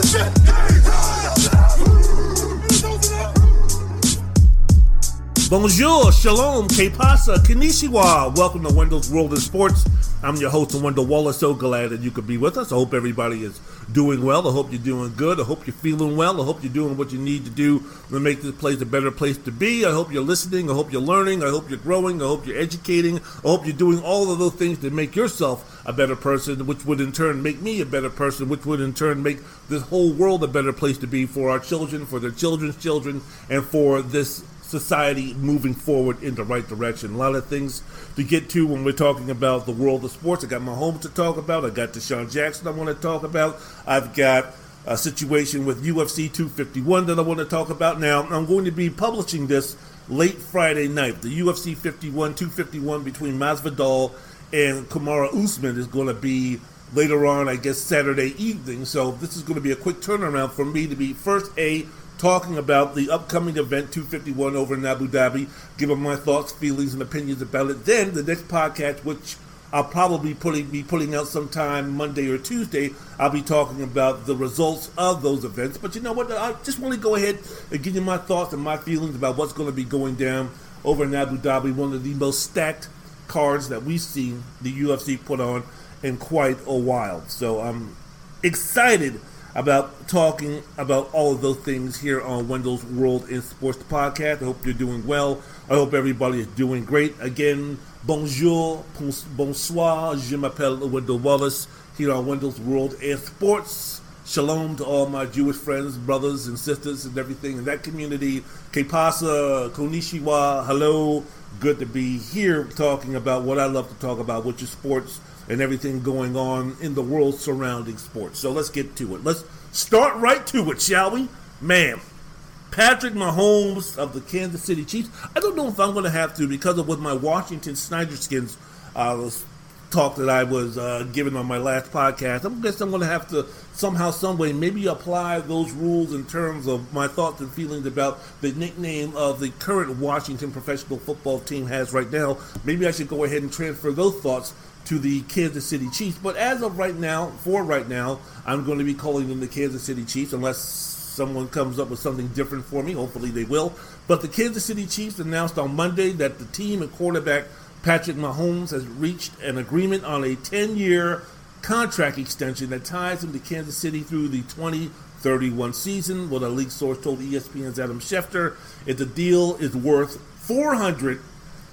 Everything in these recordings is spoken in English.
Shit. Bonjour, shalom, que pasa, konnichiwa. Welcome to Wendell's World in Sports. I'm your host, Wendell Wallace. So glad that you could be with us. I hope everybody is doing well. I hope you're doing good. I hope you're feeling well. I hope you're doing what you need to do to make this place a better place to be. I hope you're listening. I hope you're learning. I hope you're growing. I hope you're educating. I hope you're doing all of those things to make yourself a better person, which would in turn make me a better person, which would in turn make this whole world a better place to be for our children, for their children's children, and for this society moving forward in the right direction. A lot of things to get to when we're talking about the world of sports. I got Mahomes to talk about. I got DeSean Jackson I want to talk about. I've got a situation with UFC 251 that I want to talk about. Now, I'm going to be publishing this late Friday night. The UFC 51 251 between Masvidal and Kamaru Usman is going to be later on, I guess, Saturday evening. So this is going to be a quick turnaround for me to be first a talking about the upcoming event 251 over in Abu Dhabi, giving my thoughts, feelings, and opinions about it. Then the next podcast, which I'll probably putting, be putting out sometime Monday or Tuesday, I'll be talking about the results of those events. But you know what? I just want to go ahead and give you my thoughts and my feelings about what's going to be going down over in Abu Dhabi, one of the most stacked cards that we've seen the UFC put on in quite a while. So I'm excited about talking about all of those things here on Wendell's World in Sports podcast. I hope you're doing well. I hope everybody is doing great. Again, bonjour, bonsoir. Je m'appelle Wendell Wallace here on Wendell's World in Sports. Shalom to all my Jewish friends, brothers, and sisters, and everything in that community. Que pasa, konnichiwa, hello. Good to be here talking about what I love to talk about, which is sports and everything going on in the world surrounding sports. So let's get to it. Let's start right to it, shall we? Man, Patrick Mahomes of the Kansas City Chiefs. I don't know if I'm going to have to because of what my Washington Snyder Skins uh, talk that I was uh, given on my last podcast. I guess I'm going to have to somehow, some way, maybe apply those rules in terms of my thoughts and feelings about the nickname of the current Washington professional football team has right now. Maybe I should go ahead and transfer those thoughts to the Kansas City Chiefs. But as of right now, for right now, I'm going to be calling them the Kansas City Chiefs unless someone comes up with something different for me. Hopefully they will. But the Kansas City Chiefs announced on Monday that the team and quarterback Patrick Mahomes has reached an agreement on a 10 year contract extension that ties him to Kansas City through the 2031 season. What a league source told ESPN's Adam Schefter is the deal is worth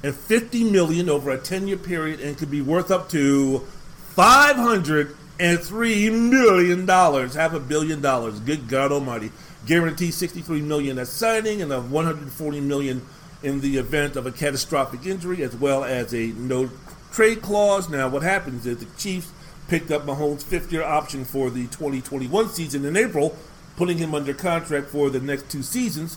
450 million over a 10 year period and could be worth up to 503 million dollars, half a billion dollars. Good God Almighty! Guarantee 63 million at signing and a 140 million in the event of a catastrophic injury, as well as a no trade clause. Now, what happens is the Chiefs picked up Mahomes' fifth year option for the 2021 season in April, putting him under contract for the next two seasons,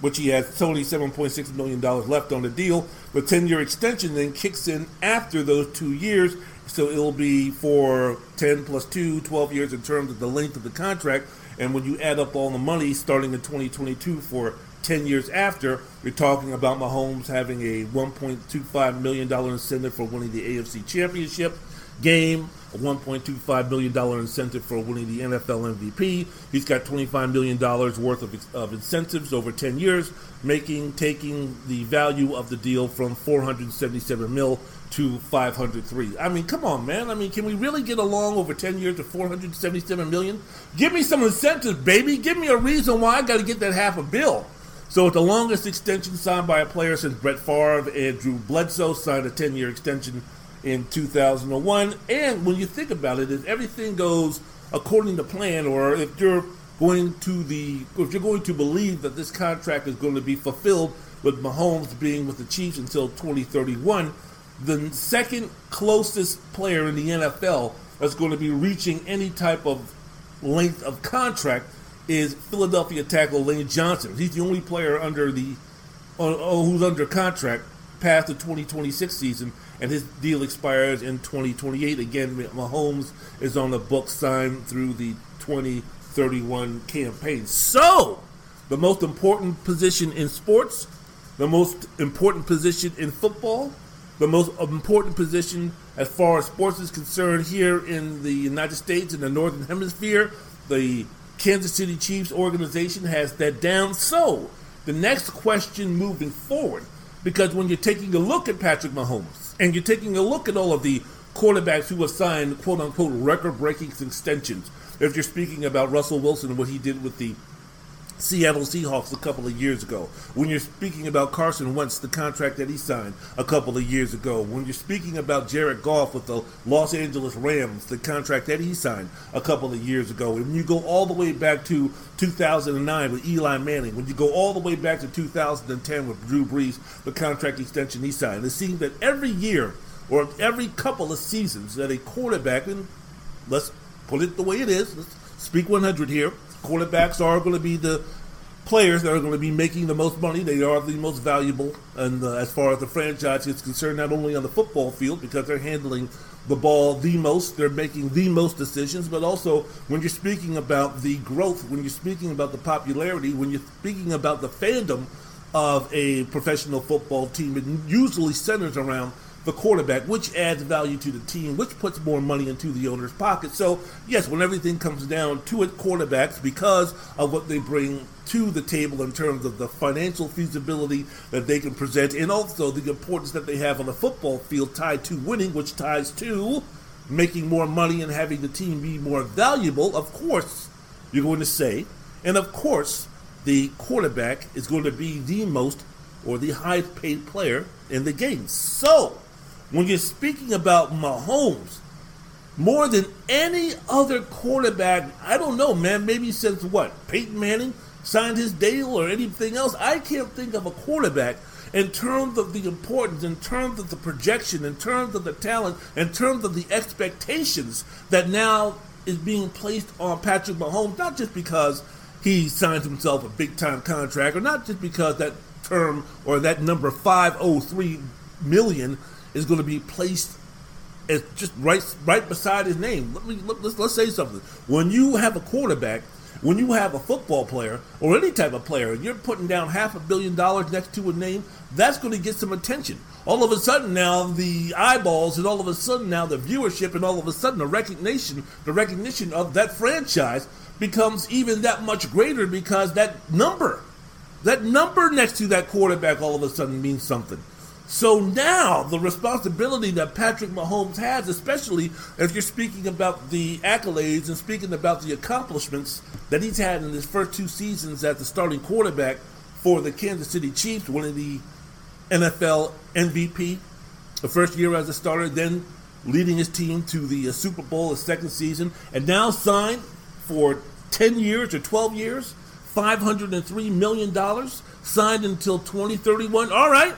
which he has only $7.6 million left on the deal. The 10 year extension then kicks in after those two years, so it'll be for 10 plus 2, 12 years in terms of the length of the contract. And when you add up all the money starting in 2022 for 10 years after, you're talking about Mahomes having a $1.25 million incentive for winning the AFC Championship game, a $1.25 million incentive for winning the NFL MVP. He's got $25 million worth of, of incentives over 10 years, making taking the value of the deal from 477 mil to 503. I mean, come on, man. I mean, can we really get along over 10 years to 477 million? Give me some incentives, baby. Give me a reason why I got to get that half a bill. So it's the longest extension signed by a player since Brett Favre and Drew Bledsoe signed a 10-year extension in 2001. And when you think about it, if everything goes according to plan, or if you're going to the, if you're going to believe that this contract is going to be fulfilled with Mahomes being with the Chiefs until 2031, the second closest player in the NFL that's going to be reaching any type of length of contract is Philadelphia tackle Lane Johnson. He's the only player under the uh, who's under contract past the 2026 season, and his deal expires in 2028. Again, Mahomes is on the book signed through the 2031 campaign. So, the most important position in sports, the most important position in football, the most important position as far as sports is concerned here in the United States in the Northern Hemisphere. The Kansas City Chiefs organization has that down. So, the next question moving forward, because when you're taking a look at Patrick Mahomes and you're taking a look at all of the quarterbacks who have signed quote unquote record breaking extensions, if you're speaking about Russell Wilson and what he did with the Seattle Seahawks a couple of years ago. When you're speaking about Carson Wentz, the contract that he signed a couple of years ago. When you're speaking about Jared Goff with the Los Angeles Rams, the contract that he signed a couple of years ago. And you go all the way back to 2009 with Eli Manning. When you go all the way back to 2010 with Drew Brees, the contract extension he signed. It seems that every year or every couple of seasons that a quarterback, and let's put it the way it is, let's speak 100 here quarterbacks are going to be the players that are going to be making the most money. They are the most valuable, and uh, as far as the franchise is concerned, not only on the football field because they're handling the ball the most, they're making the most decisions, but also when you're speaking about the growth, when you're speaking about the popularity, when you're speaking about the fandom of a professional football team, it usually centers around the quarterback, which adds value to the team, which puts more money into the owner's pocket. So, yes, when everything comes down to it, quarterbacks, because of what they bring to the table in terms of the financial feasibility that they can present, and also the importance that they have on the football field tied to winning, which ties to making more money and having the team be more valuable, of course, you're going to say, and of course, the quarterback is going to be the most or the highest paid player in the game. So, when you're speaking about Mahomes, more than any other quarterback, I don't know, man, maybe since what? Peyton Manning signed his deal or anything else. I can't think of a quarterback in terms of the importance, in terms of the projection, in terms of the talent, in terms of the expectations that now is being placed on Patrick Mahomes, not just because he signed himself a big time contract, or not just because that term or that number 503 million is going to be placed as just right right beside his name. Let me let, let's let's say something. When you have a quarterback, when you have a football player or any type of player, and you're putting down half a billion dollars next to a name. That's going to get some attention. All of a sudden now the eyeballs, and all of a sudden now the viewership, and all of a sudden the recognition, the recognition of that franchise becomes even that much greater because that number, that number next to that quarterback, all of a sudden means something. So now the responsibility that Patrick Mahomes has, especially if you're speaking about the accolades and speaking about the accomplishments that he's had in his first two seasons as the starting quarterback for the Kansas City Chiefs, winning the NFL MVP the first year as a starter, then leading his team to the uh, Super Bowl the second season, and now signed for 10 years or 12 years, $503 million, signed until 2031. All right.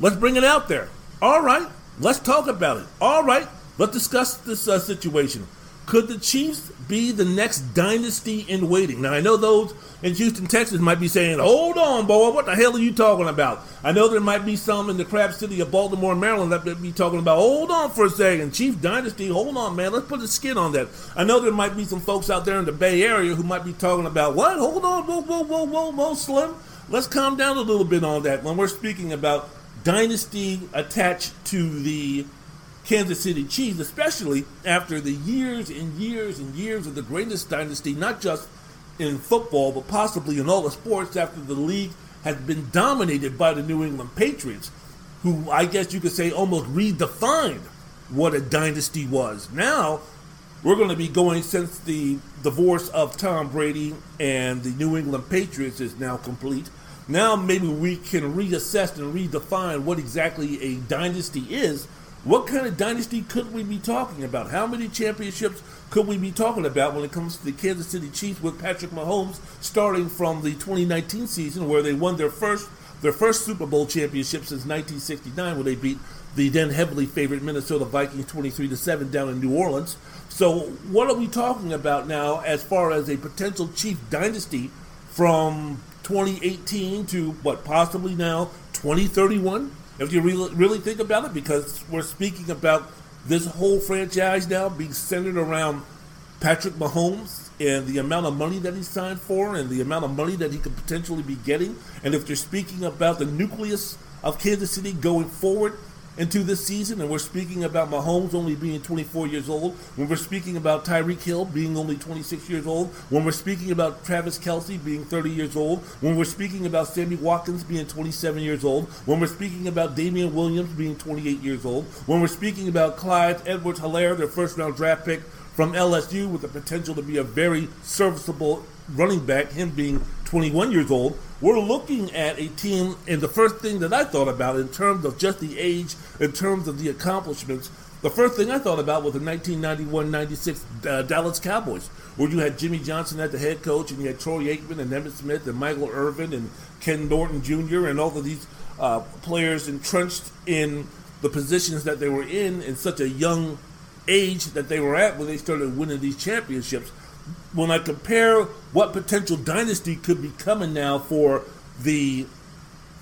Let's bring it out there. All right, let's talk about it. All right, let's discuss this uh, situation. Could the Chiefs be the next dynasty in waiting? Now, I know those in Houston, Texas might be saying, hold on, boy, what the hell are you talking about? I know there might be some in the crab city of Baltimore, Maryland that might be talking about, hold on for a second, Chief Dynasty, hold on, man, let's put a skin on that. I know there might be some folks out there in the Bay Area who might be talking about, what? Hold on, whoa, whoa, whoa, whoa, whoa, Slim. Let's calm down a little bit on that when we're speaking about dynasty attached to the Kansas City Chiefs, especially after the years and years and years of the greatest dynasty, not just in football, but possibly in all the sports, after the league has been dominated by the New England Patriots, who I guess you could say almost redefined what a dynasty was. Now, we're going to be going since the divorce of Tom Brady and the New England Patriots is now complete now maybe we can reassess and redefine what exactly a dynasty is. What kind of dynasty could we be talking about? How many championships could we be talking about when it comes to the Kansas City Chiefs with Patrick Mahomes starting from the 2019 season where they won their first their first Super Bowl championship since 1969 when they beat the then heavily favored Minnesota Vikings 23 to 7 down in New Orleans. So, what are we talking about now as far as a potential Chief dynasty from 2018 to what possibly now 2031? If you really, really think about it, because we're speaking about this whole franchise now being centered around Patrick Mahomes and the amount of money that he signed for and the amount of money that he could potentially be getting. And if you're speaking about the nucleus of Kansas City going forward, into this season, and we're speaking about Mahomes only being 24 years old, when we're speaking about Tyreek Hill being only 26 years old, when we're speaking about Travis Kelce being 30 years old, when we're speaking about Sammy Watkins being 27 years old, when we're speaking about Damien Williams being 28 years old, when we're speaking about Clyde Edwards Helaire, their first round draft pick from LSU with the potential to be a very serviceable running back, him being 21 years old, we're looking at a team, and the first thing that I thought about in terms of just the age, in terms of the accomplishments, the first thing I thought about was the 1991-96 uh, Dallas Cowboys, where you had Jimmy Johnson as the head coach, and you had Troy Aikman and Emmitt Smith and Michael Irvin and Ken Norton Jr. and all of these uh, players entrenched in the positions that they were in in such a young age that they were at when they started winning these championships when I compare what potential dynasty could be coming now for the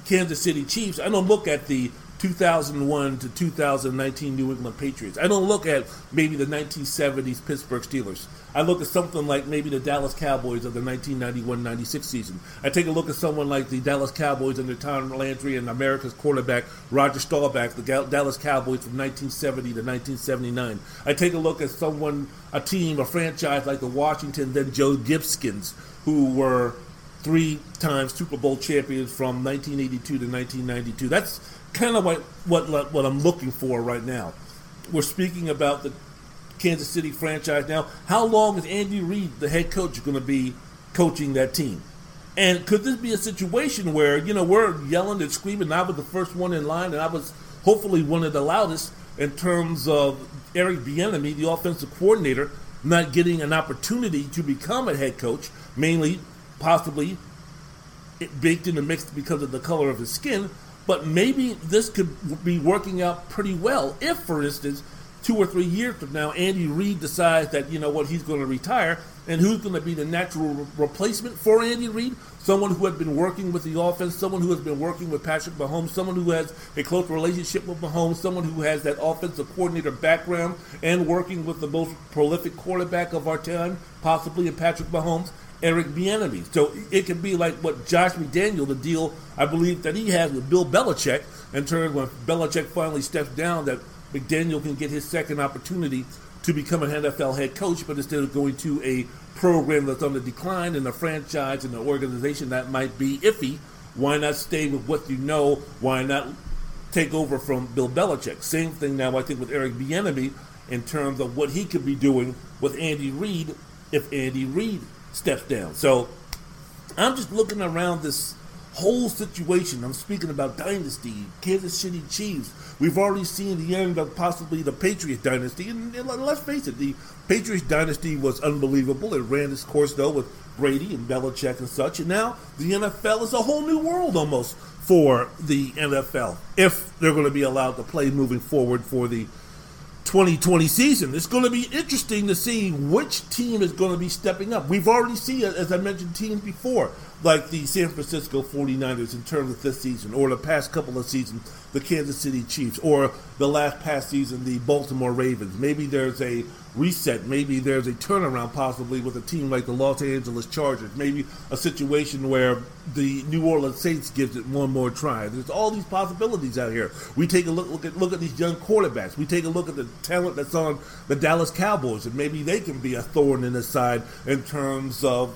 Kansas City Chiefs, I don't look at the 2001 to 2019 New England Patriots. I don't look at maybe the 1970s Pittsburgh Steelers. I look at something like maybe the Dallas Cowboys of the 1991-96 season. I take a look at someone like the Dallas Cowboys under Tom Landry and America's quarterback Roger Staubach, the Dallas Cowboys from 1970 to 1979. I take a look at someone, a team, a franchise like the Washington then Joe Gibskins, who were three times Super Bowl champions from 1982 to 1992. That's kind of what, what what I'm looking for right now. We're speaking about the Kansas City franchise now. How long is Andy Reid, the head coach, going to be coaching that team? And could this be a situation where you know we're yelling and screaming? I was the first one in line, and I was hopefully one of the loudest in terms of Eric Bieniemy, the offensive coordinator, not getting an opportunity to become a head coach, mainly possibly baked in the mix because of the color of his skin, but maybe this could be working out pretty well if, for instance, two or three years from now, Andy Reid decides that, you know what, he's going to retire. And who's going to be the natural re- replacement for Andy Reid? Someone who had been working with the offense, someone who has been working with Patrick Mahomes, someone who has a close relationship with Mahomes, someone who has that offensive coordinator background and working with the most prolific quarterback of our time, possibly in Patrick Mahomes. Eric Bieniemy. So it could be like what Josh McDaniel, the deal I believe that he has with Bill Belichick, in terms when Belichick finally steps down, that McDaniel can get his second opportunity to become an NFL head coach, but instead of going to a program that's on the decline in a franchise and an organization that might be iffy, why not stay with what you know? Why not take over from Bill Belichick? Same thing now, I think, with Eric Bieniemy in terms of what he could be doing with Andy Reid if Andy Reid steps down. So I'm just looking around this whole situation. I'm speaking about dynasty, Kansas City Chiefs. We've already seen the end of possibly the Patriot dynasty, and, let's face it, the Patriot dynasty was unbelievable. It ran its course though with Brady and Belichick and such, and now the NFL is a whole new world almost for the NFL if they're going to be allowed to play moving forward for the 2020 season. It's going to be interesting to see which team is going to be stepping up. We've already seen, as I mentioned, teams before, like the San Francisco 49ers in terms of this season, or the past couple of seasons, the Kansas City Chiefs, or the last past season, the Baltimore Ravens. Maybe there's a reset. Maybe there's a turnaround possibly with a team like the Los Angeles Chargers. Maybe a situation where the New Orleans Saints gives it one more try. There's all these possibilities out here. We take a look, look at look at these young quarterbacks. We take a look at the talent that's on the Dallas Cowboys, and maybe they can be a thorn in the side in terms of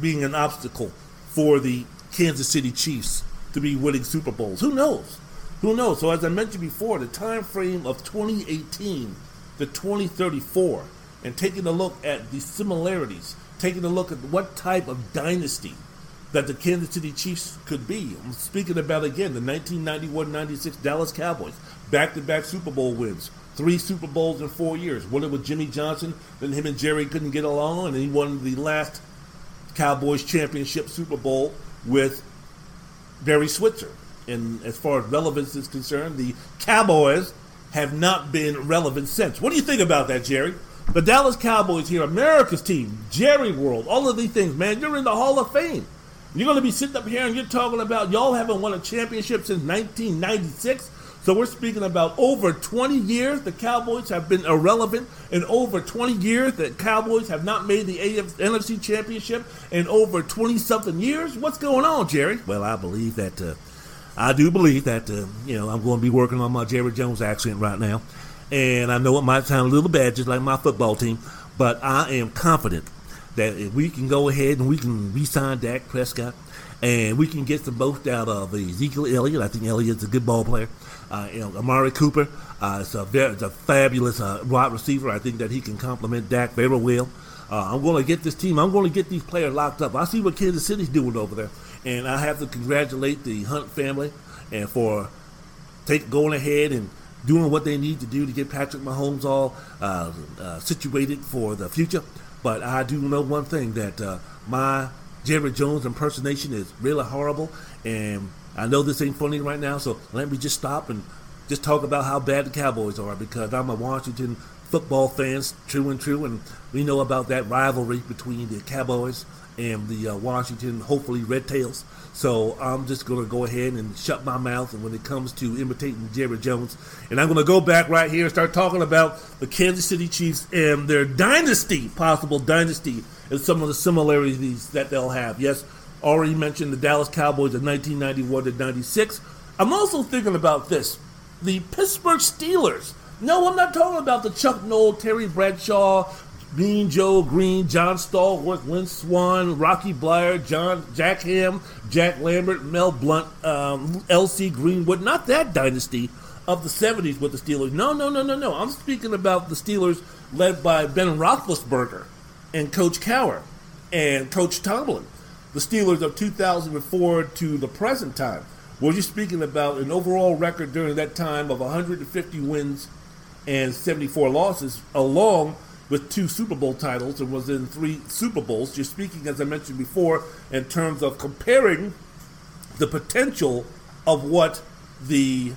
being an obstacle for the Kansas City Chiefs to be winning Super Bowls. Who knows? Who knows? So as I mentioned before, the time frame of 2018 to 2034 and taking a look at the similarities, taking a look at what type of dynasty that the Kansas City Chiefs could be. I'm speaking about again the 1991-96 Dallas Cowboys, back-to-back Super Bowl wins, three Super Bowls in four years. One with Jimmy Johnson, then him and Jerry couldn't get along, and he won the last Cowboys championship Super Bowl with Barry Switzer. And as far as relevance is concerned, the Cowboys have not been relevant since. What do you think about that, Jerry? The Dallas Cowboys here, America's team, Jerry World, all of these things, man, you're in the Hall of Fame. You're going to be sitting up here and you're talking about y'all haven't won a championship since 1996. So we're speaking about over 20 years the Cowboys have been irrelevant. In over 20 years the Cowboys have not made the AF- NFC Championship. In over 20 something years, what's going on, Jerry? Well, I believe that. Uh, I do believe that uh, you know I'm going to be working on my Jerry Jones accent right now, and I know it might sound a little bad, just like my football team, but I am confident that if we can go ahead and we can re-sign Dak Prescott, and we can get the most out of Ezekiel Elliott. I think Elliott's a good ball player. Uh, you know, Amari Cooper uh, is a very, a fabulous uh, wide receiver. I think that he can complement Dak very well. Uh, I'm going to get this team. I'm going to get these players locked up. I see what Kansas City's doing over there, and I have to congratulate the Hunt family and for take going ahead and doing what they need to do to get Patrick Mahomes all uh, uh, situated for the future. But I do know one thing that uh, my Jerry Jones impersonation is really horrible, and I know this ain't funny right now. So let me just stop and just talk about how bad the Cowboys are because I'm a Washington football fan, true and true, and we know about that rivalry between the Cowboys and the uh, Washington, hopefully Red Tails. So I'm just going to go ahead and shut my mouth. When it comes to imitating Jerry Jones, and I'm going to go back right here and start talking about the Kansas City Chiefs and their dynasty, possible dynasty, and some of the similarities that they'll have. Yes, already mentioned the Dallas Cowboys of 1991 to 96. I'm also thinking about this the Pittsburgh Steelers. No, I'm not talking about the Chuck Noll, Terry Bradshaw, Mean Joe Greene, John Stallworth, Lynn Swann, Rocky Bleier, John Jack Ham, Jack Lambert, Mel Blount, um, L.C. Greenwood. Not that dynasty of the 70s with the Steelers. No, no, no, no, no. I'm speaking about the Steelers led by Ben Roethlisberger and Coach Cowher and Coach Tomlin. The Steelers of 2004 to the present time. Well, you're speaking about an overall record during that time of 150 wins and 74 losses, along with two Super Bowl titles and was in three Super Bowls. You're speaking, as I mentioned before, in terms of comparing the potential of what the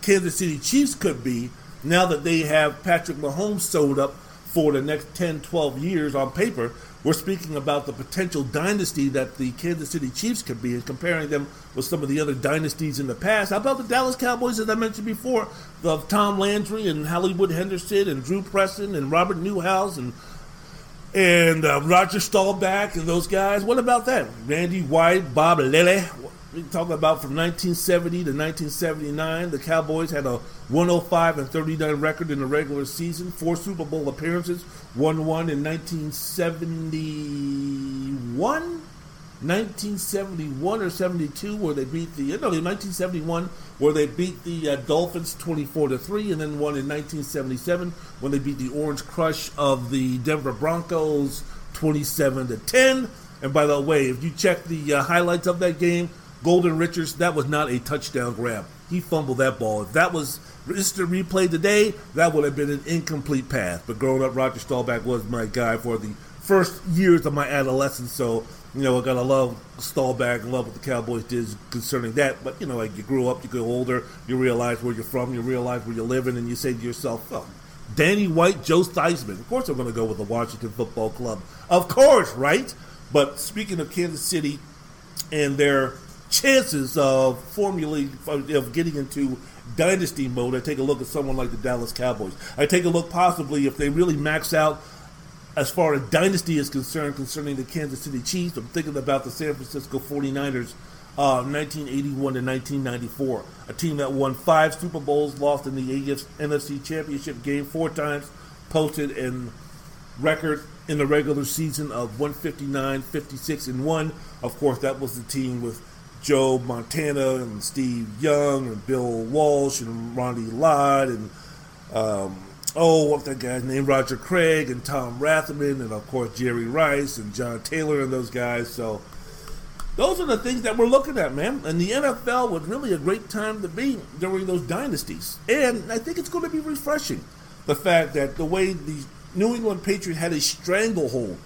Kansas City Chiefs could be now that they have Patrick Mahomes sewed up for the next 10, 12 years on paper. We're speaking about the potential dynasty that the Kansas City Chiefs could be and comparing them with some of the other dynasties in the past. How about the Dallas Cowboys, as I mentioned before, of Tom Landry and Hollywood Henderson and Drew Preston and Robert Newhouse and and uh, Roger Staubach and those guys. What about that? Randy White, Bob Lilly. We talk about from 1970 to 1979. The Cowboys had a 105 and 39 record in the regular season, four Super Bowl appearances, won one in 1971. 1971 or 72 where they beat the no 1971 where they beat the uh, Dolphins 24 to 3 and then one in 1977 when they beat the Orange Crush of the Denver Broncos 27 to 10 and by the way if you check the uh, highlights of that game Golden Richards that was not a touchdown grab he fumbled that ball if that was instant replay today that would have been an incomplete pass but growing up Roger Staubach was my guy for the first years of my adolescence so you know, I gotta love Staubach, and love what the Cowboys did concerning that. But you know, like you grew up, you get older, you realize where you're from, you realize where you're living, and you say to yourself, "Oh, Danny White, Joe Theismann." Of course, I'm gonna go with the Washington Football Club. Of course, right? But speaking of Kansas City and their chances of formulating of getting into dynasty mode, I take a look at someone like the Dallas Cowboys. I take a look possibly if they really max out as far as dynasty is concerned, concerning the Kansas City Chiefs, I'm thinking about the San Francisco 49ers, uh, 1981 to 1994. A team that won five Super Bowls, lost in the NFC Championship game four times, posted in record in the regular season of 159, 56, and 1. Of course, that was the team with Joe Montana and Steve Young and Bill Walsh and Ronnie Lott and um, oh, what's that guy's name? Roger Craig and Tom Rathman, and of course Jerry Rice and John Taylor and those guys. So those are the things that we're looking at, man. And the NFL was really a great time to be during those dynasties. And I think it's going to be refreshing the fact that the way the New England Patriots had a stranglehold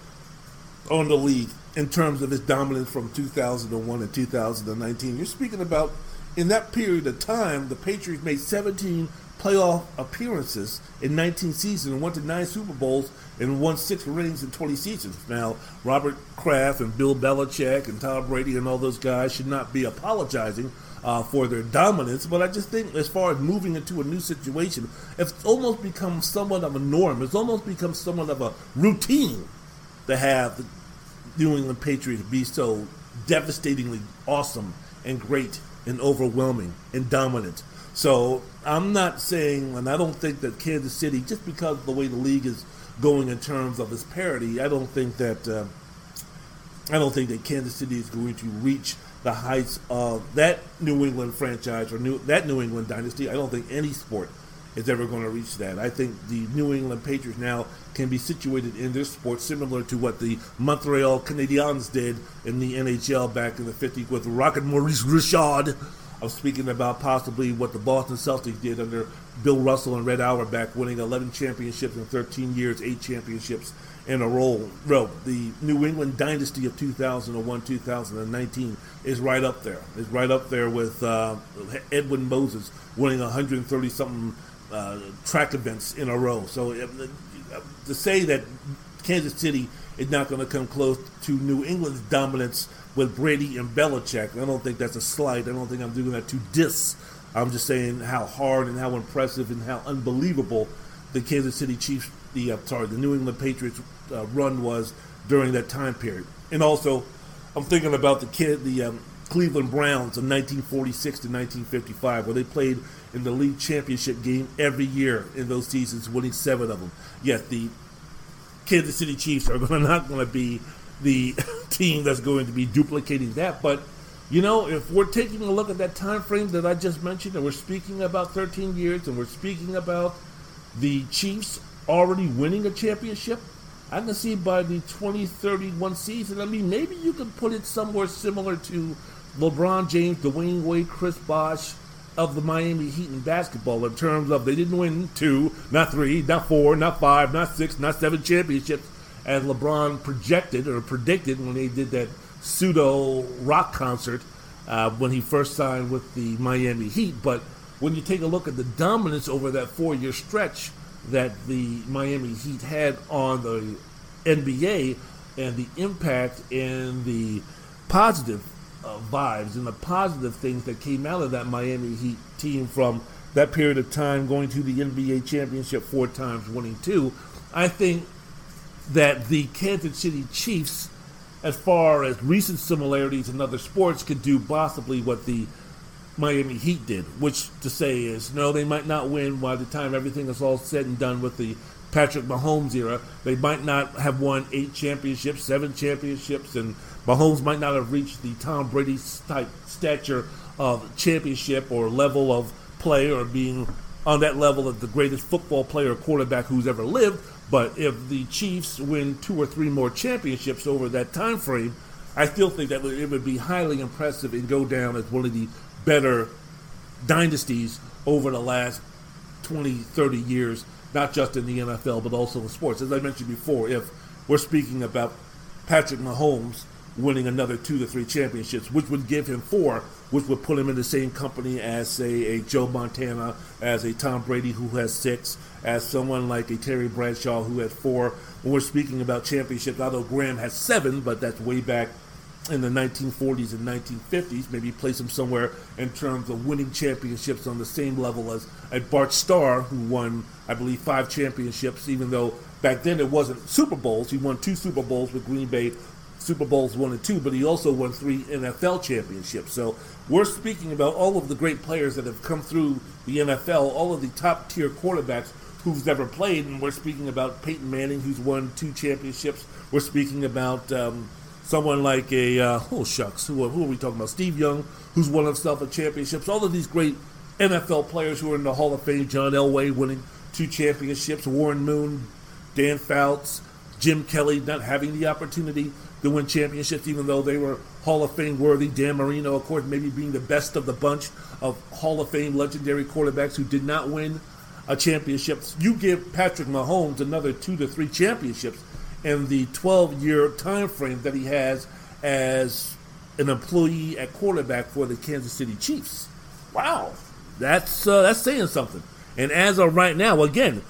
on the league in terms of its dominance from 2001 to 2019. You're speaking about in that period of time, the Patriots made 17 playoff appearances in 19 seasons and went to nine Super Bowls and won six rings in 20 seasons. Now, Robert Kraft and Bill Belichick and Tom Brady and all those guys should not be apologizing uh, for their dominance, but I just think as far as moving into a new situation, it's almost become somewhat of a norm. It's almost become somewhat of a routine to have the New England Patriots be so devastatingly awesome and great and overwhelming and dominant. So I'm not saying, and I don't think that Kansas City, just because of the way the league is going in terms of its parity, I don't think that uh, I don't think that Kansas City is going to reach the heights of that New England franchise or new, that New England dynasty. I don't think any sport is ever going to reach that. I think the New England Patriots now can be situated in this sport similar to what the Montreal Canadiens did in the NHL back in the 50s with Rocket Maurice Richard. I'm speaking about possibly what the Boston Celtics did under Bill Russell and Red Auerbach, winning 11 championships in 13 years, eight championships in a row. Bro, the New England dynasty of 2001 2019 is right up there. Is right up there with uh, Edwin Moses winning 130 something uh, track events in a row. So uh, to say that Kansas City is not going to come close to New England's dominance with Brady and Belichick, I don't think that's a slight. I don't think I'm doing that to diss. I'm just saying how hard and how impressive and how unbelievable the Kansas City Chiefs, the uh, sorry, the New England Patriots uh, run was during that time period. And also, I'm thinking about the kid, the um, Cleveland Browns of 1946 to 1955, where they played in the league championship game every year in those seasons, winning seven of them. Yet the Kansas City Chiefs are going not going to be the team that's going to be duplicating that. But you know, if we're taking a look at that time frame that I just mentioned, and we're speaking about 13 years, and we're speaking about the Chiefs already winning a championship, I can see by the 2031 season. I mean, maybe you can put it somewhere similar to LeBron James, Dwyane Wade, Chris Bosh of the Miami Heat in basketball in terms of they didn't win two, not three, not four, not five, not six, not seven championships as LeBron projected or predicted when they did that pseudo rock concert uh, when he first signed with the Miami Heat. But when you take a look at the dominance over that four year stretch that the Miami Heat had on the NBA and the impact and the positive uh, vibes and the positive things that came out of that Miami Heat team from that period of time going to the NBA championship four times, winning two. I think that the Kansas City Chiefs, as far as recent similarities in other sports, could do possibly what the Miami Heat did, which to say is no, they might not win by the time everything is all said and done with the Patrick Mahomes era. They might not have won eight championships, seven championships, and Mahomes might not have reached the Tom Brady type stature of championship or level of play or being on that level of the greatest football player quarterback who's ever lived. But if the Chiefs win two or three more championships over that time frame, I still think that it would be highly impressive and go down as one of the better dynasties over the last 20, 30 years, not just in the NFL, but also in sports. As I mentioned before, if we're speaking about Patrick Mahomes winning another two to three championships, which would give him four, which would put him in the same company as, say, a Joe Montana, as a Tom Brady who has six, as someone like a Terry Bradshaw who has four. When we're speaking about championships, although Graham has seven, but that's way back in the 1940s and 1950s. Maybe place him somewhere in terms of winning championships on the same level as a Bart Starr, who won, I believe, five championships, even though back then it wasn't Super Bowls. He won two Super Bowls with Green Bay, Super Bowls one and two, but he also won three NFL championships. So we're speaking about all of the great players that have come through the NFL, all of the top tier quarterbacks who's never played, and we're speaking about Peyton Manning, who's won two championships. We're speaking about um, someone like a uh, oh shucks, who, who are we talking about? Steve Young, who's won himself a championships. All of these great NFL players who are in the Hall of Fame. John Elway winning two championships. Warren Moon, Dan Fouts, Jim Kelly not having the opportunity to win championships, even though they were Hall of Fame worthy. Dan Marino, of course, maybe being the best of the bunch of Hall of Fame legendary quarterbacks who did not win a championship. You give Patrick Mahomes another two to three championships in the 12 year time frame that he has as an employee at quarterback for the Kansas City Chiefs. Wow, that's uh, that's saying something. And as of right now, again,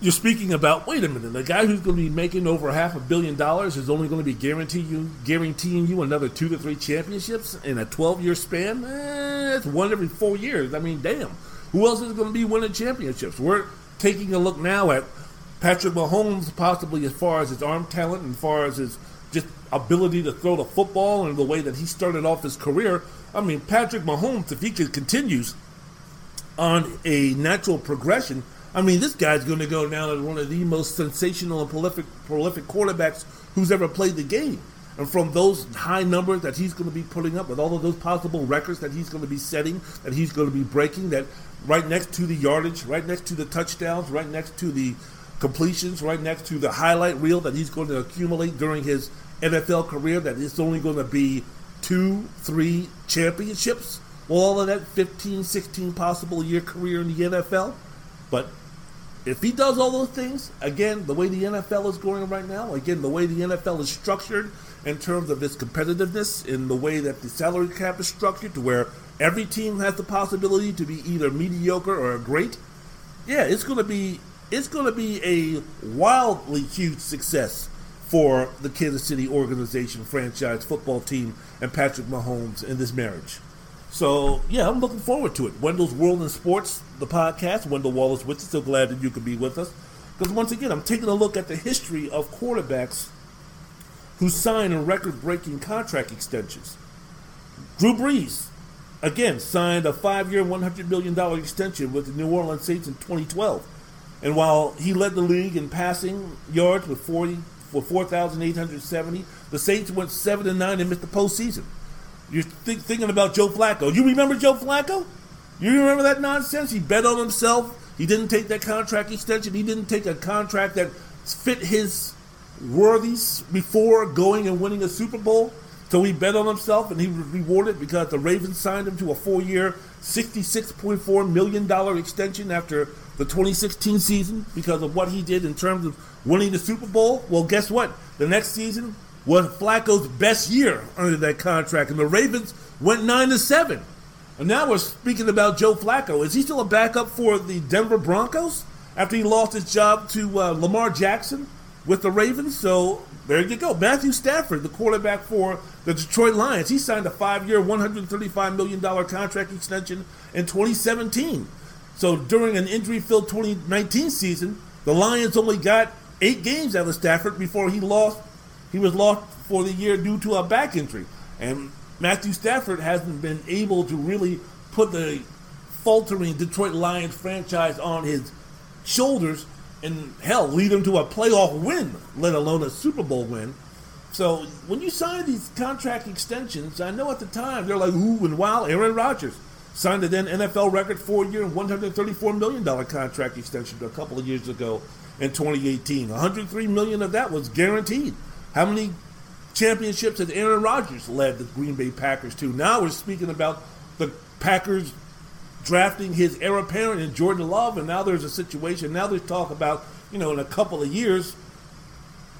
you're speaking about wait a minute, the guy who's going to be making over half a billion dollars is only going to be guaranteeing you guaranteeing you another two to three championships in a 12 year span. Eh, one every four years. I mean, damn, who else is going to be winning championships? We're taking a look now at Patrick Mahomes, possibly as far as his arm talent and as far as his just ability to throw the football and the way that he started off his career. I mean, Patrick Mahomes, if he continues on a natural progression, I mean, this guy's going to go down as one of the most sensational and prolific prolific quarterbacks who's ever played the game. And from those high numbers that he's going to be putting up, with all of those possible records that he's going to be setting, that he's going to be breaking, that right next to the yardage, right next to the touchdowns, right next to the completions, right next to the highlight reel that he's going to accumulate during his NFL career, that it's only going to be two, three championships. All of that 15, 16 possible year career in the NFL. But if he does all those things, again, the way the NFL is going right now, again, the way the NFL is structured in terms of its competitiveness, in the way that the salary cap is structured, to where every team has the possibility to be either mediocre or great, yeah, it's going to be it's going to be a wildly huge success for the Kansas City organization, franchise, football team, and Patrick Mahomes in this marriage. So yeah, I'm looking forward to it. Wendell's World in Sports, the podcast. Wendell Wallace with you. So glad that you could be with us. Because once again, I'm taking a look at the history of quarterbacks who signed a record-breaking contract extensions. Drew Brees, again, signed a five-year, $100 million extension with the New Orleans Saints in 2012. And while he led the league in passing yards with 40 for 4,870, the Saints went seven and nine and missed the postseason. You're th- thinking about Joe Flacco. You remember Joe Flacco? You remember that nonsense? He bet on himself. He didn't take that contract extension. He didn't take a contract that fit his worthies before going and winning a Super Bowl. So he bet on himself and he was rewarded because the Ravens signed him to a four year, $66.4 million extension after the 2016 season because of what he did in terms of winning the Super Bowl. Well, guess what? The next season, was Flacco's best year under that contract, and the Ravens went nine to seven. And now we're speaking about Joe Flacco. Is he still a backup for the Denver Broncos after he lost his job to uh, Lamar Jackson with the Ravens? So there you go. Matthew Stafford, the quarterback for the Detroit Lions, he signed a five-year, $135 million contract extension in 2017. So during an injury-filled 2019 season, the Lions only got eight games out of Stafford before he lost he was lost for the year due to a back injury. And Matthew Stafford hasn't been able to really put the faltering Detroit Lions franchise on his shoulders and hell lead them to a playoff win, let alone a Super Bowl win. So when you sign these contract extensions, I know at the time they're like ooh and wow. Aaron Rodgers signed a then NFL record four-year 134 million dollar contract extension a couple of years ago in 2018. 103 million of that was guaranteed. How many championships has Aaron Rodgers led the Green Bay Packers to? Now we're speaking about the Packers drafting his heir apparent in Jordan Love, and now there's a situation. Now there's talk about, you know, in a couple of years,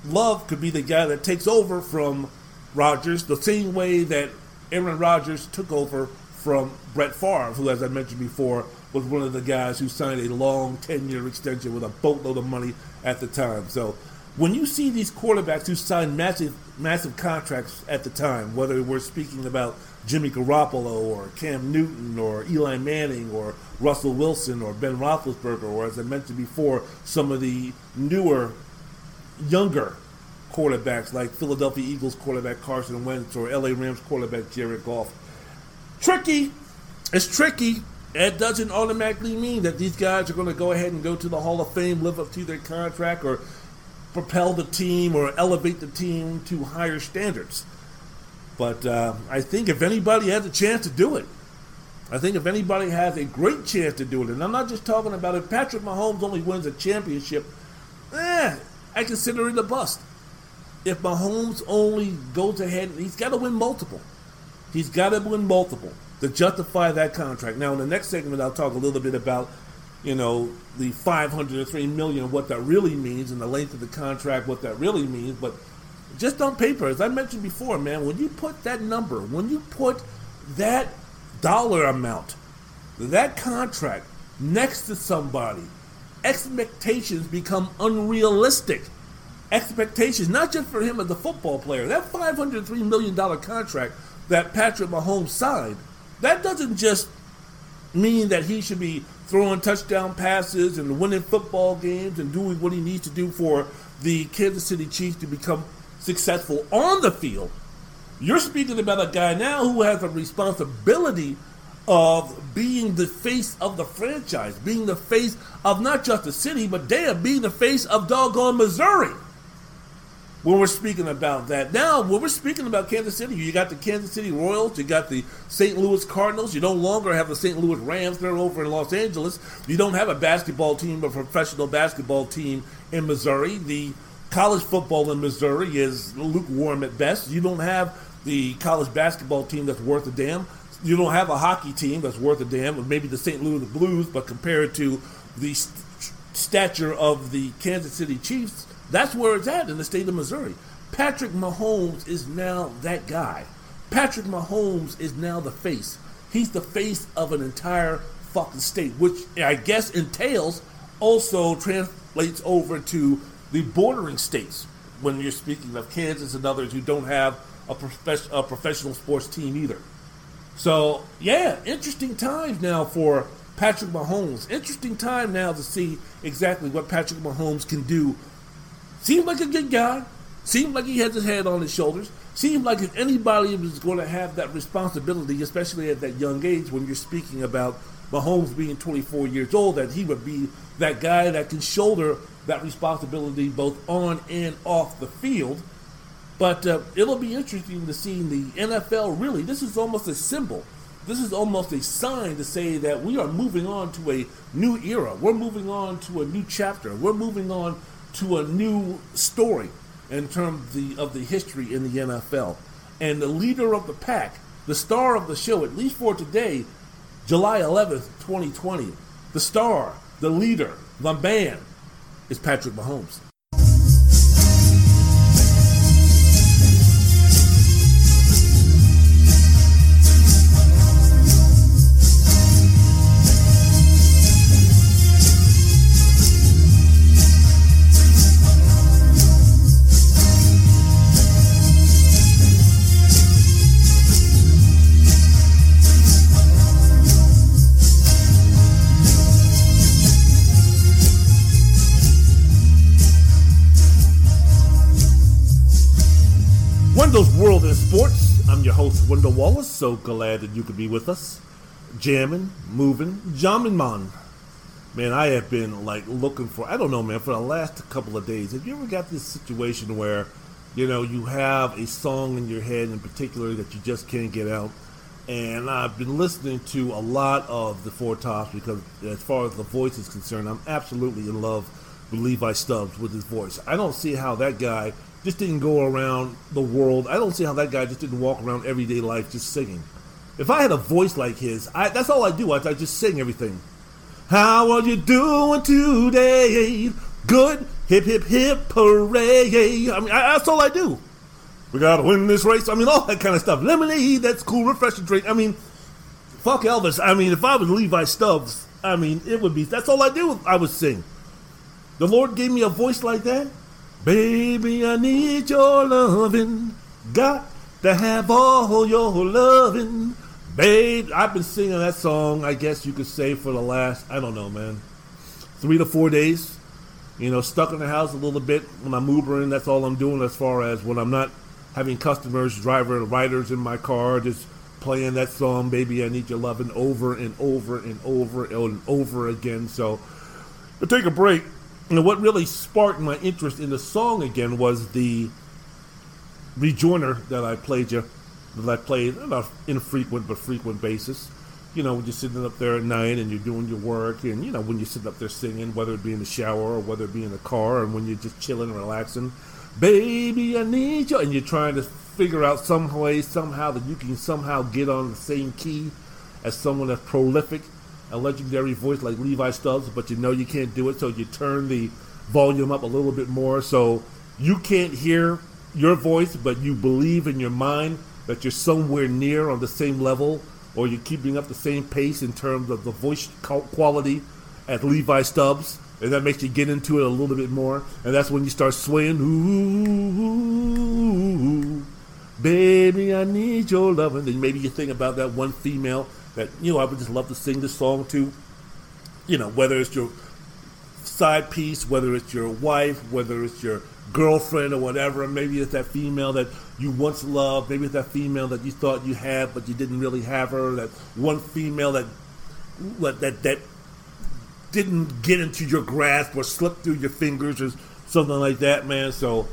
Love could be the guy that takes over from Rodgers the same way that Aaron Rodgers took over from Brett Favre, who, as I mentioned before, was one of the guys who signed a long 10 year extension with a boatload of money at the time. So when you see these quarterbacks who signed massive massive contracts at the time, whether we're speaking about Jimmy Garoppolo or Cam Newton or Eli Manning or Russell Wilson or Ben Roethlisberger, or as I mentioned before, some of the newer, younger quarterbacks like Philadelphia Eagles quarterback Carson Wentz or LA Rams quarterback Jared Goff. Tricky. It's tricky. It doesn't automatically mean that these guys are going to go ahead and go to the Hall of Fame, live up to their contract, or propel the team or elevate the team to higher standards. But uh, I think if anybody has a chance to do it, I think if anybody has a great chance to do it, and I'm not just talking about if Patrick Mahomes only wins a championship, eh, I consider it a bust. If Mahomes only goes ahead, he's got to win multiple. He's got to win multiple to justify that contract. Now, in the next segment, I'll talk a little bit about you know, the 503 million, what that really means, and the length of the contract, what that really means. But just on paper, as I mentioned before, man, when you put that number, when you put that dollar amount, that contract next to somebody, expectations become unrealistic. Expectations, not just for him as a football player. That $503 million contract that Patrick Mahomes signed, that doesn't just mean that he should be throwing touchdown passes and winning football games and doing what he needs to do for the Kansas City Chiefs to become successful on the field. You're speaking about a guy now who has a responsibility of being the face of the franchise, being the face of not just the city, but damn, being the face of doggone Missouri. When we're speaking about that. Now, when we're speaking about Kansas City, you got the Kansas City Royals, you got the St. Louis Cardinals, you no longer have the St. Louis Rams, they're over in Los Angeles. You don't have a basketball team, a professional basketball team in Missouri. The college football in Missouri is lukewarm at best. You don't have the college basketball team that's worth a damn you don't have a hockey team that's worth a damn, maybe the St. Louis Blues, but compared to the st- stature of the Kansas City Chiefs, that's where it's at in the state of Missouri. Patrick Mahomes is now that guy. Patrick Mahomes is now the face. He's the face of an entire fucking state, which I guess entails also translates over to the bordering states when you're speaking of Kansas and others who don't have a, prof- a professional sports team either. So, yeah, interesting times now for Patrick Mahomes. Interesting time now to see exactly what Patrick Mahomes can do. Seems like a good guy. Seems like he has his head on his shoulders. Seems like if anybody is going to have that responsibility, especially at that young age when you're speaking about Mahomes being 24 years old, that he would be that guy that can shoulder that responsibility both on and off the field. But uh, it'll be interesting to see the NFL really. This is almost a symbol. This is almost a sign to say that we are moving on to a new era. We're moving on to a new chapter. We're moving on to a new story in terms of the, of the history in the NFL. And the leader of the pack, the star of the show, at least for today, July 11th, 2020, the star, the leader, the man, is Patrick Mahomes. Wendell's World in Sports. I'm your host, Wendell Wallace. So glad that you could be with us. Jamming, moving, jamming, man. Man, I have been like looking for, I don't know, man, for the last couple of days. Have you ever got this situation where, you know, you have a song in your head in particular that you just can't get out? And I've been listening to a lot of the Four Tops because, as far as the voice is concerned, I'm absolutely in love with Levi Stubbs with his voice. I don't see how that guy just didn't go around the world. I don't see how that guy just didn't walk around everyday life just singing. If I had a voice like his, I, that's all I do. I, I just sing everything. How are you doing today? Good, hip hip hip hooray! I mean, I, that's all I do. We gotta win this race. I mean, all that kind of stuff. Lemonade, that's cool, refreshing drink. I mean, fuck Elvis. I mean, if I was Levi Stubbs, I mean, it would be. That's all I do. I would sing. The Lord gave me a voice like that. Baby, I need your loving. Got to have all your loving. Babe, I've been singing that song, I guess you could say, for the last, I don't know, man, three to four days. You know, stuck in the house a little bit when I'm Ubering. That's all I'm doing as far as when I'm not having customers, driver, riders in my car, just playing that song, Baby, I Need Your Loving, over and over and over and over again. So, take a break, and what really sparked my interest in the song again was the rejoiner that I played you, that I played on an infrequent but frequent basis. You know, when you're sitting up there at night and you're doing your work, and you know, when you're sitting up there singing, whether it be in the shower or whether it be in the car, and when you're just chilling and relaxing, baby, I need you, and you're trying to figure out some way, somehow that you can somehow get on the same key as someone that's prolific a legendary voice like Levi Stubbs, but you know you can't do it, so you turn the volume up a little bit more so you can't hear your voice, but you believe in your mind that you're somewhere near on the same level or you're keeping up the same pace in terms of the voice quality at Levi Stubbs. And that makes you get into it a little bit more. And that's when you start swaying. Ooh, baby, I need your love. And then maybe you think about that one female that, you know, I would just love to sing this song to. You know, whether it's your side piece, whether it's your wife, whether it's your girlfriend or whatever. Maybe it's that female that you once loved. Maybe it's that female that you thought you had, but you didn't really have her. That one female that that that didn't get into your grasp or slip through your fingers or something like that, man. So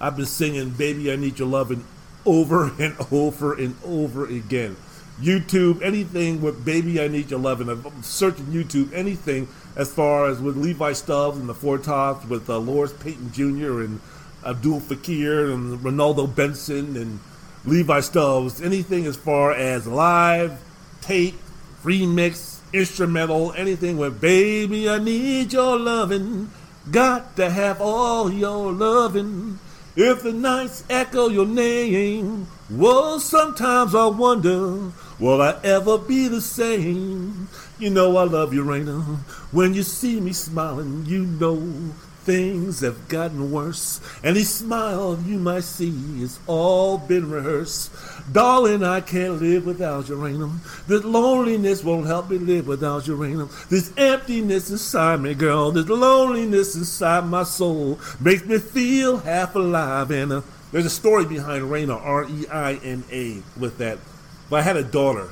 I've been singing "Baby, I Need Your Loving" over and over and over again. YouTube, anything with "Baby, I Need Your Loving." I'm searching YouTube, anything as far as with Levi Stubbs and the Four Tops, with uh, Lawrence Payton Jr. and Abdul Fakir and Renaldo Benson and Levi Stubbs, anything as far as live, tape, remix, instrumental, anything with Baby, I Need Your Loving, got to have all your loving. If the nights echo your name, well, sometimes I wonder, will I ever be the same? You know I love you, Raina. When you see me smiling, you know things have gotten worse. Any smile you might see has all been rehearsed. Darling, I can't live without Raina. This loneliness won't help me live without Raina. This emptiness inside me, girl, this loneliness inside my soul makes me feel half alive. And uh, there's a story behind Reina, R E I N A, with that. If I had a daughter,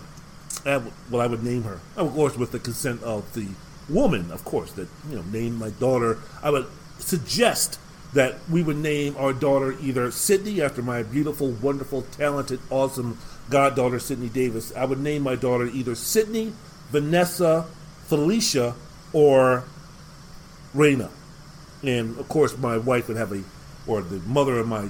well, I would name her, of course, with the consent of the woman, of course, that you know named my daughter. I would suggest that we would name our daughter either Sydney after my beautiful, wonderful, talented, awesome goddaughter Sydney Davis. I would name my daughter either Sydney, Vanessa, Felicia, or Raina. And of course, my wife would have a, or the mother of my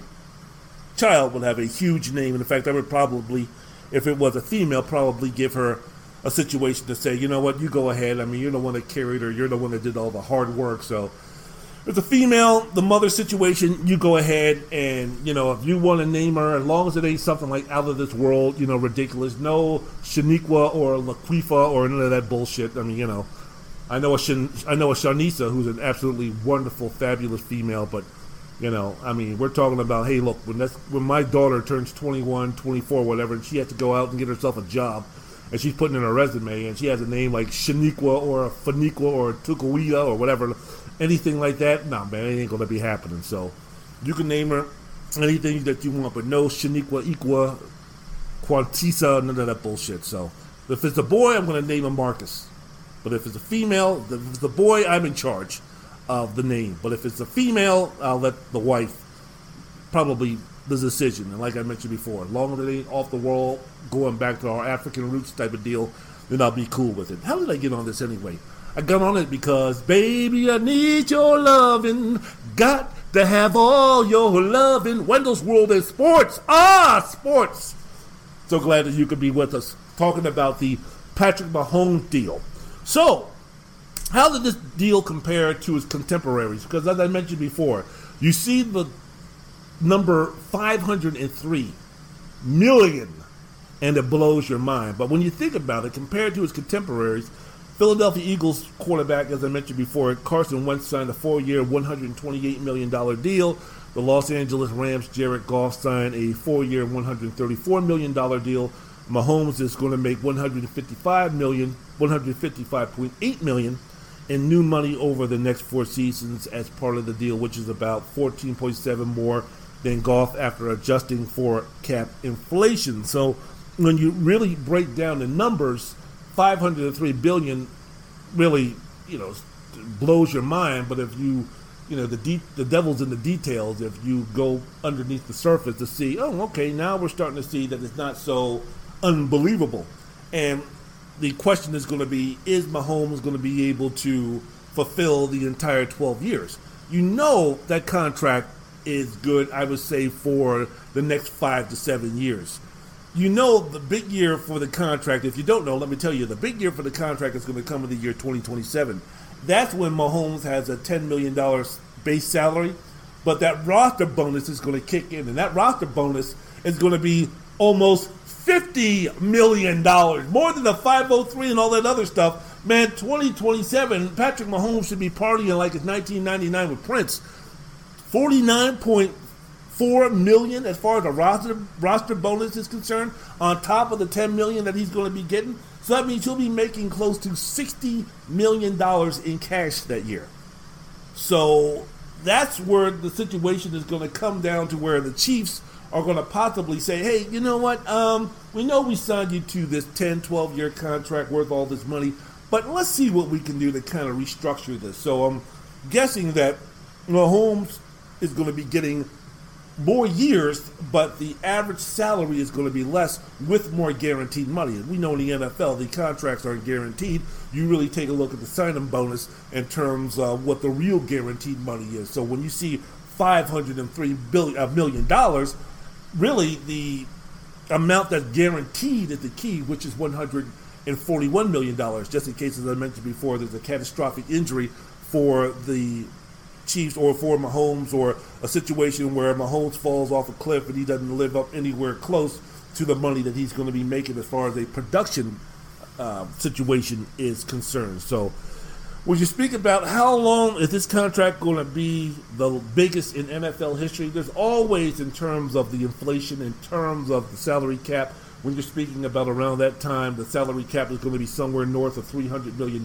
child would have a huge name. And in fact, I would probably if it was a female, probably give her a situation to say, you know what, you go ahead. I mean, you're the one that carried her. You're the one that did all the hard work. So, it's a female, the mother situation, you go ahead and you know if you want to name her, as long as it ain't something like out of this world, you know, ridiculous. No Shaniqua or Laquifa or none of that bullshit. I mean, you know, I know a Shan- I know a Shanisa who's an absolutely wonderful, fabulous female, but you know, I mean, we're talking about, hey, look, when that's when my daughter turns 21, 24, whatever, and she has to go out and get herself a job, and she's putting in her resume, and she has a name like Shaniqua or Faniqua or Tukawia or whatever, anything like that, nah, man, it ain't gonna be happening. So, you can name her anything that you want, but no Shaniqua, Equa, Quantisa, none of that bullshit. So, if it's a boy, I'm gonna name him Marcus. But if it's a female, if it's a boy, I'm in charge of the name. But if it's a female, I'll let the wife probably the decision. And like I mentioned before, long as it ain't off the wall, going back to our African roots type of deal, then I'll be cool with it. How did I get on this anyway? I got on it because, baby, I need your loving. Got to have all your loving. Wendell's World is Sports. Ah, sports. So glad that you could be with us talking about the Patrick Mahomes deal. So, how did this deal compare to his contemporaries? Because as I mentioned before, you see the number 503 million and it blows your mind. But when you think about it, compared to his contemporaries, Philadelphia Eagles quarterback, as I mentioned before, Carson Wentz signed a four-year, $128 million deal. The Los Angeles Rams, Jared Goff signed a four-year, $134 million deal. Mahomes is going to make $155 million, $155.8 million in new money over the next four seasons as part of the deal, which is about 14.7 more than Goff after adjusting for cap inflation. So when you really break down the numbers, 503 billion really, you know, blows your mind. But if you, you know, the de- the devil's in the details. If you go underneath the surface to see, oh, okay, now we're starting to see that it's not so unbelievable. And the question is going to be is Mahomes going to be able to fulfill the entire 12 years? You know that contract is good, I would say, for the next five to seven years. You know the big year for the contract. If you don't know, let me tell you, the big year for the contract is going to come in the year 2027. That's when Mahomes has a $10 million base salary, but that roster bonus is going to kick in, and that roster bonus is going to be almost $50 million, more than the 503 and all that other stuff. Man, 2027, Patrick Mahomes should be partying like it's 1999 with Prince. 49.4 million as far as a roster roster bonus is concerned, on top of the 10 million that he's going to be getting. So that means he'll be making close to 60 million dollars in cash that year. So that's where the situation is going to come down to where the Chiefs are going to possibly say, hey, you know what? Um, we know we signed you to this 10, 12 year contract worth all this money, but let's see what we can do to kind of restructure this. So I'm guessing that Mahomes is going to be getting more years, but the average salary is going to be less with more guaranteed money. We know in the NFL, the contracts aren't guaranteed. You really take a look at the signing bonus in terms of what the real guaranteed money is. So when you see 503 billion, million dollars, really the amount that's guaranteed is the key, which is 141 million dollars. Just in case, as I mentioned before, there's a catastrophic injury for the Chiefs or for Mahomes or a situation where Mahomes falls off a cliff and he doesn't live up anywhere close to the money that he's going to be making as far as a production uh, situation is concerned. So, when you speak about how long is this contract going to be the biggest in NFL history, there's always, in terms of the inflation, in terms of the salary cap, when you're speaking about around that time, the salary cap is going to be somewhere north of $300 million.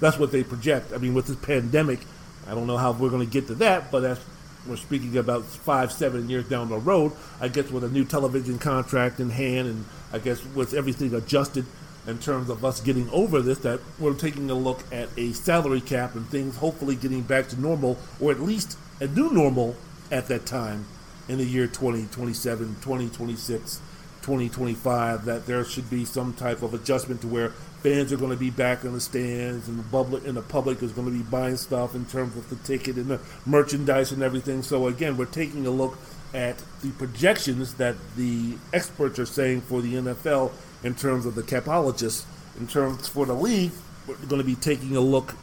That's what they project. I mean, with this pandemic, I don't know how we're going to get to that, but that's we're speaking about five, seven years down the road. I guess with a new television contract in hand, and I guess with everything adjusted in terms of us getting over this, that we're taking a look at a salary cap and things hopefully getting back to normal, or at least a new normal at that time in the year 2027, 2026, 2025. That there should be some type of adjustment to where fans are going to be back in the stands and the public and the public is going to be buying stuff in terms of the ticket and the merchandise and everything. So again, we're taking a look at the projections that the experts are saying for the NFL in terms of the capologists. In terms for the league, we're going to be taking a look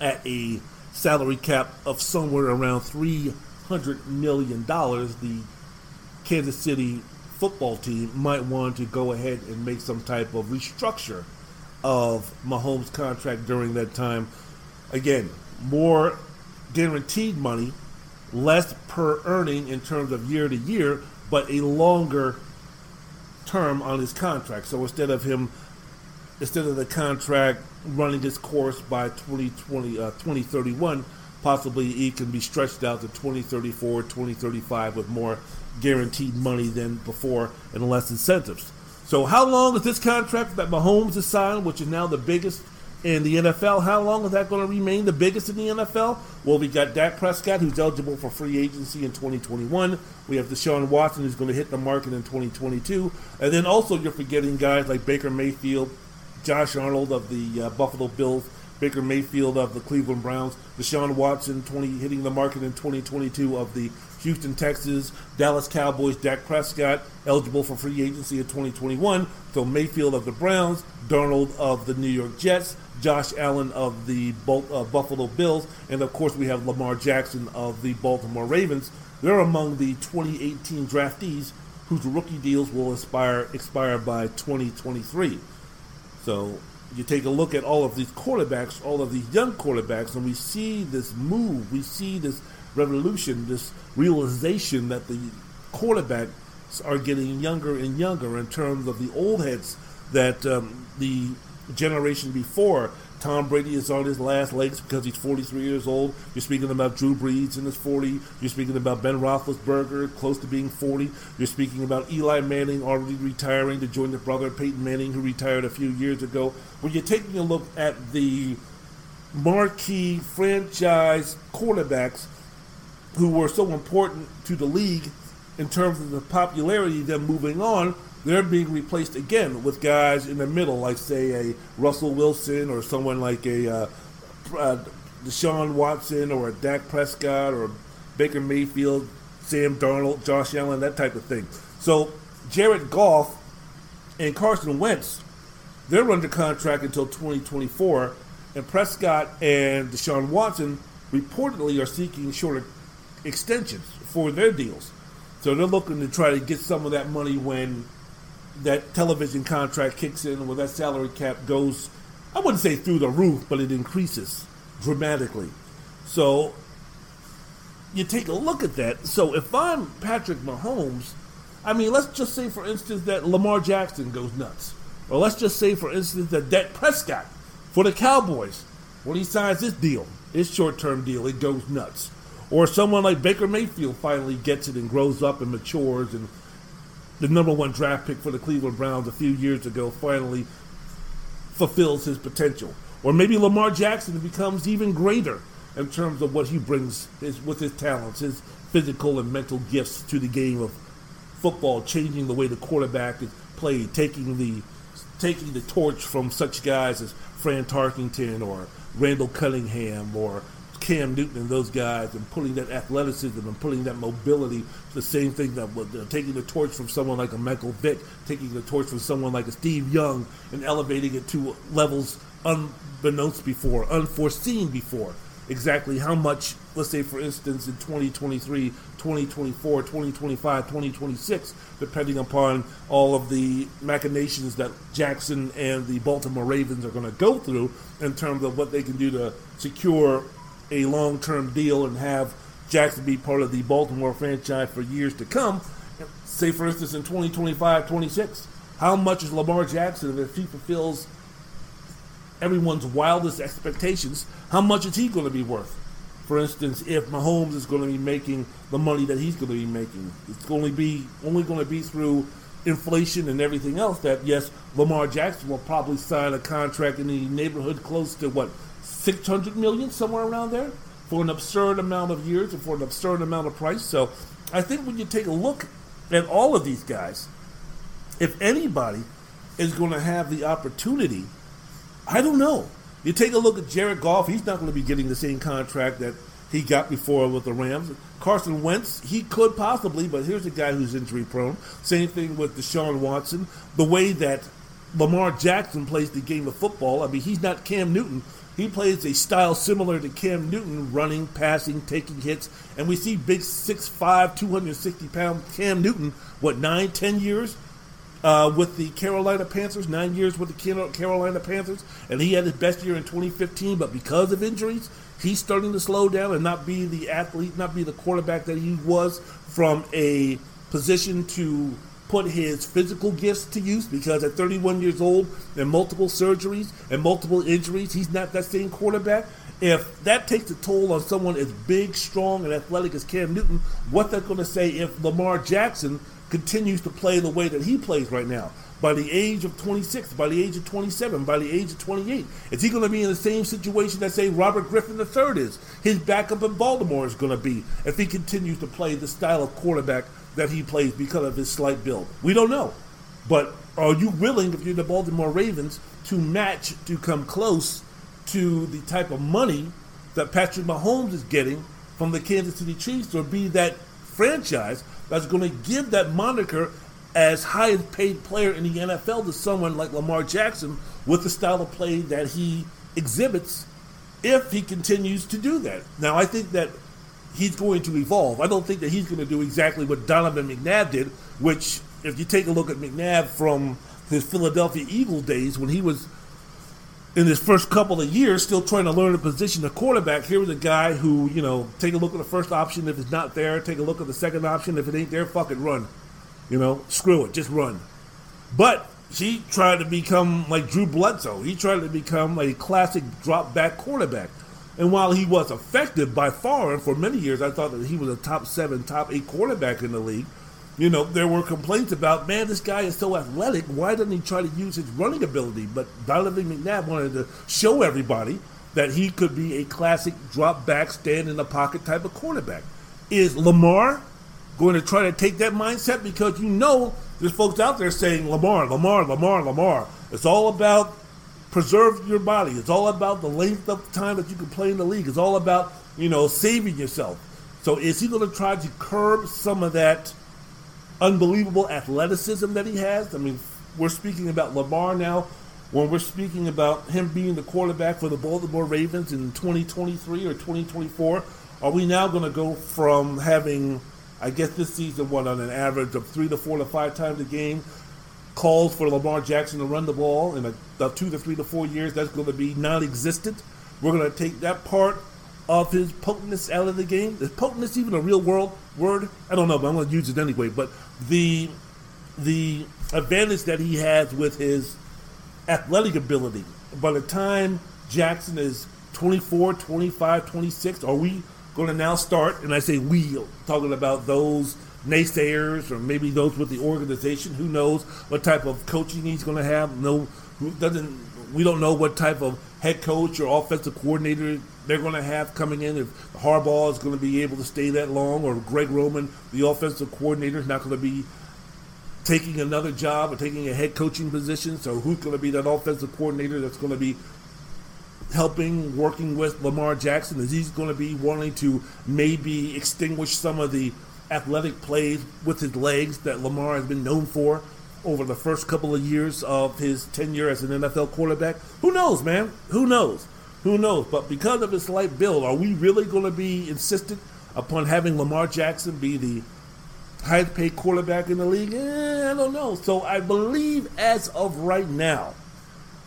at a salary cap of somewhere around three hundred million dollars. The Kansas City football team might want to go ahead and make some type of restructure of Mahomes' contract during that time. Again, more guaranteed money, less per earning in terms of year to year, but a longer term on his contract. So instead of him, instead of the contract running its course by 2020, uh, 2031, possibly it can be stretched out to 2034, 2035 with more guaranteed money than before and less incentives. So, how long is this contract that Mahomes has signed, which is now the biggest in the NFL? How long is that going to remain the biggest in the NFL? Well, we got Dak Prescott, who's eligible for free agency in 2021. We have Deshaun Watson, who's going to hit the market in 2022. And then also, you're forgetting guys like Baker Mayfield, Josh Arnold of the uh, Buffalo Bills, Baker Mayfield of the Cleveland Browns, Deshaun Watson 20 hitting the market in 2022 of the Houston Texas, Dallas Cowboys, Dak Prescott eligible for free agency in 2021. So Mayfield of the Browns, Darnold of the New York Jets, Josh Allen of the uh, Buffalo Bills, and of course we have Lamar Jackson of the Baltimore Ravens. They're among the 2018 draftees whose rookie deals will expire expire by 2023. So you take a look at all of these quarterbacks, all of these young quarterbacks, and we see this move, we see this revolution, this realization that the quarterbacks are getting younger and younger in terms of the old heads that um, the generation before. Tom Brady is on his last legs because he's 43 years old. You're speaking about Drew Brees in his 40. You're speaking about Ben Roethlisberger, close to being 40. You're speaking about Eli Manning already retiring to join his brother Peyton Manning, who retired a few years ago. When you're taking a look at the marquee franchise quarterbacks who were so important to the league in terms of the popularity, them moving on, they're being replaced again with guys in the middle, like say a Russell Wilson or someone like a uh, uh, Deshaun Watson or a Dak Prescott or Baker Mayfield, Sam Darnold, Josh Allen, that type of thing. So Jared Goff and Carson Wentz, they're under contract until 2024, and Prescott and Deshaun Watson reportedly are seeking shorter extensions for their deals. So they're looking to try to get some of that money when that television contract kicks in, when that salary cap goes, I wouldn't say through the roof, but it increases dramatically. So you take a look at that. So if I'm Patrick Mahomes, I mean, let's just say, for instance, that Lamar Jackson goes nuts. Or let's just say, for instance, that Dak Prescott for the Cowboys, when he signs this deal, his short term deal, it goes nuts. Or someone like Baker Mayfield finally gets it and grows up and matures, and the number one draft pick for the Cleveland Browns a few years ago finally fulfills his potential. Or maybe Lamar Jackson becomes even greater in terms of what he brings his, with his talents, his physical and mental gifts to the game of football, changing the way the quarterback is played, taking the taking the torch from such guys as Fran Tarkenton or Randall Cunningham or Cam Newton and those guys, and putting that athleticism and putting that mobility, the same thing that was uh, taking the torch from someone like a Michael Vick, taking the torch from someone like a Steve Young, and elevating it to levels unbeknownst before, unforeseen before. Exactly how much, let's say, for instance, in 2023, 2024, 2025, 2026, depending upon all of the machinations that Jackson and the Baltimore Ravens are going to go through in terms of what they can do to secure a long term deal and have Jackson be part of the Baltimore franchise for years to come. Say, for instance, in 2025, 26, how much is Lamar Jackson if he fulfills everyone's wildest expectations, how much is he going to be worth? For instance, if Mahomes is going to be making the money that he's going to be making, it's to be only going to be through inflation and everything else. That yes, Lamar Jackson will probably sign a contract in the neighborhood close to what six hundred million, somewhere around there, for an absurd amount of years and for an absurd amount of price. So, I think when you take a look at all of these guys, if anybody is going to have the opportunity I don't know. You take a look at Jared Goff, he's not going to be getting the same contract that he got before with the Rams. Carson Wentz, he could possibly, but here's a guy who's injury prone. Same thing with Deshaun Watson. The way that Lamar Jackson plays the game of football, I mean, he's not Cam Newton. He plays a style similar to Cam Newton, running, passing, taking hits. And we see big 6'5, 260 pound Cam Newton, what, nine, ten years? uh, with the Carolina Panthers, nine years with the Carolina Panthers, and he had his best year in 2015. But because of injuries, he's starting to slow down and not be the athlete, not be the quarterback that he was from a position to put his physical gifts to use because at 31 years old and multiple surgeries and multiple injuries, he's not that same quarterback. If that takes a toll on someone as big, strong, and athletic as Cam Newton, what they're going to say if Lamar Jackson continues to play the way that he plays right now, by the age of 26, by the age of 27, by the age of 28, is he going to be in the same situation that, say, Robert Griffin III is? His backup in Baltimore is going to be if he continues to play the style of quarterback that he plays because of his slight build. We don't know. But are you willing, if you're the Baltimore Ravens, to match, to come close to the type of money that Patrick Mahomes is getting from the Kansas City Chiefs or be that franchise that's going to give that moniker as highest paid player in the NFL to someone like Lamar Jackson with the style of play that he exhibits if he continues to do that. Now, I think that he's going to evolve. I don't think that he's going to do exactly what Donovan McNabb did, which, if you take a look at McNabb from his Philadelphia Eagle days when he was in his first couple of years, still trying to learn the position of quarterback. Here was a guy who, you know, take a look at the first option. If it's not there, take a look at the second option. If it ain't there, fuck it, run. You know, screw it, just run. But he tried to become like Drew Bledsoe. He tried to become a classic drop back quarterback. And while he was effective by far, and for many years I thought that he was a top seven, top eight quarterback in the league, you know, there were complaints about, man, this guy is so athletic. Why doesn't he try to use his running ability? But Donovan McNabb wanted to show everybody that he could be a classic drop back, stand in the pocket type of quarterback. Is Lamar going to try to take that mindset? Because you know there's folks out there saying, Lamar, Lamar, Lamar, Lamar. It's all about preserve your body. It's all about the length of time that you can play in the league. It's all about, you know, saving yourself. So is he going to try to curb some of that unbelievable athleticism that he has. I mean, we're speaking about Lamar now. When we're speaking about him being the quarterback for the Baltimore Ravens in 2023 or 2024, are we now going to go from having, I guess this season, what on an average of three to four to five times a game, calls for Lamar Jackson to run the ball in a, a two to three to four years? That's going to be non-existent. We're going to take that part of his potentness out of the game. Is potentness even a real world word? I don't know, but I'm going to use it anyway. But the the advantage that he has with his athletic ability. By the time Jackson is 24, 25, 26, are we going to now start? And I say we, talking about those naysayers or maybe those with the organization. Who knows what type of coaching he's going to have? No, doesn't. We don't know what type of head coach or offensive coordinator they're going to have coming in. If Harbaugh is going to be able to stay that long, or Greg Roman, the offensive coordinator, is not going to be taking another job or taking a head coaching position. So who's going to be that offensive coordinator that's going to be helping, working with Lamar Jackson? Is he going to be wanting to maybe extinguish some of the athletic plays with his legs that Lamar has been known for over the first couple of years of his tenure as an NFL quarterback? Who knows, man? Who knows? Who knows? But because of his slight build, are we really going to be insistent upon having Lamar Jackson be the highest paid quarterback in the league? Eh, I don't know. So I believe as of right now,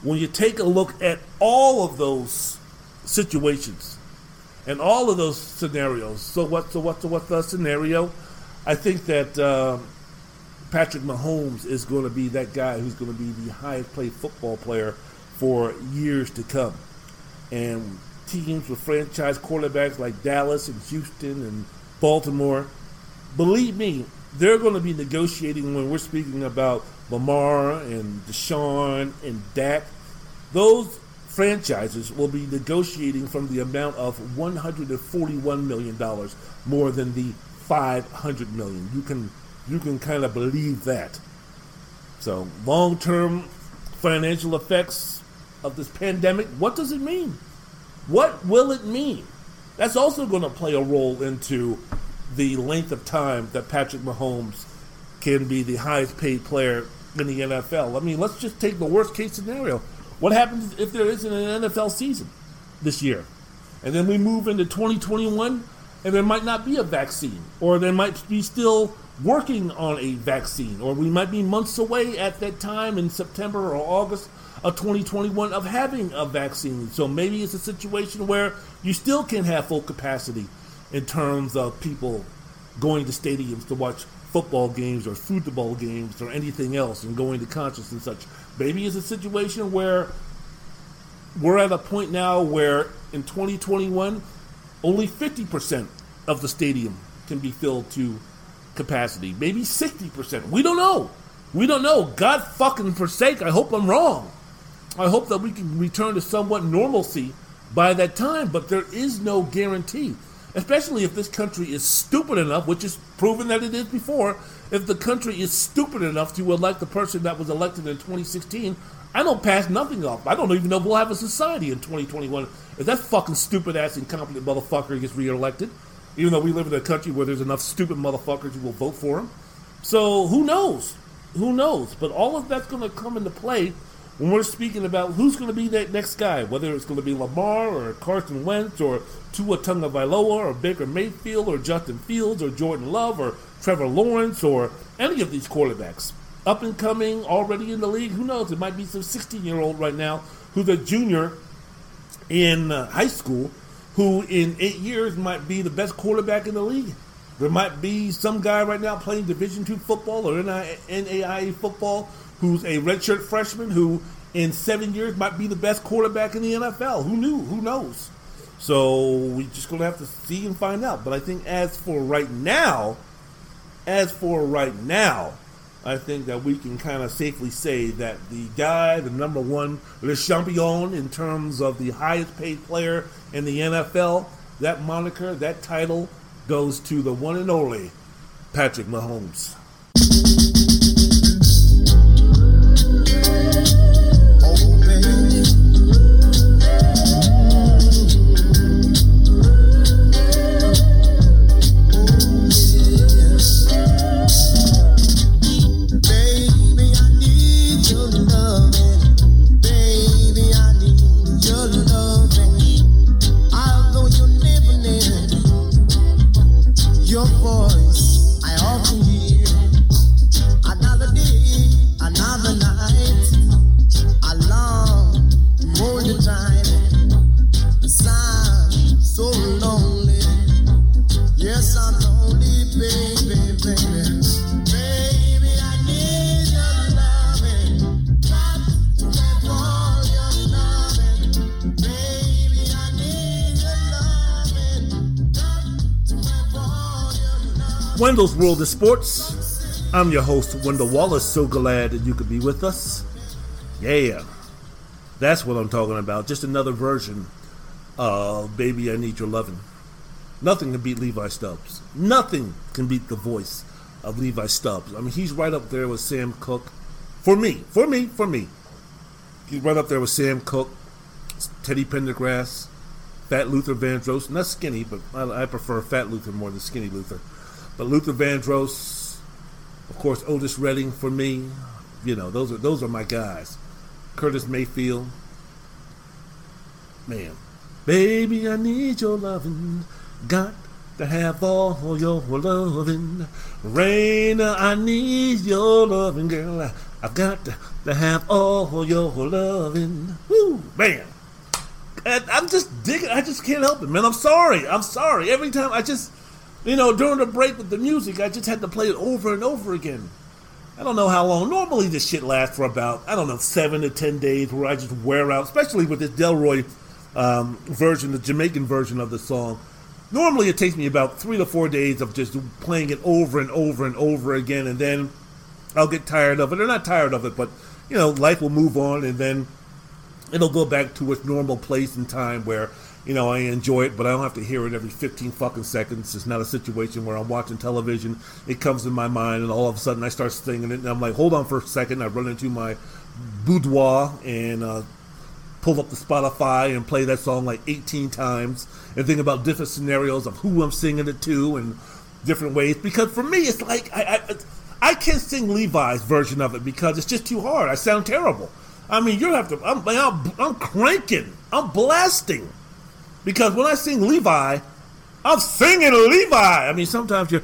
when you take a look at all of those situations and all of those scenarios, so what? So what? So what's the scenario? I think that uh, Patrick Mahomes is going to be that guy who's going to be the highest paid football player for years to come. And teams with franchise quarterbacks like Dallas and Houston and Baltimore believe me, they're going to be negotiating when we're speaking about Lamar and Deshaun and Dak. Those franchises will be negotiating from the amount of $141 million more than the 500 million. You can you can kind of believe that. So, long-term financial effects of this pandemic, what does it mean? What will it mean? That's also going to play a role into the length of time that Patrick Mahomes can be the highest paid player in the NFL. I mean, let's just take the worst case scenario. What happens if there isn't an NFL season this year? And then we move into 2021 and there might not be a vaccine, or there might be still working on a vaccine, or we might be months away at that time in September or August of 2021 of having a vaccine. So maybe it's a situation where you still can't have full capacity in terms of people going to stadiums to watch football games or football games or anything else and going to concerts and such. Maybe it's a situation where we're at a point now where in 2021 only 50% of the stadium can be filled to capacity. Maybe 60%. We don't know. We don't know. God fucking forsake, I hope I'm wrong. I hope that we can return to somewhat normalcy by that time, but there is no guarantee especially if this country is stupid enough, which is proven that it is before, if the country is stupid enough to elect the person that was elected in 2016, I don't pass nothing off. I don't even know if we'll have a society in 2021 if that fucking stupid ass incompetent motherfucker gets reelected. Even though we live in a country where there's enough stupid motherfuckers who will vote for him. So who knows? Who knows? But all of that's going to come into play when we're speaking about who's going to be that next guy, whether it's going to be Lamar or Carson Wentz or Tua Tagovailoa or Baker Mayfield or Justin Fields or Jordan Love or Trevor Lawrence or any of these quarterbacks. Up and coming, already in the league, who knows? It might be some 16 year old right now who's a junior in uh, high school who in eight years might be the best quarterback in the league. There might be some guy right now playing Division two football or NAIA football who's a redshirt freshman who in seven years might be the best quarterback in the NFL. Who knew? Who knows? So we're just gonna have to see and find out. But I think as for right now, as for right now, I think that we can kind of safely say that the guy, the number one, Le Champion in terms of the highest paid player in the NFL, that moniker, that title goes to the one and only Patrick Mahomes. Wendell's World of Sports. I'm your host, Wendell Wallace. So glad that you could be with us. Yeah, that's what I'm talking about. Just another version of Baby I Need Your Lovin'. Nothing can beat Levi Stubbs. Nothing can beat the voice of Levi Stubbs. I mean, he's right up there with Sam Cooke. For me, for me, for me. He's right up there with Sam Cooke, Teddy Pendergrass, Fat Luther Vandross. Not skinny, but I, I prefer Fat Luther more than Skinny Luther. But Luther Vandross, of course, Otis Redding for me. You know, those are those are my guys. Curtis Mayfield. Man. Baby, I need your loving. Got to have all your loving. Raina, I need your loving, girl. I've got to have all your loving. Woo, man. And I'm just digging. I just can't help it, man. I'm sorry. I'm sorry. Every time I just you know, during the break with the music, I just had to play it over and over again. I don't know how long. Normally, this shit lasts for about, I don't know, seven to ten days where I just wear out, especially with this Delroy um, version, the Jamaican version of the song. Normally, it takes me about three to four days of just playing it over and over and over again, and then I'll get tired of it. Or not tired of it, but, you know, life will move on, and then it'll go back to its normal place and time where you know, I enjoy it, but I don't have to hear it every 15 fucking seconds. It's not a situation where I'm watching television, it comes in my mind, and all of a sudden I start singing it, and I'm like, hold on for a second. I run into my boudoir and uh, pull up the Spotify and play that song like 18 times and think about different scenarios of who I'm singing it to and different ways. Because for me, it's like I, I, I can't sing Levi's version of it because it's just too hard. I sound terrible. I mean, you have to. I'm, I'm, I'm cranking. I'm blasting. Because when I sing Levi, I'm singing Levi. I mean, sometimes you're,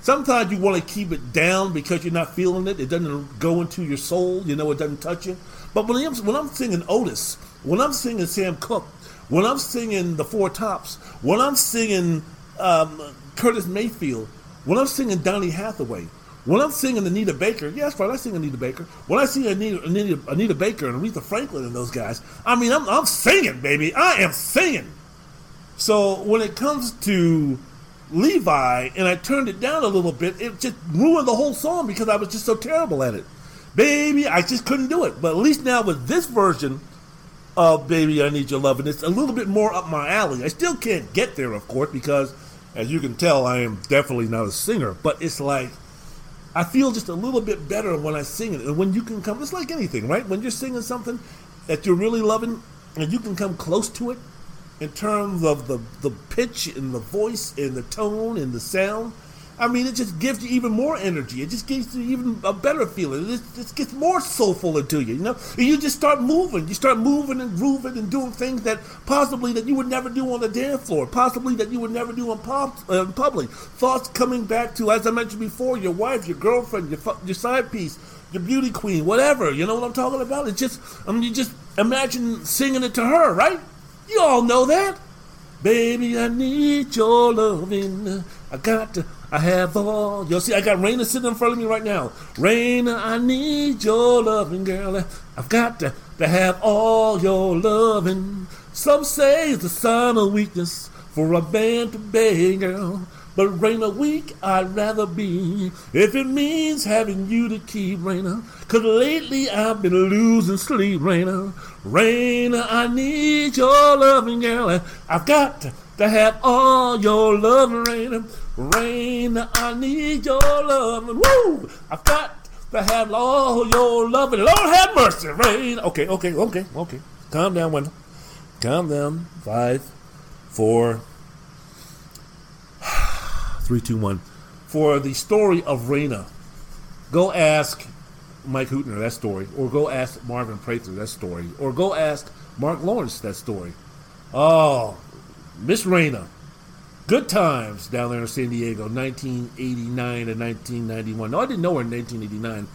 sometimes you want to keep it down because you're not feeling it. It doesn't go into your soul. You know, it doesn't touch you. But when I'm, when I'm singing Otis, when I'm singing Sam Cooke, when I'm singing The Four Tops, when I'm singing um, Curtis Mayfield, when I'm singing Donny Hathaway, when I'm singing Anita Baker, yes, right, I sing Anita Baker. When I see Anita, Anita, Anita Baker and Aretha Franklin and those guys, I mean, I'm, I'm singing, baby. I am singing. So when it comes to Levi, and I turned it down a little bit, it just ruined the whole song because I was just so terrible at it. Baby, I just couldn't do it. But at least now with this version of Baby, I Need Your Love, and it's a little bit more up my alley. I still can't get there, of course, because as you can tell, I am definitely not a singer. But it's like I feel just a little bit better when I sing it. And when you can come, it's like anything, right? When you're singing something that you're really loving and you can come close to it in terms of the, the pitch and the voice and the tone and the sound, I mean, it just gives you even more energy. It just gives you even a better feeling. It just gets more soulful into you, you know. And you just start moving. You start moving and grooving and doing things that possibly that you would never do on the dance floor, possibly that you would never do in, pop, uh, in public. Thoughts coming back to, as I mentioned before, your wife, your girlfriend, your your side piece, your beauty queen, whatever. You know what I'm talking about? It's just, I mean, you just imagine singing it to her, right? You all know that. Baby, I need your loving. I got to, I have all. You see, I got Raina sitting in front of me right now. Raina, I need your loving, girl. I've got to, to have all your loving. Some say it's a sign of weakness for a man to beg, girl. But Raina, weak I'd rather be if it means having you to keep, Raina. Cause lately I've been losing sleep, Raina. Raina, I need your loving, girl. I've got to, to have all your loving, Raina. Raina, I need your love. Woo! I've got to have all your loving. Lord have mercy, rain. Okay, okay, okay, okay. Calm down, Wendell. Calm down. Five, four, three, two, one. For the story of Raina, go ask Mike Hootner that story, or go ask Marvin Prather that story, or go ask Mark Lawrence that story. Oh, Miss Raina Good times down there in San Diego, 1989 to 1991. No, I didn't know her in 1989.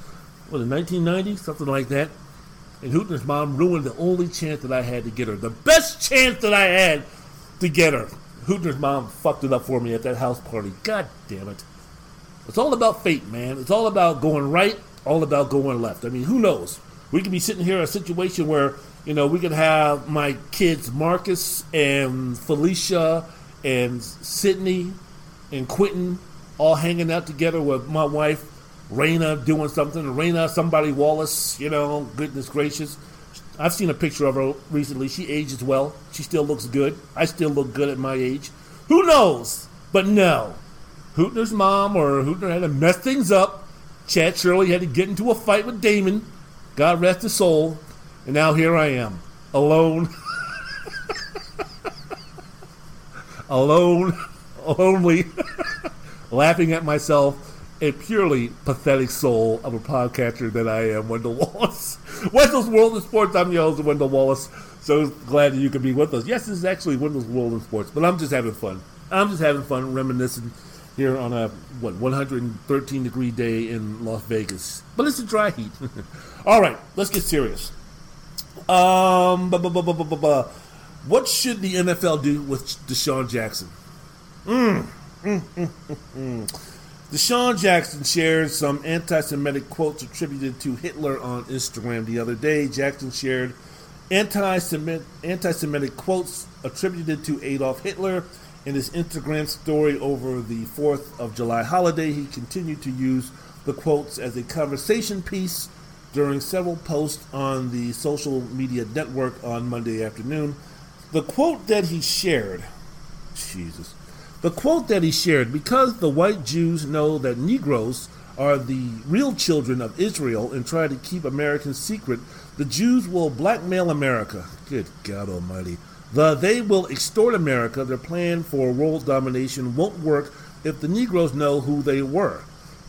Was it 1990? Something like that. And Hootner's mom ruined the only chance that I had to get her. The best chance that I had to get her. Hootner's mom fucked it up for me at that house party. God damn it. It's all about fate, man. It's all about going right, all about going left. I mean, who knows? We could be sitting here in a situation where, you know, we could have my kids, Marcus and Felicia and Sydney and Quentin all hanging out together with my wife, Raina, doing something. Raina, somebody Wallace, you know, goodness gracious. I've seen a picture of her recently. She ages well. She still looks good. I still look good at my age. Who knows? But no. Hootner's mom or Hootner had to mess things up. Chad Shirley had to get into a fight with Damon. God rest his soul. And now here I am, alone. alone, lonely, laughing at myself, a purely pathetic soul of a podcatcher that I am, Wendell Wallace. Wendell's World of Sports, I'm your host, Wendell Wallace. So glad that you could be with us. Yes, this is actually Wendell's World of Sports, but I'm just having fun. I'm just having fun reminiscing here on a what 113 degree day in Las Vegas. But it's a dry heat. All right, let's get serious. Um, what should the NFL do with DeSean Jackson? Mm. Mm, mm. DeSean Jackson shared some anti Semitic quotes attributed to Hitler on Instagram the other day. Jackson shared anti Semitic quotes attributed to Adolf Hitler in his Instagram story over the 4th of July holiday. He continued to use the quotes as a conversation piece during several posts on the social media network on Monday afternoon. The quote that he shared, Jesus, the quote that he shared, because the white Jews know that Negroes are the real children of Israel and try to keep Americans secret, the Jews will blackmail America. Good God Almighty. The they will extort America. Their plan for world domination won't work if the Negroes know who they were.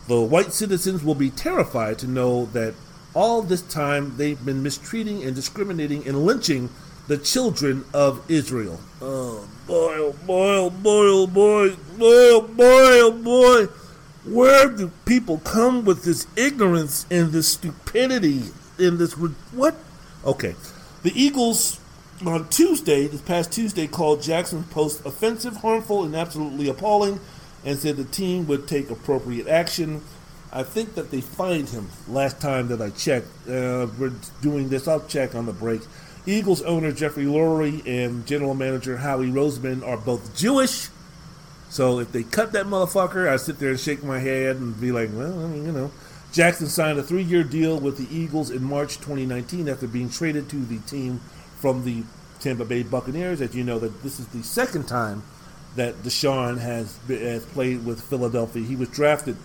The white citizens will be terrified to know that all this time they've been mistreating and discriminating and lynching the children of Israel. Oh boy, oh boy, oh boy, oh boy, oh boy, oh boy. Where do people come with this ignorance and this stupidity and this what? Okay, the Eagles on Tuesday, this past Tuesday, called Jackson's post offensive, harmful, and absolutely appalling, and said the team would take appropriate action. I think that they fined him last time that I checked. Uh, we're doing this. I'll check on the break. Eagles owner Jeffrey Lurie and general manager Howie Roseman are both Jewish. So if they cut that motherfucker, I sit there and shake my head and be like, well, I mean, you know. Jackson signed a three year deal with the Eagles in March 2019 after being traded to the team from the Tampa Bay Buccaneers. As you know, that this is the second time that DeSean has, has played with Philadelphia. He was drafted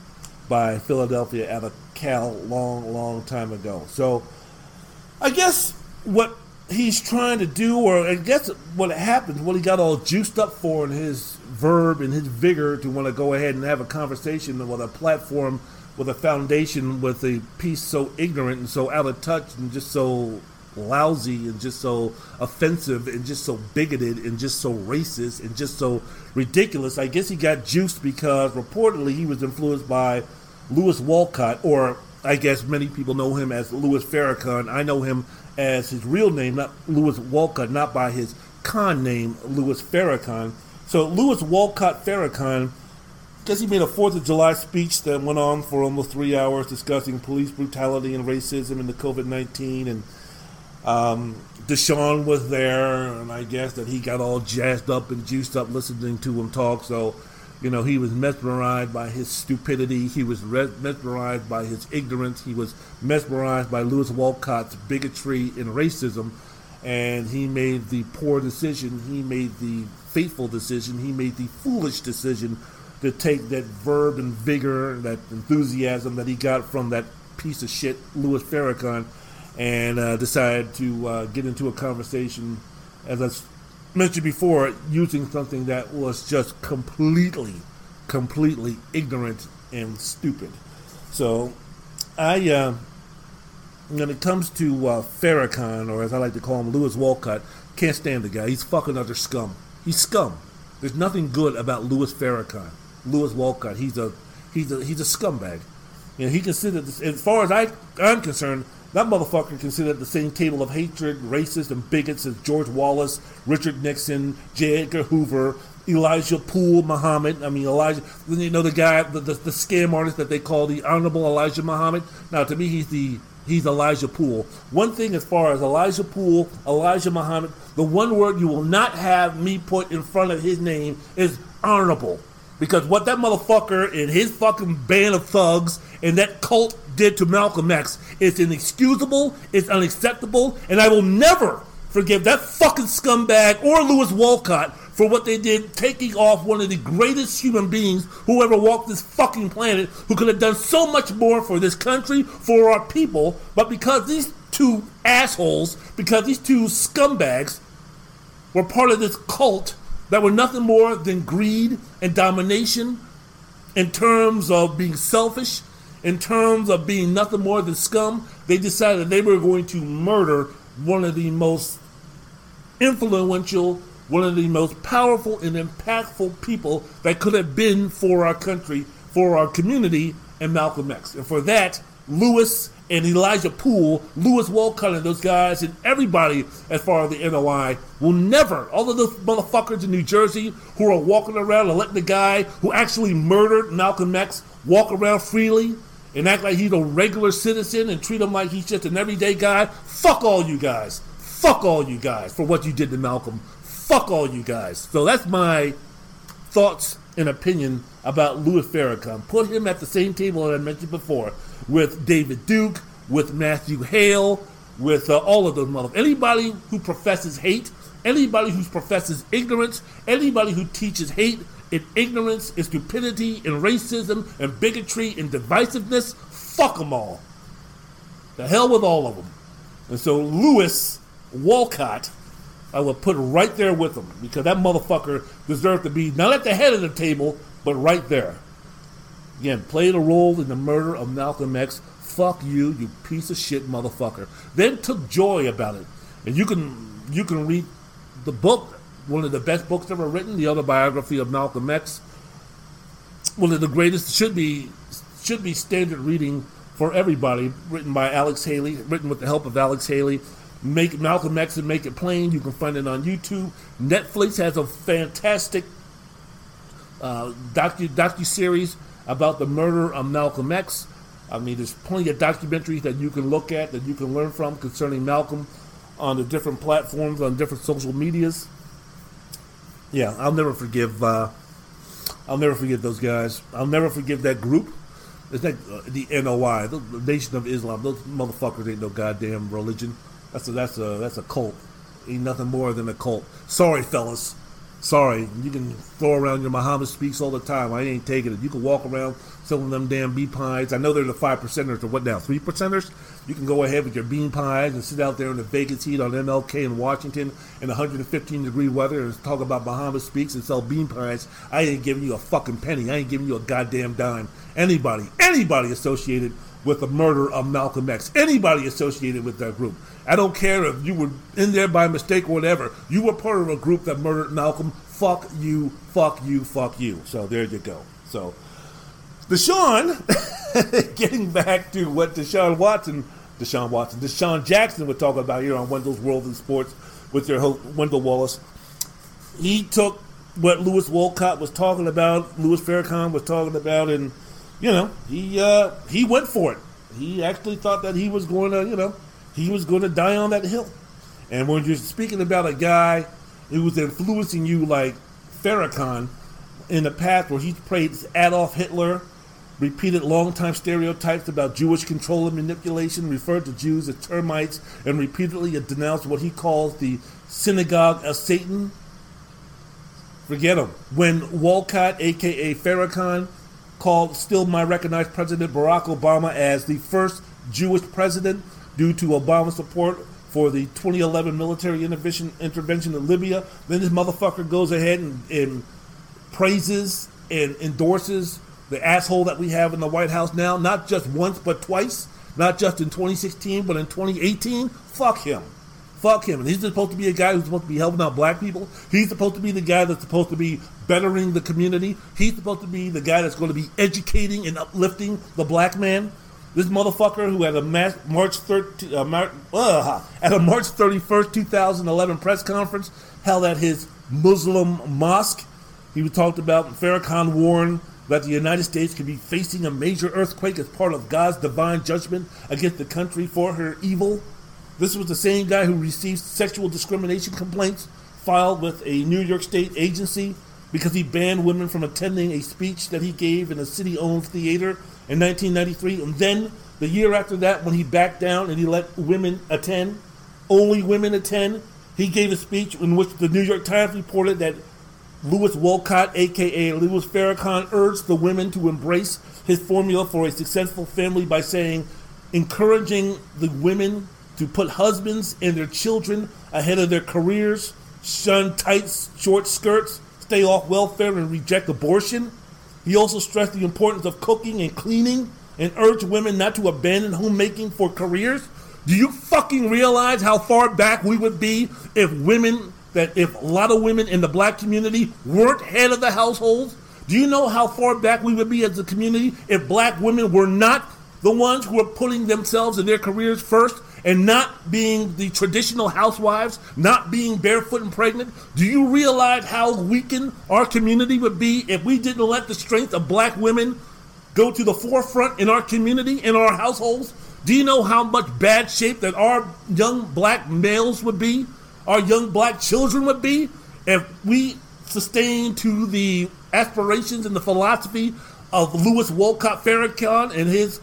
by Philadelphia out of Cal long, long time ago. So I guess what he's trying to do, or I guess what happens, what he got all juiced up for in his verb and his vigor to want to go ahead and have a conversation with a platform, with a foundation, with a piece so ignorant and so out of touch and just so lousy and just so offensive and just so bigoted and just so racist and just so ridiculous. I guess he got juiced because reportedly he was influenced by Louis Walcott, or I guess many people know him as Louis Farrakhan. I know him as his real name, not Louis Walcott, not by his con name, Louis Farrakhan. So Louis Walcott Farrakhan, guess he made a Fourth of July speech that went on for almost three hours discussing police brutality and racism and the COVID nineteen and um, DeSean was there, and I guess that he got all jazzed up and juiced up listening to him talk. So, you know, he was mesmerized by his stupidity. He was re- mesmerized by his ignorance. He was mesmerized by Louis Walcott's bigotry and racism. And he made the poor decision. He made the fateful decision. He made the foolish decision to take that verb and vigor, that enthusiasm that he got from that piece of shit, Louis Farrakhan and uh, decided to uh, get into a conversation, as I mentioned before, using something that was just completely, completely ignorant and stupid. So, I, uh, when it comes to uh, Farrakhan, or as I like to call him, Louis Walcott, can't stand the guy. He's fucking other scum. He's scum. There's nothing good about Louis Farrakhan, Louis Walcott. He's a he's a he's a scumbag. You know, he considered, as far as I, I'm concerned, that motherfucker considered the same table of hatred, racists, and bigots as George Wallace, Richard Nixon, J. Edgar Hoover, Elijah Poole Muhammad. I mean, Elijah, you know, the guy, the, the, the scam artist that they call the Honorable Elijah Muhammad. Now, to me, he's the he's Elijah Poole. One thing as far as Elijah Poole, Elijah Muhammad, the one word you will not have me put in front of his name is honorable. Because what that motherfucker and his fucking band of thugs and that cult did to Malcolm X. Is inexcusable, it's unacceptable, and I will never forgive that fucking scumbag or Louis Walcott for what they did, taking off one of the greatest human beings who ever walked this fucking planet, who could have done so much more for this country, for our people, but because these two assholes, because these two scumbags were part of this cult that were nothing more than greed and domination in terms of being selfish, in terms of being nothing more than scum, they decided they were going to murder one of the most influential, one of the most powerful and impactful people that could have been for our country, for our community, and Malcolm X. And for that, Louis and Elijah Poole, Louis Walcott, and those guys, and everybody as far as the NOI will never, all of those motherfuckers in New Jersey who are walking around and letting the guy who actually murdered Malcolm X walk around freely and act like he's a regular citizen and treat him like he's just an everyday guy. Fuck all you guys. Fuck all you guys for what you did to Malcolm. Fuck all you guys. So that's my thoughts and opinion about Louis Farrakhan. Put him at the same table that I mentioned before with David Duke, with Matthew Hale, with uh, all of those motherfuckers. Anybody who professes hate, anybody who professes ignorance, anybody who teaches hate and ignorance in stupidity in racism and bigotry in divisiveness, fuck them all. The hell with all of them. And so Louis Walcott, I will put right there with him because that motherfucker deserved to be not at the head of the table, but right there. Again, played a role in the murder of Malcolm X. Fuck you, you piece of shit motherfucker. Then took joy about it. And you can you can read the book, one of the best books ever written, the autobiography of Malcolm X. One of the greatest should be should be standard reading for everybody, written by Alex Haley, written with the help of Alex Haley. Make Malcolm X and Make It Plain. You can find it on YouTube. Netflix has a fantastic uh, docu docu series about the murder of Malcolm X. I mean, there's plenty of documentaries that you can look at that you can learn from concerning Malcolm on the different platforms on different social medias. Yeah, I'll never forgive. Uh, I'll never forgive those guys. I'll never forgive that group. It's like uh, the NOI, the, the Nation of Islam. Those motherfuckers ain't no goddamn religion. That's a that's a that's a cult. Ain't nothing more than a cult. Sorry, fellas. Sorry, you can throw around your Muhammad speaks all the time. I ain't taking it. You can walk around selling them damn bean pies. I know they're the five percenters or what now? Three percenters? You can go ahead with your bean pies and sit out there in the Vegas heat on MLK in Washington in 115 degree weather and talk about Muhammad speaks and sell bean pies. I ain't giving you a fucking penny. I ain't giving you a goddamn dime. Anybody, anybody associated with the murder of Malcolm X, anybody associated with that group. I don't care if you were in there by mistake or whatever. You were part of a group that murdered Malcolm. Fuck you, fuck you, fuck you. So there you go. So, DeSean, getting back to what Deshaun Watson, Deshaun Watson, DeSean Jackson would talk about here on Wendell's World in Sports with their host, Wendell Wallace. He took what Louis Walcott was talking about, Louis Farrakhan was talking about, and, you know, he, uh, he went for it. He actually thought that he was going to, you know, he was going to die on that hill. And when you're speaking about a guy who was influencing you like Farrakhan in the past, where he praised Adolf Hitler, repeated long-time stereotypes about Jewish control and manipulation, referred to Jews as termites, and repeatedly denounced what he calls the synagogue of Satan. Forget him. When Walcott, aka Farrakhan, called still my recognized President Barack Obama as the first Jewish president, due to Obama's support for the 2011 military intervention, intervention in Libya. Then this motherfucker goes ahead and, and praises and endorses the asshole that we have in the White House now, not just once but twice, not just in 2016 but in 2018. Fuck him. Fuck him. And he's supposed to be a guy who's supposed to be helping out black people. He's supposed to be the guy that's supposed to be bettering the community. He's supposed to be the guy that's going to be educating and uplifting the black man. This motherfucker who had a March 13, uh, uh, at a March 31st, 2011 press conference held at his Muslim mosque, he talked about Farrakhan warned that the United States could be facing a major earthquake as part of God's divine judgment against the country for her evil. This was the same guy who received sexual discrimination complaints filed with a New York State agency because he banned women from attending a speech that he gave in a city owned theater in 1993. And then the year after that, when he backed down and he let women attend, only women attend, he gave a speech in which the New York Times reported that Louis Walcott, aka Louis Farrakhan, urged the women to embrace his formula for a successful family by saying, encouraging the women to put husbands and their children ahead of their careers, shun tight, short skirts, stay off welfare, and reject abortion. He also stressed the importance of cooking and cleaning and urged women not to abandon homemaking for careers. Do you fucking realize how far back we would be if women, that if a lot of women in the black community weren't head of the households? Do you know how far back we would be as a community if black women were not the ones who are putting themselves and their careers first and not being the traditional housewives, not being barefoot and pregnant, do you realize how weakened our community would be if we didn't let the strength of black women go to the forefront in our community, in our households? Do you know how much bad shape that our young black males would be, our young black children would be, if we sustained to the aspirations and the philosophy of Louis Walcott Farrakhan and his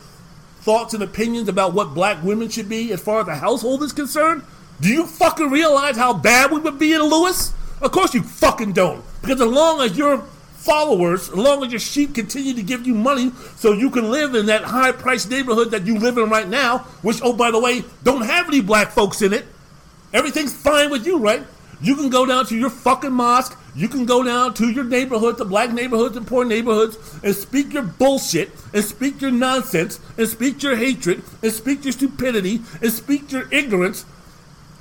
thoughts and opinions about what black women should be as far as the household is concerned? Do you fucking realize how bad we would be in Louis? Of course you fucking don't. Because as long as your followers, as long as your sheep continue to give you money so you can live in that high priced neighborhood that you live in right now, which, oh, by the way, don't have any black folks in it, everything's fine with you, right? You can go down to your fucking mosque. You can go down to your neighborhood, the black neighborhoods and poor neighborhoods, and speak your bullshit, and speak your nonsense, and speak your hatred, and speak your stupidity, and speak your ignorance,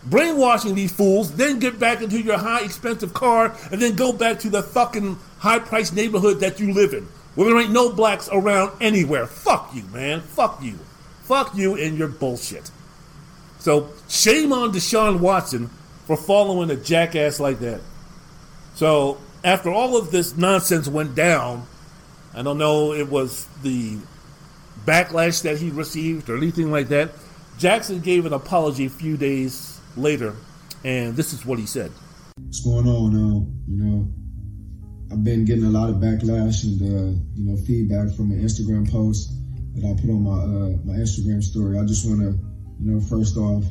brainwashing these fools, then get back into your high expensive car, and then go back to the fucking high priced neighborhood that you live in, where there ain't no blacks around anywhere. Fuck you, man. Fuck you. Fuck you and your bullshit. So, shame on Deshaun Watson for following a jackass like that. So after all of this nonsense went down, I don't know it was the backlash that he received or anything like that. Jackson gave an apology a few days later, and this is what he said. What's going on? Uh, you know, I've been getting a lot of backlash and uh, you know feedback from an Instagram post that I put on my uh, my Instagram story. I just want to, you know, first off,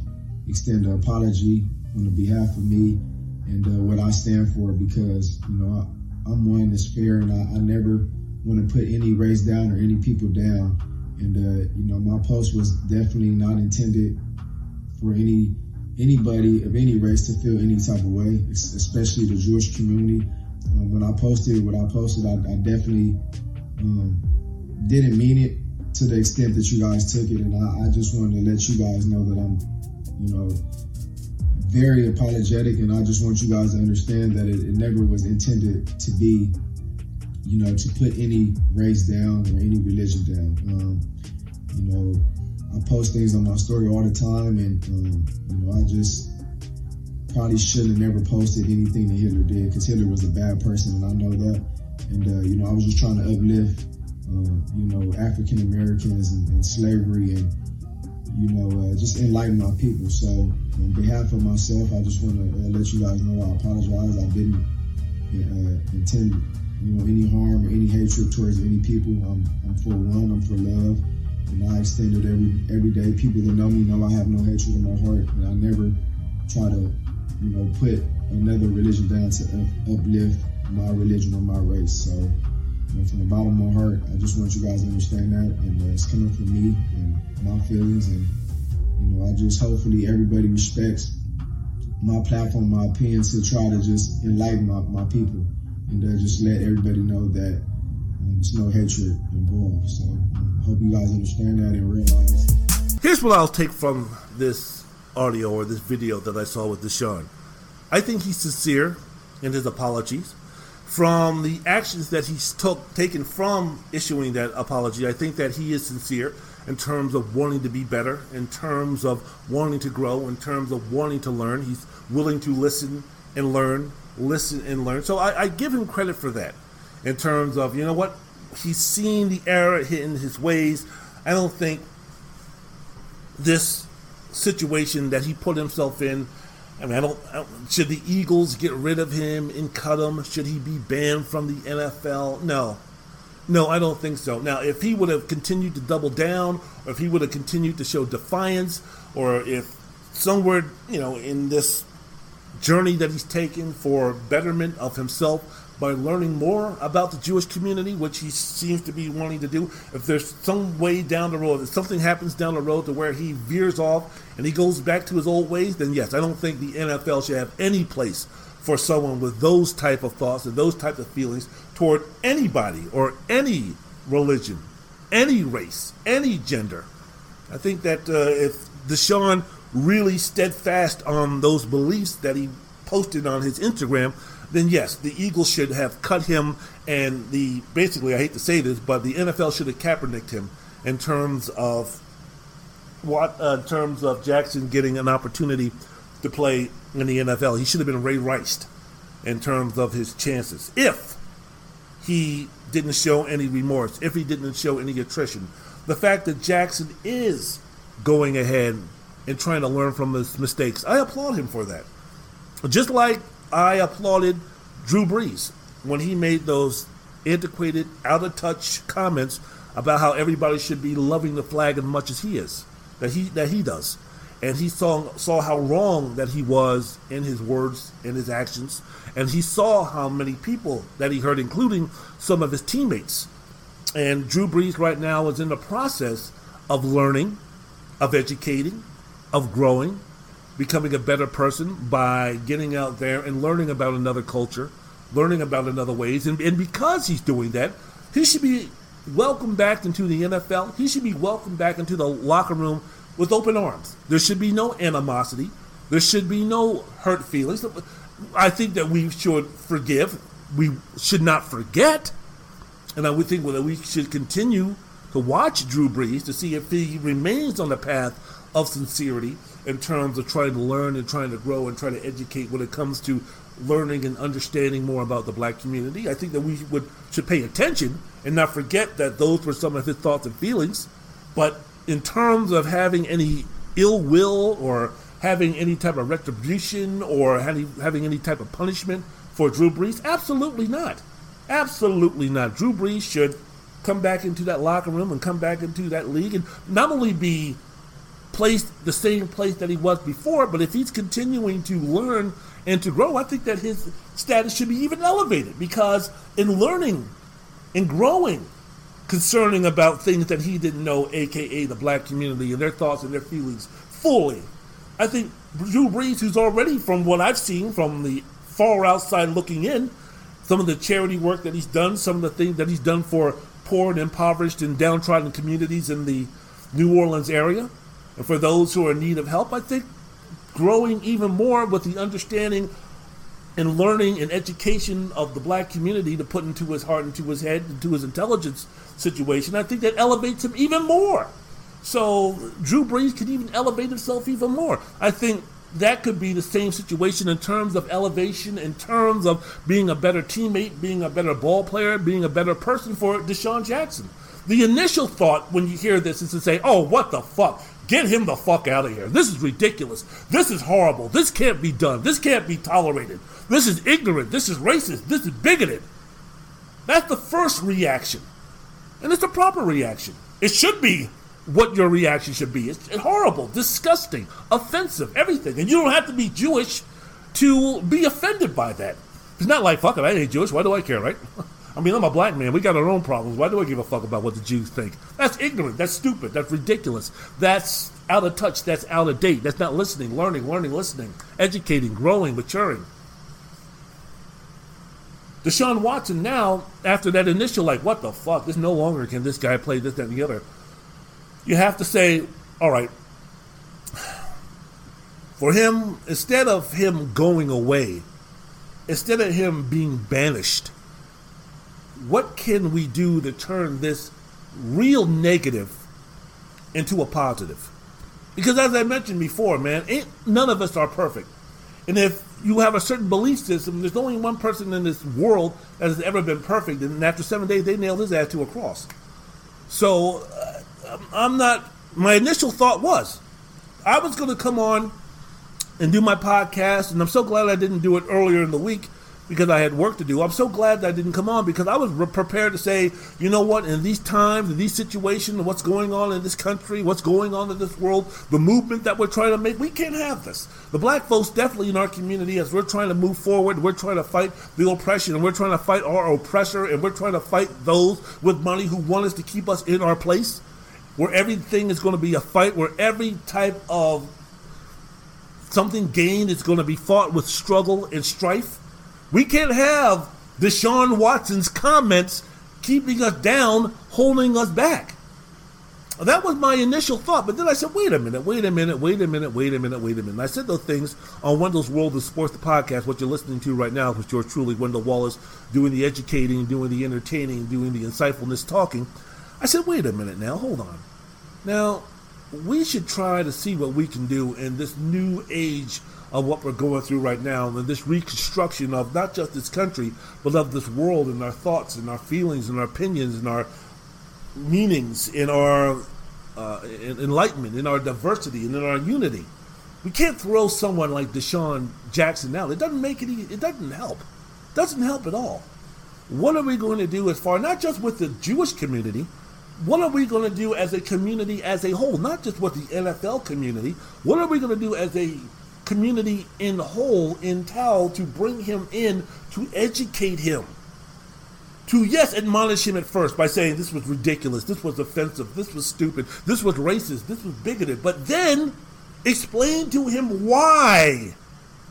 extend an apology on the behalf of me and uh, what I stand for because, you know, I, am one that's fair and I, I never want to put any race down or any people down. And, uh, you know, my post was definitely not intended for any anybody of any race to feel any type of way, especially the Jewish community. Um, when I posted what I posted, I, I definitely um, didn't mean it to the extent that you guys took it. And I, I just wanted to let you guys know that I'm, you know, very apologetic, and I just want you guys to understand that it, it never was intended to be, you know, to put any race down or any religion down. Um, you know, I post things on my story all the time, and um, you know, I just probably shouldn't have never posted anything that Hitler did because Hitler was a bad person, and I know that. And uh, you know, I was just trying to uplift, uh, you know, African Americans and, and slavery and you know, uh, just enlighten my people. So, on behalf of myself, I just want to uh, let you guys know I apologize. I didn't uh, intend, you know, any harm or any hatred towards any people. I'm, I'm for one. I'm for love, and I extend it every every day. People that know me know I have no hatred in my heart, and I never try to, you know, put another religion down to uplift my religion or my race. So. Know, from the bottom of my heart, I just want you guys to understand that, and uh, it's coming from me and my feelings, and you know, I just hopefully everybody respects my platform, my opinions to try to just enlighten my, my people, and uh, just let everybody know that um, there's no hatred involved. So, um, hope you guys understand that and realize. Here's what I'll take from this audio or this video that I saw with DeSean. I think he's sincere in his apologies. From the actions that he's took, taken from issuing that apology, I think that he is sincere in terms of wanting to be better, in terms of wanting to grow, in terms of wanting to learn. He's willing to listen and learn, listen and learn. So I, I give him credit for that in terms of, you know what, he's seen the error in his ways. I don't think this situation that he put himself in. I mean, I don't, I don't, Should the Eagles get rid of him and cut him? Should he be banned from the NFL? No, no, I don't think so. Now, if he would have continued to double down, or if he would have continued to show defiance, or if somewhere, you know, in this journey that he's taken for betterment of himself, by learning more about the Jewish community, which he seems to be wanting to do. If there's some way down the road, if something happens down the road to where he veers off and he goes back to his old ways, then yes, I don't think the NFL should have any place for someone with those type of thoughts and those type of feelings toward anybody or any religion, any race, any gender. I think that uh, if DeSean really steadfast on those beliefs that he posted on his Instagram, then yes, the Eagles should have cut him, and the basically I hate to say this, but the NFL should have Kaepernicked him in terms of what uh, in terms of Jackson getting an opportunity to play in the NFL. He should have been Ray Rice in terms of his chances if he didn't show any remorse, if he didn't show any attrition. The fact that Jackson is going ahead and trying to learn from his mistakes, I applaud him for that. Just like I applauded Drew Brees when he made those antiquated, out of touch comments about how everybody should be loving the flag as much as he is, that he that he does, and he saw saw how wrong that he was in his words and his actions, and he saw how many people that he hurt, including some of his teammates. And Drew Brees right now is in the process of learning, of educating, of growing, becoming a better person by getting out there and learning about another culture, learning about another ways. And, and because he's doing that, he should be welcomed back into the NFL. He should be welcomed back into the locker room with open arms. There should be no animosity. There should be no hurt feelings. I think that we should forgive. We should not forget. And I would think that we should continue to watch Drew Brees to see if he remains on the path of sincerity in terms of trying to learn and trying to grow and trying to educate when it comes to learning and understanding more about the black community. I think that we would should pay attention and not forget that those were some of his thoughts and feelings. But in terms of having any ill will or having any type of retribution or having, having any type of punishment for Drew Brees, absolutely not. Absolutely not. Drew Brees should come back into that locker room and come back into that league and not only be placed the same place that he was before, but if he's continuing to learn and to grow, I think that his status should be even elevated because in learning and growing concerning about things that he didn't know, aka the black community and their thoughts and their feelings fully, I think Drew Brees, who's already, from what I've seen from the far outside looking in, some of the charity work that he's done, some of the things that he's done for poor and impoverished and downtrodden communities in the New Orleans area, and for those who are in need of help, I think growing even more with the understanding and learning and education of the black community to put into his heart, into his head, into his intelligence situation, I think that elevates him even more. So Drew Brees could even elevate himself even more. I think that could be the same situation in terms of elevation, in terms of being a better teammate, being a better ball player, being a better person for Deshaun Jackson. The initial thought when you hear this is to say, oh, what the fuck? Get him the fuck out of here. This is ridiculous. This is horrible. This can't be done. This can't be tolerated. This is ignorant. This is racist. This is bigoted. That's the first reaction. And it's a proper reaction. It should be what your reaction should be. It's horrible, disgusting, offensive, everything. And you don't have to be Jewish to be offended by that. It's not like, fuck it, I ain't Jewish. Why do I care, right? I mean, I'm a black man. We got our own problems. Why do I give a fuck about what the Jews think? That's ignorant. That's stupid. That's ridiculous. That's out of touch. That's out of date. That's not listening, learning, learning, listening, educating, growing, maturing. Deshaun Watson now, after that initial, like, what the fuck? This no longer can this guy play this, that, and the other. You have to say, all right, For him, instead of him going away, instead of him being banished, what can we do to turn this real negative into a positive? Because as I mentioned before, man, ain't none of us are perfect. And if you have a certain belief system, there's only one person in this world that has ever been perfect, and after seven days, they nailed his ass to a cross. So uh, I'm not. My initial thought was, I was going to come on and do my podcast, and I'm so glad I didn't do it earlier in the week because I had work to do. I'm so glad that I didn't come on because I was re- prepared to say, you know what, in these times, in these situations, what's going on in this country, what's going on in this world, the movement that we're trying to make, we can't have this. The black folks definitely in our community, as we're trying to move forward, we're trying to fight the oppression, and we're trying to fight our oppressor, and we're trying to fight those with money who want us to keep us in our place, where everything is going to be a fight, where every type of something gained is going to be fought with struggle and strife we can't have Deshaun Watson's comments keeping us down, holding us back. That was my initial thought, but then I said, wait a minute, wait a minute, wait a minute, wait a minute, wait a minute. And I said those things on Wendell's World of Sports, the podcast, what you're listening to right now, which yours truly, Wendell Wallace, doing the educating, doing the entertaining, doing the insightfulness talking. I said, wait a minute now, hold on. Now, we should try to see what we can do in this new age of what we're going through right now and this reconstruction of not just this country, but of this world and our thoughts and our feelings and our opinions and our meanings in our uh, enlightenment, in our diversity, and in our unity. We can't throw someone like DeSean Jackson out. It doesn't make it. It doesn't help. It doesn't help at all. What are we going to do as far not just with the Jewish community? What are we going to do as a community as a whole? Not just with the NFL community. What are we going to do as a community in whole in Tao to bring him in to educate him. To, yes, admonish him at first by saying this was ridiculous, this was offensive, this was stupid, this was racist, this was bigoted, but then explain to him why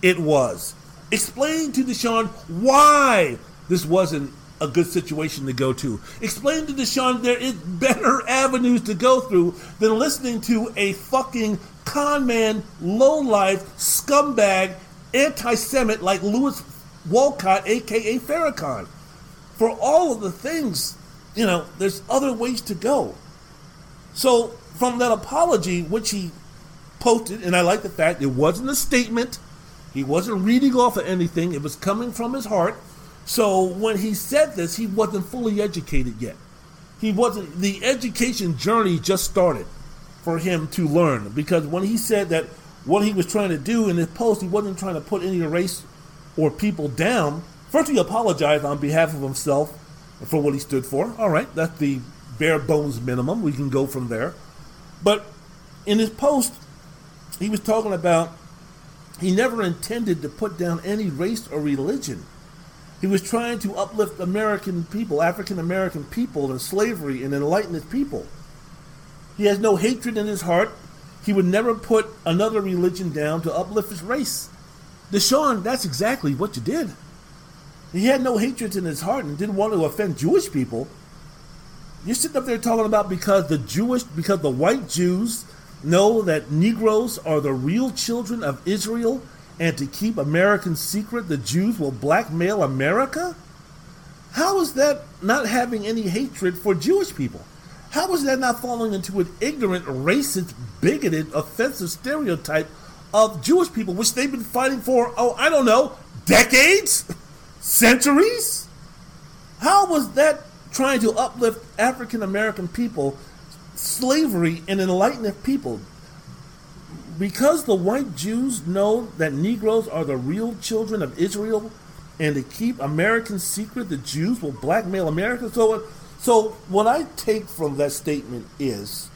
it was. Explain to DeSean why this wasn't a good situation to go to. Explain to DeSean there is better avenues to go through than listening to a fucking con man, low life, scumbag, anti Semite like Louis Walcott, aka Farrakhan. For all of the things, you know, there's other ways to go. So, from that apology, which he posted, and I like the fact it wasn't a statement, he wasn't reading off of anything, it was coming from his heart. So, when he said this, he wasn't fully educated yet. He wasn't, the education journey just started for him to learn. Because when he said that what he was trying to do in his post, he wasn't trying to put any race or people down. First, he apologized on behalf of himself for what he stood for. All right, that's the bare bones minimum. We can go from there. But in his post, he was talking about he never intended to put down any race or religion. He was trying to uplift American people, African American people, and slavery and enlighten his people. He has no hatred in his heart. He would never put another religion down to uplift his race. DeSean, that's exactly what you did. He had no hatred in his heart and didn't want to offend Jewish people. You're sitting up there talking about because the Jewish, because the white Jews know that Negroes are the real children of Israel, and to keep Americans secret, the Jews will blackmail America? How is that not having any hatred for Jewish people? How is that not falling into an ignorant, racist, bigoted, offensive stereotype of Jewish people, which they've been fighting for, oh, I don't know, decades? Centuries? How was that trying to uplift African American people, slavery, and enlighten people? Because the white Jews know that Negroes are the real children of Israel, and to keep Americans secret, the Jews will blackmail America. So so, what I take from that statement is,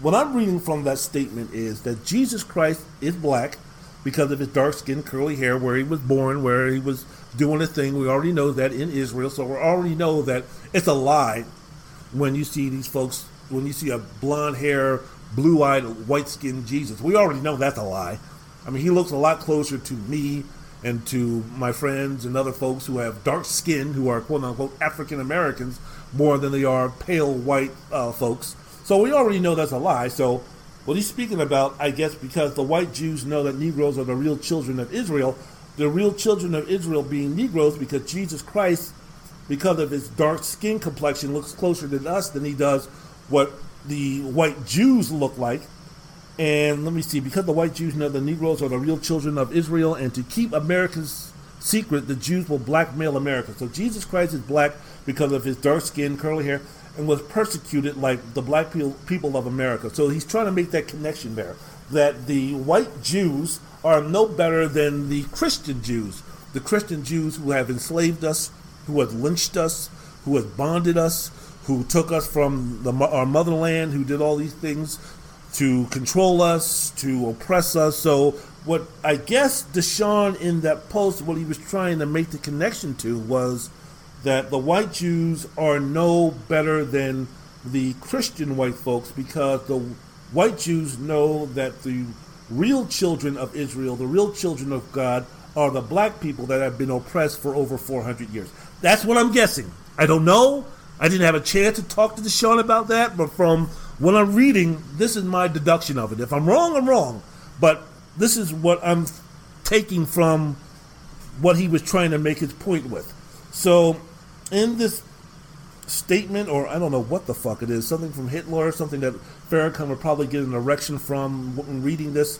what I'm reading from that statement is that Jesus Christ is black because of his dark skin, curly hair, where he was born, where he was doing a thing. We already know that in Israel, so we already know that it's a lie when you see these folks, when you see a blonde hair, blue eyed, white skinned Jesus. We already know that's a lie. I mean, he looks a lot closer to me and to my friends and other folks who have dark skin, who are quote unquote African Americans, more than they are pale white uh, folks. So we already know that's a lie. So What he's speaking about, I guess, because the white Jews know that Negroes are the real children of Israel, the real children of Israel being Negroes, because Jesus Christ, because of his dark skin complexion, looks closer to us than he does what the white Jews look like. And let me see, because the white Jews know the Negroes are the real children of Israel, and to keep America's secret, the Jews will blackmail America. So Jesus Christ is black because of his dark skin, curly hair, and was persecuted like the black people of America. So he's trying to make that connection there that the white Jews are no better than the Christian Jews, the Christian Jews who have enslaved us, who have lynched us, who have bonded us, who took us from the, our motherland, who did all these things to control us, to oppress us. So, what I guess DeSean in that post, what he was trying to make the connection to was that the white Jews are no better than the Christian white folks because the white Jews know that the real children of Israel, the real children of God, are the black people that have been oppressed for over 400 years. That's what I'm guessing. I don't know. I didn't have a chance to talk to the DeSean about that, but from what I'm reading, this is my deduction of it. If I'm wrong, I'm wrong. But this is what I'm taking from what he was trying to make his point with. So, in this statement, or I don't know what the fuck it is, something from Hitler, something that Farrakhan would probably get an erection from when reading this.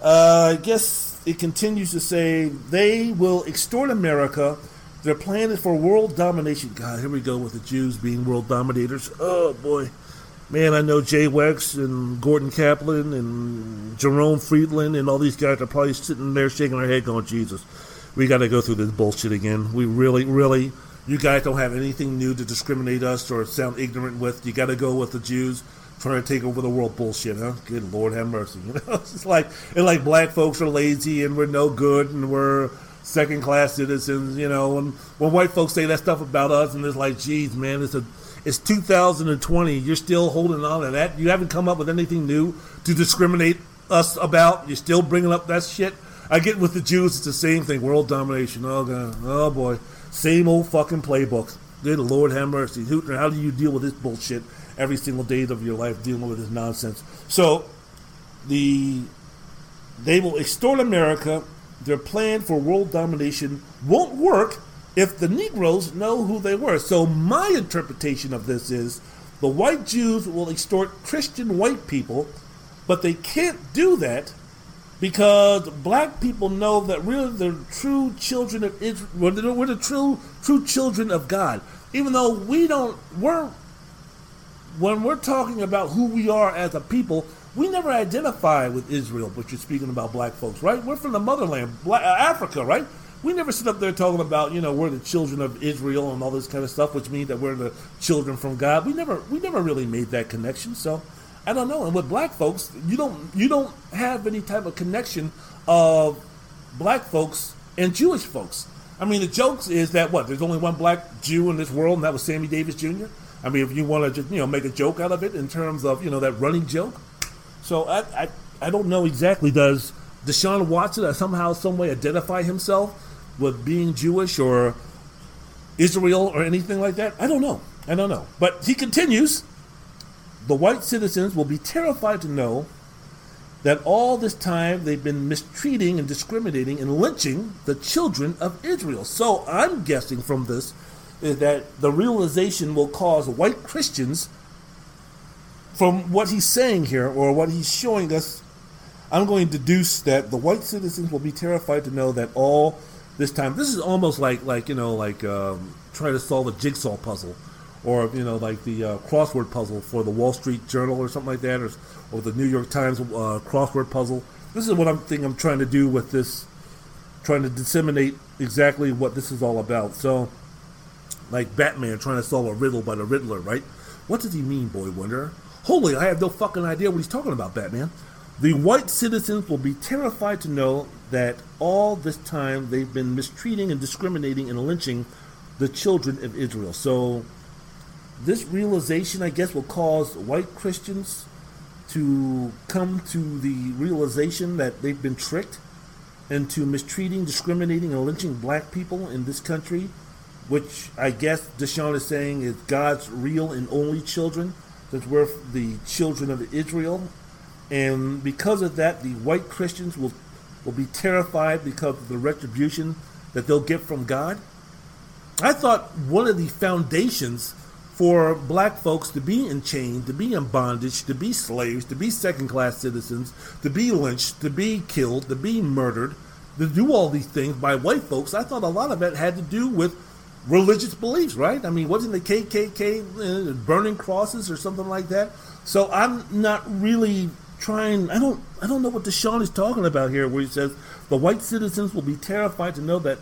Uh, I guess it continues to say they will extort America. Their plan is for world domination. God, here we go with the Jews being world dominators. Oh boy. Man, I know Jay Wex and Gordon Kaplan and Jerome Friedland and all these guys are probably sitting there shaking their head going, Jesus, we got to go through this bullshit again. We really, really you guys don't have anything new to discriminate us or sound ignorant with. You got to go with the Jews trying to take over the world bullshit, huh? Good Lord have mercy. You know, it's like and like black folks are lazy and we're no good and we're second class citizens. You know, and when white folks say that stuff about us, and it's like, geez, man, it's a it's 2020. You're still holding on to that. You haven't come up with anything new to discriminate us about. You're still bringing up that shit. I get with the Jews, it's the same thing. World domination. Oh god. Oh boy. Same old fucking playbook. Good Lord have mercy. How do you deal with this bullshit every single day of your life dealing with this nonsense? So, the they will extort America. Their plan for world domination won't work if the Negroes know who they were. So, my interpretation of this is the white Jews will extort Christian white people, but they can't do that because black people know that we're the true children of Israel. We're the, true true children of God. Even though we don't, we're when we're talking about who we are as a people, we never identify with Israel. But you're speaking about black folks, right? We're from the motherland, black, uh, Africa, right? We never sit up there talking about you know we're the children of Israel and all this kind of stuff, which means that we're the children from God. We never we never really made that connection. So I don't know. And with black folks, you don't you don't have any type of connection of black folks and Jewish folks. I mean, the jokes is that what? There's only one black Jew in this world, and that was Sammy Davis Jr. I mean, if you want to just you know make a joke out of it in terms of you know that running joke. So I I, I don't know exactly. Does Deshaun Watson uh, somehow some way identify himself with being Jewish or Israel or anything like that? I don't know. I don't know. But he continues the white citizens will be terrified to know that all this time they've been mistreating and discriminating and lynching the children of Israel. So I'm guessing from this is that the realization will cause white Christians, from what he's saying here or what he's showing us, I'm going to deduce that the white citizens will be terrified to know that all this time, this is almost like like you know like um, trying to solve a jigsaw puzzle or you know like the uh, crossword puzzle for the Wall Street Journal or something like that, or, or the New York Times uh, crossword puzzle. This is what I'm thinking I'm trying to do with this, trying to disseminate exactly what this is all about. So, like Batman trying to solve a riddle by the Riddler, right? What does he mean, Boy Wonder? Holy, I have no fucking idea what he's talking about, Batman. The white citizens will be terrified to know that all this time they've been mistreating and discriminating and lynching the children of Israel. So this realization, I guess, will cause white Christians to come to the realization that they've been tricked into mistreating, discriminating, and lynching black people in this country, which I guess DeSean is saying is God's real and only children, since we're the children of Israel. and because of that, the white Christians will will be terrified because of the retribution that they'll get from God. I thought one of the foundations for black folks to be in chains, to be in bondage, to be slaves, to be second class citizens, to be lynched, to be killed, to be murdered, to do all these things by white folks, I thought a lot of it had to do with religious beliefs, right? I mean, wasn't the KKK uh, burning crosses or something like that? So I'm not really trying. I don't. I don't know what DeSean is talking about here, where he says the white citizens will be terrified to know that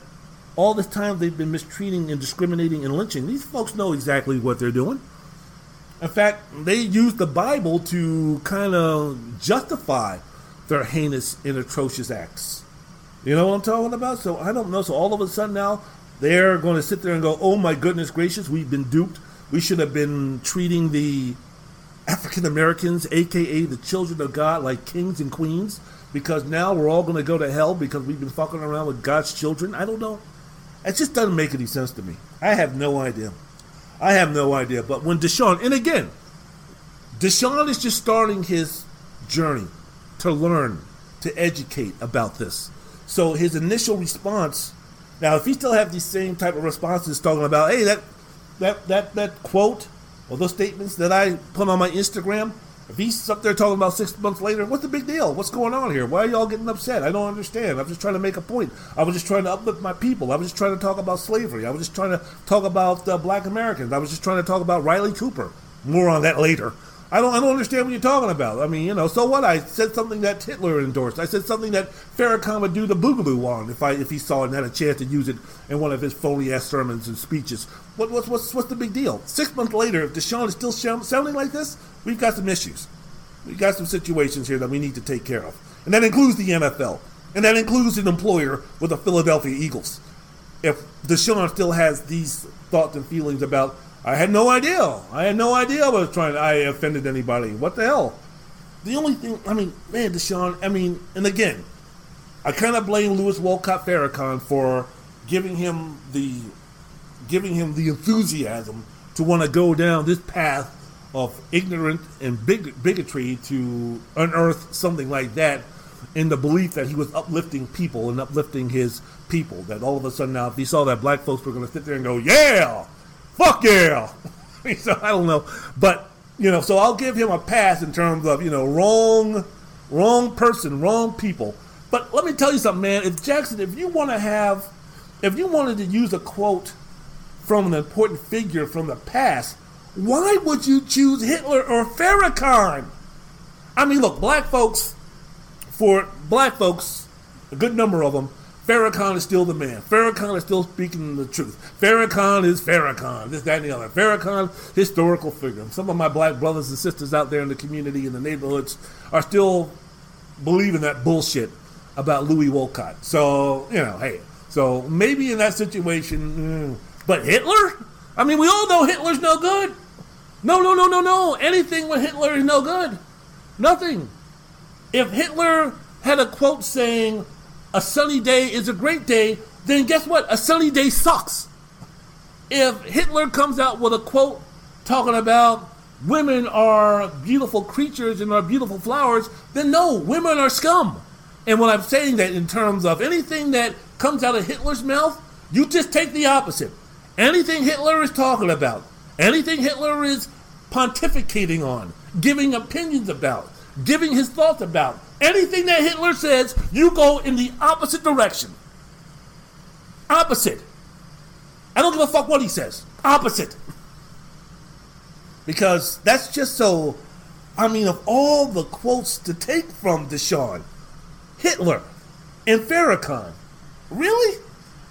all this time they've been mistreating and discriminating and lynching. These folks know exactly what they're doing. In fact, they use the Bible to kind of justify their heinous and atrocious acts. You know what I'm talking about? So I don't know. So all of a sudden now they're going to sit there and go, "Oh my goodness gracious, we've been duped. We should have been treating the African Americans, aka the children of God, like kings and queens." Because now we're all going to go to hell because we've been fucking around with God's children. I don't know. It just doesn't make any sense to me. I have no idea. I have no idea. But when DeSean, and again, DeSean is just starting his journey to learn, to educate about this. So his initial response, now if he still have these same type of responses talking about, hey, that that that that quote or those statements that I put on my Instagram, if he's up there talking about six months later, what's the big deal? What's going on here? Why are y'all getting upset? I don't understand. I'm just trying to make a point. I was just trying to uplift my people. I was just trying to talk about slavery. I was just trying to talk about uh, black Americans. I was just trying to talk about Riley Cooper. More on that later. I don't, I don't understand what you're talking about. I mean, you know, so what? I said something that Hitler endorsed. I said something that Farrakhan would do the boogaloo on if I if he saw it and had a chance to use it in one of his phony ass sermons and speeches. What, what's what's what's the big deal? Six months later, if DeSean is still sounding like this, we've got some issues. We've got some situations here that we need to take care of. And that includes the NFL. And that includes an employer with the Philadelphia Eagles. If DeSean still has these thoughts and feelings about, I had no idea. I had no idea I was trying, to I offended anybody. What the hell? The only thing, I mean, man, DeSean, I mean, and again, I kind of blame Louis Walcott Farrakhan for giving him the giving him the enthusiasm to want to go down this path of ignorant and big, bigotry to unearth something like that in the belief that he was uplifting people and uplifting his people. That all of a sudden now, if he saw that black folks were going to sit there and go, yeah, fuck yeah. so I don't know. But, you know, so I'll give him a pass in terms of, you know, wrong, wrong person, wrong people. But let me tell you something, man. If Jackson, if you want to have, if you wanted to use a quote from an important figure from the past, why would you choose Hitler or Farrakhan? I mean, look, black folks, for black folks, a good number of them, Farrakhan is still the man. Farrakhan is still speaking the truth. Farrakhan is Farrakhan, this, that, and the other. Farrakhan, historical figure. Some of my black brothers and sisters out there in the community, in the neighborhoods, are still believing that bullshit about Louis Walcott. So, you know, hey, so maybe in that situation, mm, but Hitler? I mean, we all know Hitler's no good. No, no, no, no, no. Anything with Hitler is no good. Nothing. If Hitler had a quote saying, a sunny day is a great day, then guess what? A sunny day sucks. If Hitler comes out with a quote talking about women are beautiful creatures and are beautiful flowers, then no, women are scum. And when I'm saying that in terms of anything that comes out of Hitler's mouth, you just take the opposite. Anything Hitler is talking about, anything Hitler is pontificating on, giving opinions about, giving his thoughts about. Anything that Hitler says, you go in the opposite direction. Opposite. I don't give a fuck what he says. Opposite. Because that's just so. I mean, of all the quotes to take from DeSean, Hitler and Farrakhan, really?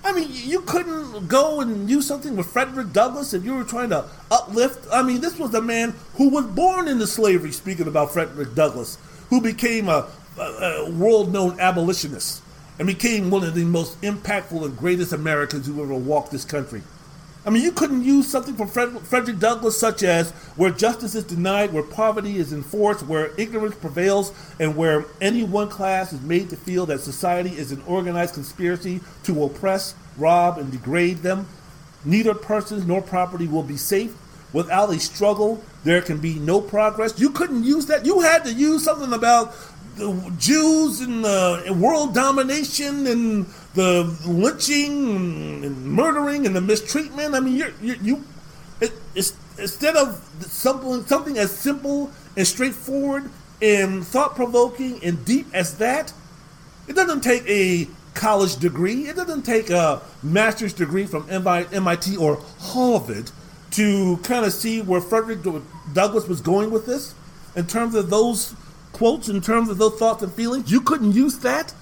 I mean, you couldn't go and use something with Frederick Douglass if you were trying to uplift. I mean, this was a man who was born into slavery, speaking about Frederick Douglass, who became a, a, a world known abolitionist and became one of the most impactful and greatest Americans who ever walked this country. I mean, you couldn't use something from Fred, Frederick Douglass, such as where justice is denied, where poverty is enforced, where ignorance prevails, and where any one class is made to feel that society is an organized conspiracy to oppress, rob, and degrade them. Neither persons nor property will be safe. without a struggle, there can be no progress. You couldn't use that. You had to use something about the Jews and, the world domination and the lynching and murdering and the mistreatment. I mean, you're, you're, you it, instead of something something as simple and straightforward and thought provoking and deep as that, it doesn't take a college degree. It doesn't take a master's degree from MIT or Harvard to kind of see where Frederick Douglass was going with this in terms of those quotes, in terms of those thoughts and feelings. You couldn't use that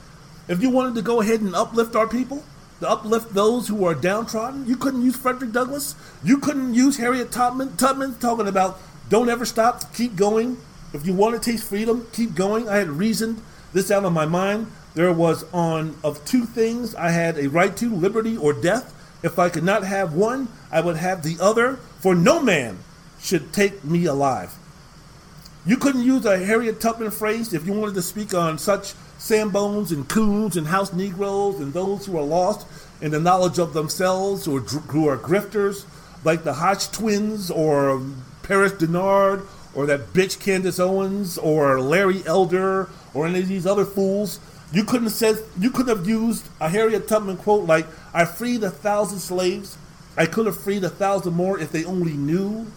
if you wanted to go ahead and uplift our people, to uplift those who are downtrodden. You couldn't use Frederick Douglass. You couldn't use Harriet Tubman, Tubman talking about don't ever stop, keep going. If you want to taste freedom, keep going. I had reasoned this out of my mind. There was on of two things I had a right to liberty or death. If I could not have one, I would have the other, for no man should take me alive. You couldn't use a Harriet Tubman phrase if you wanted to speak on such Sambones and coons and house Negroes and those who are lost in the knowledge of themselves or who are grifters, like the Hodge twins or Paris Dennard or that bitch Candace Owens or Larry Elder or any of these other fools you couldn't said you couldn't have used a Harriet Tubman quote like "I freed a thousand slaves. I could have freed a thousand more if they only knew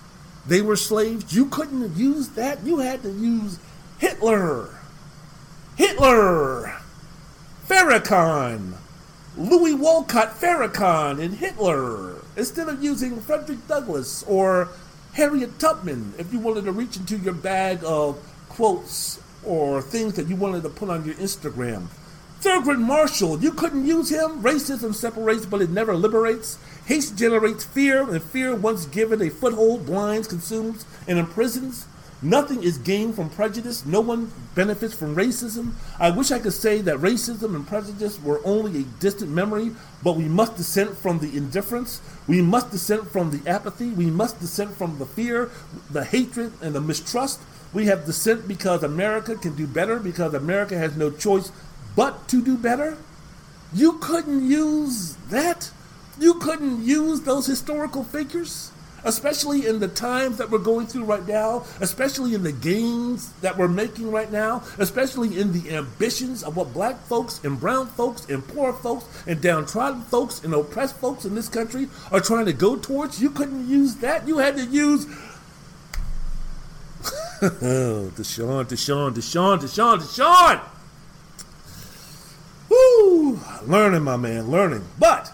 they were slaves." You couldn't used that. You had to use Hitler, Hitler, Farrakhan, Louis Walcott, Farrakhan, and Hitler instead of using Frederick Douglass or Harriet Tubman if you wanted to reach into your bag of quotes or things that you wanted to put on your Instagram. Thurgood Marshall, you couldn't use him. Racism separates, but it never liberates. Hate generates fear, and fear, once given a foothold, blinds, consumes, and imprisons. Nothing is gained from prejudice. No one benefits from racism. I wish I could say that racism and prejudice were only a distant memory, but we must dissent from the indifference. We must dissent from the apathy. We must dissent from the fear, the hatred, and the mistrust. We have dissent because America can do better, because America has no choice but to do better. You couldn't use that. You couldn't use those historical figures, especially in the times that we're going through right now, especially in the gains that we're making right now, especially in the ambitions of what black folks and brown folks and poor folks and downtrodden folks and oppressed folks in this country are trying to go towards. You couldn't use that. You had to use DeSean, DeSean, DeSean, DeSean, DeSean. Woo! Learning, my man, learning. But,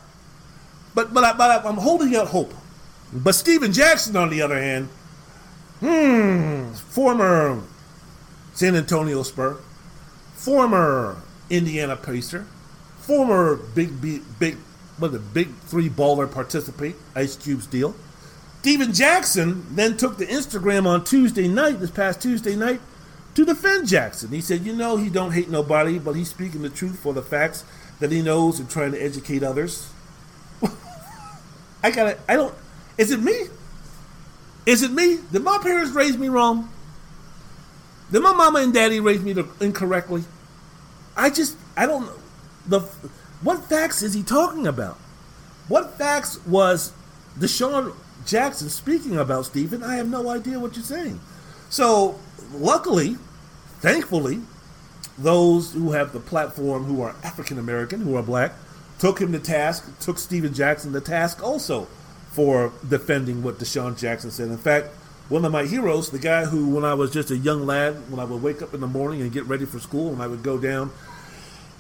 but, but, I, but I'm holding out hope. But Stephen Jackson, on the other hand, hmm, former San Antonio Spur, former Indiana Pacer, former big, big, what the big three baller participate, Ice Cube's deal. Stephen Jackson then took to Instagram on Tuesday night, this past Tuesday night, to defend Jackson. He said, "You know, he don't hate nobody, but he's speaking the truth for the facts that he knows and trying to educate others." I gotta. I don't. Is it me? Is it me? Did my parents raise me wrong? Did my mama and daddy raise me incorrectly? I just. I don't know. The what facts is he talking about? What facts was DeSean Jackson speaking about Stephen, I have no idea what you're saying. So, luckily, thankfully, those who have the platform who are African American, who are black, took him to task, took Stephen Jackson to task also for defending what DeSean Jackson said. In fact, one of my heroes, the guy who, when I was just a young lad, when I would wake up in the morning and get ready for school, and I would go down,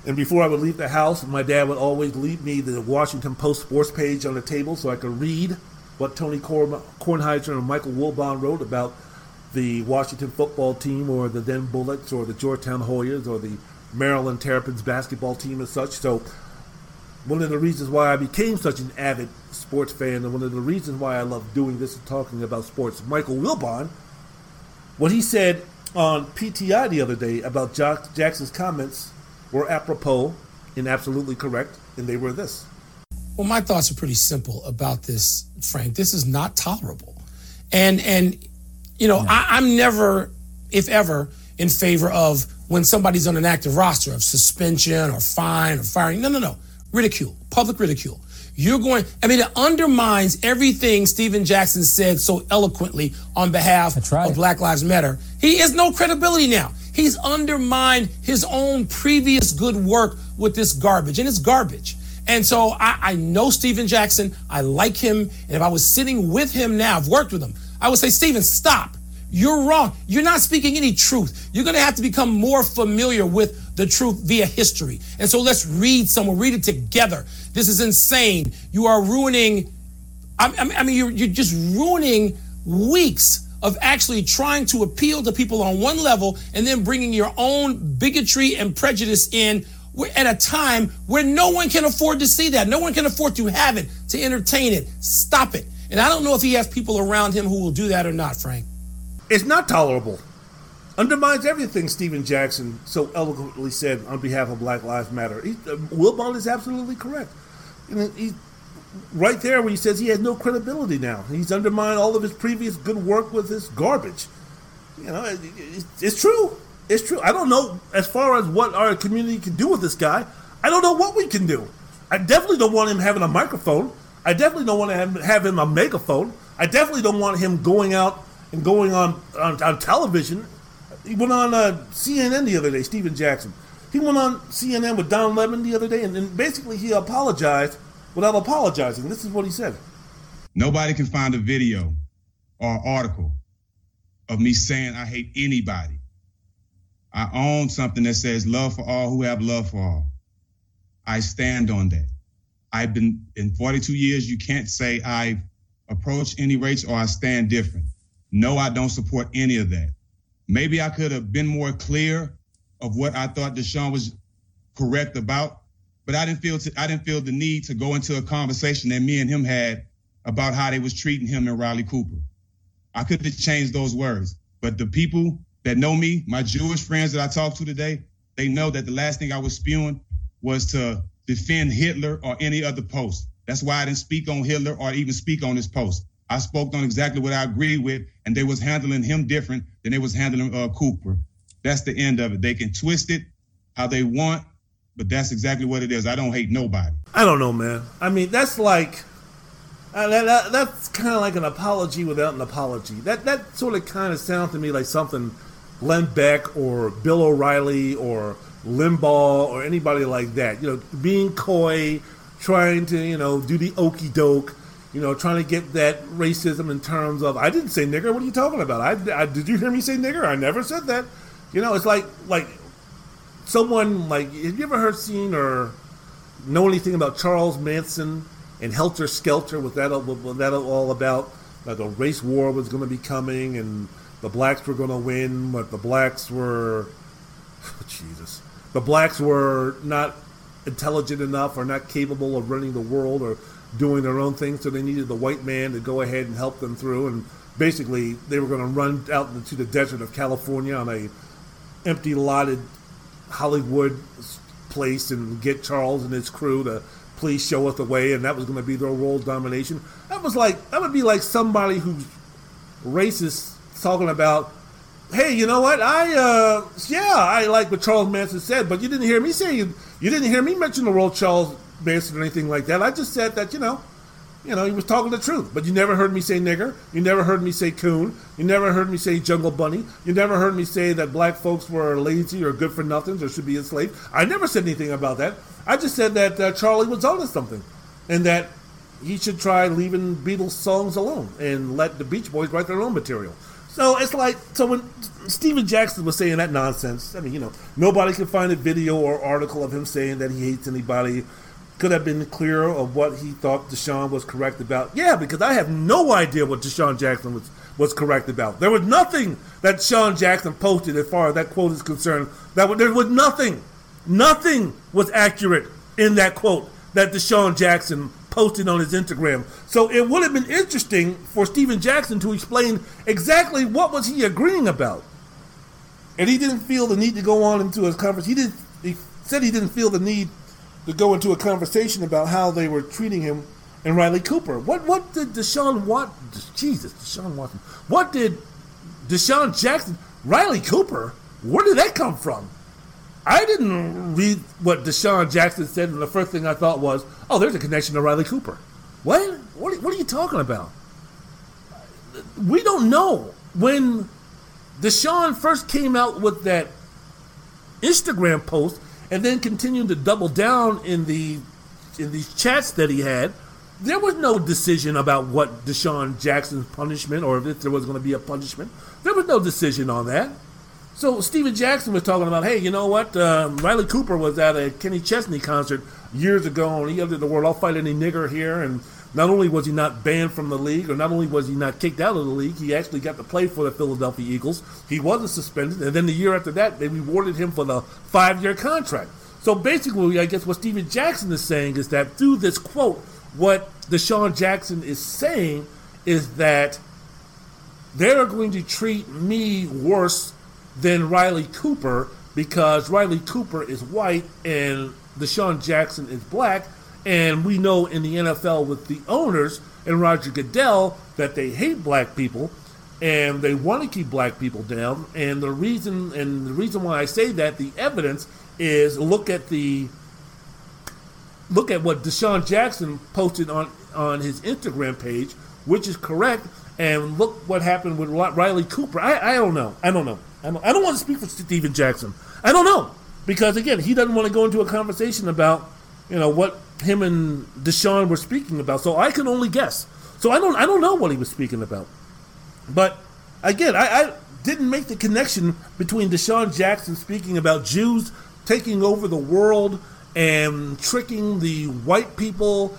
and before I would leave the house, my dad would always leave me the Washington Post sports page on the table so I could read what Tony Kornheiser and Michael Wilbon wrote about the Washington football team or the then Bullets or the Georgetown Hoyas or the Maryland Terrapins basketball team and such. So one of the reasons why I became such an avid sports fan and one of the reasons why I love doing this and talking about sports, Michael Wilbon, what he said on PTI the other day about Jackson's comments were apropos and absolutely correct, and they were this. Well, my thoughts are pretty simple about this, Frank. This is not tolerable. And and you know, no. I, I'm never, if ever, in favor of when somebody's on an active roster of suspension or fine or firing. No, no, no. Ridicule, public ridicule. you're going, I mean, it undermines everything Stephen Jackson said so eloquently on behalf right. of Black Lives Matter. He has no credibility now. He's undermined his own previous good work with this garbage, and it's garbage. And so I, I know Stephen Jackson. I like him. And if I was sitting with him now, I've worked with him, I would say, Stephen, stop. You're wrong. You're not speaking any truth. You're going to have to become more familiar with the truth via history. And so let's read someone, read it together. This is insane. You are ruining, I, I mean, you're, you're just ruining weeks of actually trying to appeal to people on one level and then bringing your own bigotry and prejudice in at a time where no one can afford to see that. No one can afford to have it, to entertain it. Stop it. And I don't know if he has people around him who will do that or not, Frank. It's not tolerable. Undermines everything Stephen Jackson so eloquently said on behalf of Black Lives Matter. He, uh, Wilbon is absolutely correct. He, right there where he says he has no credibility now. He's undermined all of his previous good work with this garbage. You know, it, it, it's true. It's true. I don't know as far as what our community can do with this guy. I don't know what we can do. I definitely don't want him having a microphone. I definitely don't want to have, have him a megaphone. I definitely don't want him going out and going on, on, on television. He went on uh, CNN the other day, Stephen Jackson. He went on CNN with Don Lemon the other day, and, and basically he apologized without apologizing. This is what he said. Nobody can find a video or article of me saying I hate anybody. I own something that says love for all who have love for all. I stand on that. I've been in 42 years, you can't say I approach any race or I stand different. No, I don't support any of that. Maybe I could have been more clear of what I thought DeSean was correct about, but I didn't feel to, I didn't feel the need to go into a conversation that me and him had about how they was treating him and Riley Cooper. I could have changed those words, but the people that know me, my Jewish friends that I talked to today, they know that the last thing I was spewing was to defend Hitler or any other post. That's why I didn't speak on Hitler or even speak on this post. I spoke on exactly what I agreed with, and they was handling him different than they was handling uh, Cooper. That's the end of it. They can twist it how they want, but that's exactly what it is. I don't hate nobody. I don't know, man. I mean, that's like uh, that, that, that's kind of like an apology without an apology. That that sort of kind of sounds to me like something Glenn Beck or Bill O'Reilly or Limbaugh or anybody like that. You know, being coy, trying to you know do the okey doke. You know, trying to get that racism in terms of I didn't say nigger. What are you talking about? I, I did you hear me say nigger? I never said that. You know, it's like like someone like have you ever heard seen or know anything about Charles Manson and Helter Skelter? Was that was that all about? Like a race war was going to be coming and the blacks were going to win, but the blacks were Jesus. The blacks were not intelligent enough or not capable of running the world or doing their own thing, so they needed the white man to go ahead and help them through. And basically, they were going to run out into the desert of California on a empty lotted Hollywood place and get Charles and his crew to please show us the way, and that was going to be their world domination. That was like that would be like somebody who's racist talking about, hey, you know what? I uh, yeah, I like what Charles Manson said, but you didn't hear me say you, you didn't hear me mention the role Charles Manson or anything like that. I just said that you know, you know, he was talking the truth. But you never heard me say nigger. You never heard me say coon. You never heard me say jungle bunny. You never heard me say that black folks were lazy or good for nothings or should be enslaved. I never said anything about that. I just said that uh, Charlie was onto something, and that he should try leaving Beatles songs alone and let the Beach Boys write their own material. So it's like so when Stephen Jackson was saying that nonsense. I mean, you know, nobody can find a video or article of him saying that he hates anybody. Could have been clearer of what he thought DeSean was correct about. Yeah, because I have no idea what DeSean Jackson was was correct about. There was nothing that Sean Jackson posted as far as that quote is concerned. That was, there was nothing, nothing was accurate in that quote that DeSean Jackson posted on his Instagram. So it would have been interesting for Stephen Jackson to explain exactly what was he agreeing about. And he didn't feel the need to go on into his conference. He didn't. He said he didn't feel the need to go into a conversation about how they were treating him and Riley Cooper. What what did DeSean want? Jesus, Deshaun Watson. What did DeSean Jackson? Riley Cooper? Where did that come from? I didn't read what DeSean Jackson said, and the first thing I thought was, "Oh, there's a connection to Riley Cooper." What? What? What are you talking about? We don't know when DeSean first came out with that Instagram post, and then continued to double down in the in these chats that he had. There was no decision about what DeSean Jackson's punishment, or if there was going to be a punishment. There was no decision on that. So Stephen Jackson was talking about, hey, you know what? Um, Riley Cooper was at a Kenny Chesney concert years ago, and he uttered the word, "I'll fight any nigger here." And not only was he not banned from the league, or not only was he not kicked out of the league, he actually got to play for the Philadelphia Eagles. He wasn't suspended, and then the year after that, they rewarded him for the five-year contract. So basically, I guess what Stephen Jackson is saying is that through this quote, what DeSean Jackson is saying is that they're going to treat me worse than Riley Cooper because Riley Cooper is white and DeSean Jackson is black. And we know in the NFL with the owners and Roger Goodell that they hate black people and they want to keep black people down. And the reason and the reason why I say that, the evidence is look at the look at what DeSean Jackson posted on on his Instagram page, which is correct. And look what happened with Riley Cooper. I, I don't know. I don't know. I don't, I don't want to speak for Stephen Jackson. I don't know because again, he doesn't want to go into a conversation about you know what him and DeSean were speaking about. So I can only guess. So I don't I don't know what he was speaking about. But again, I, I didn't make the connection between DeSean Jackson speaking about Jews taking over the world and tricking the white people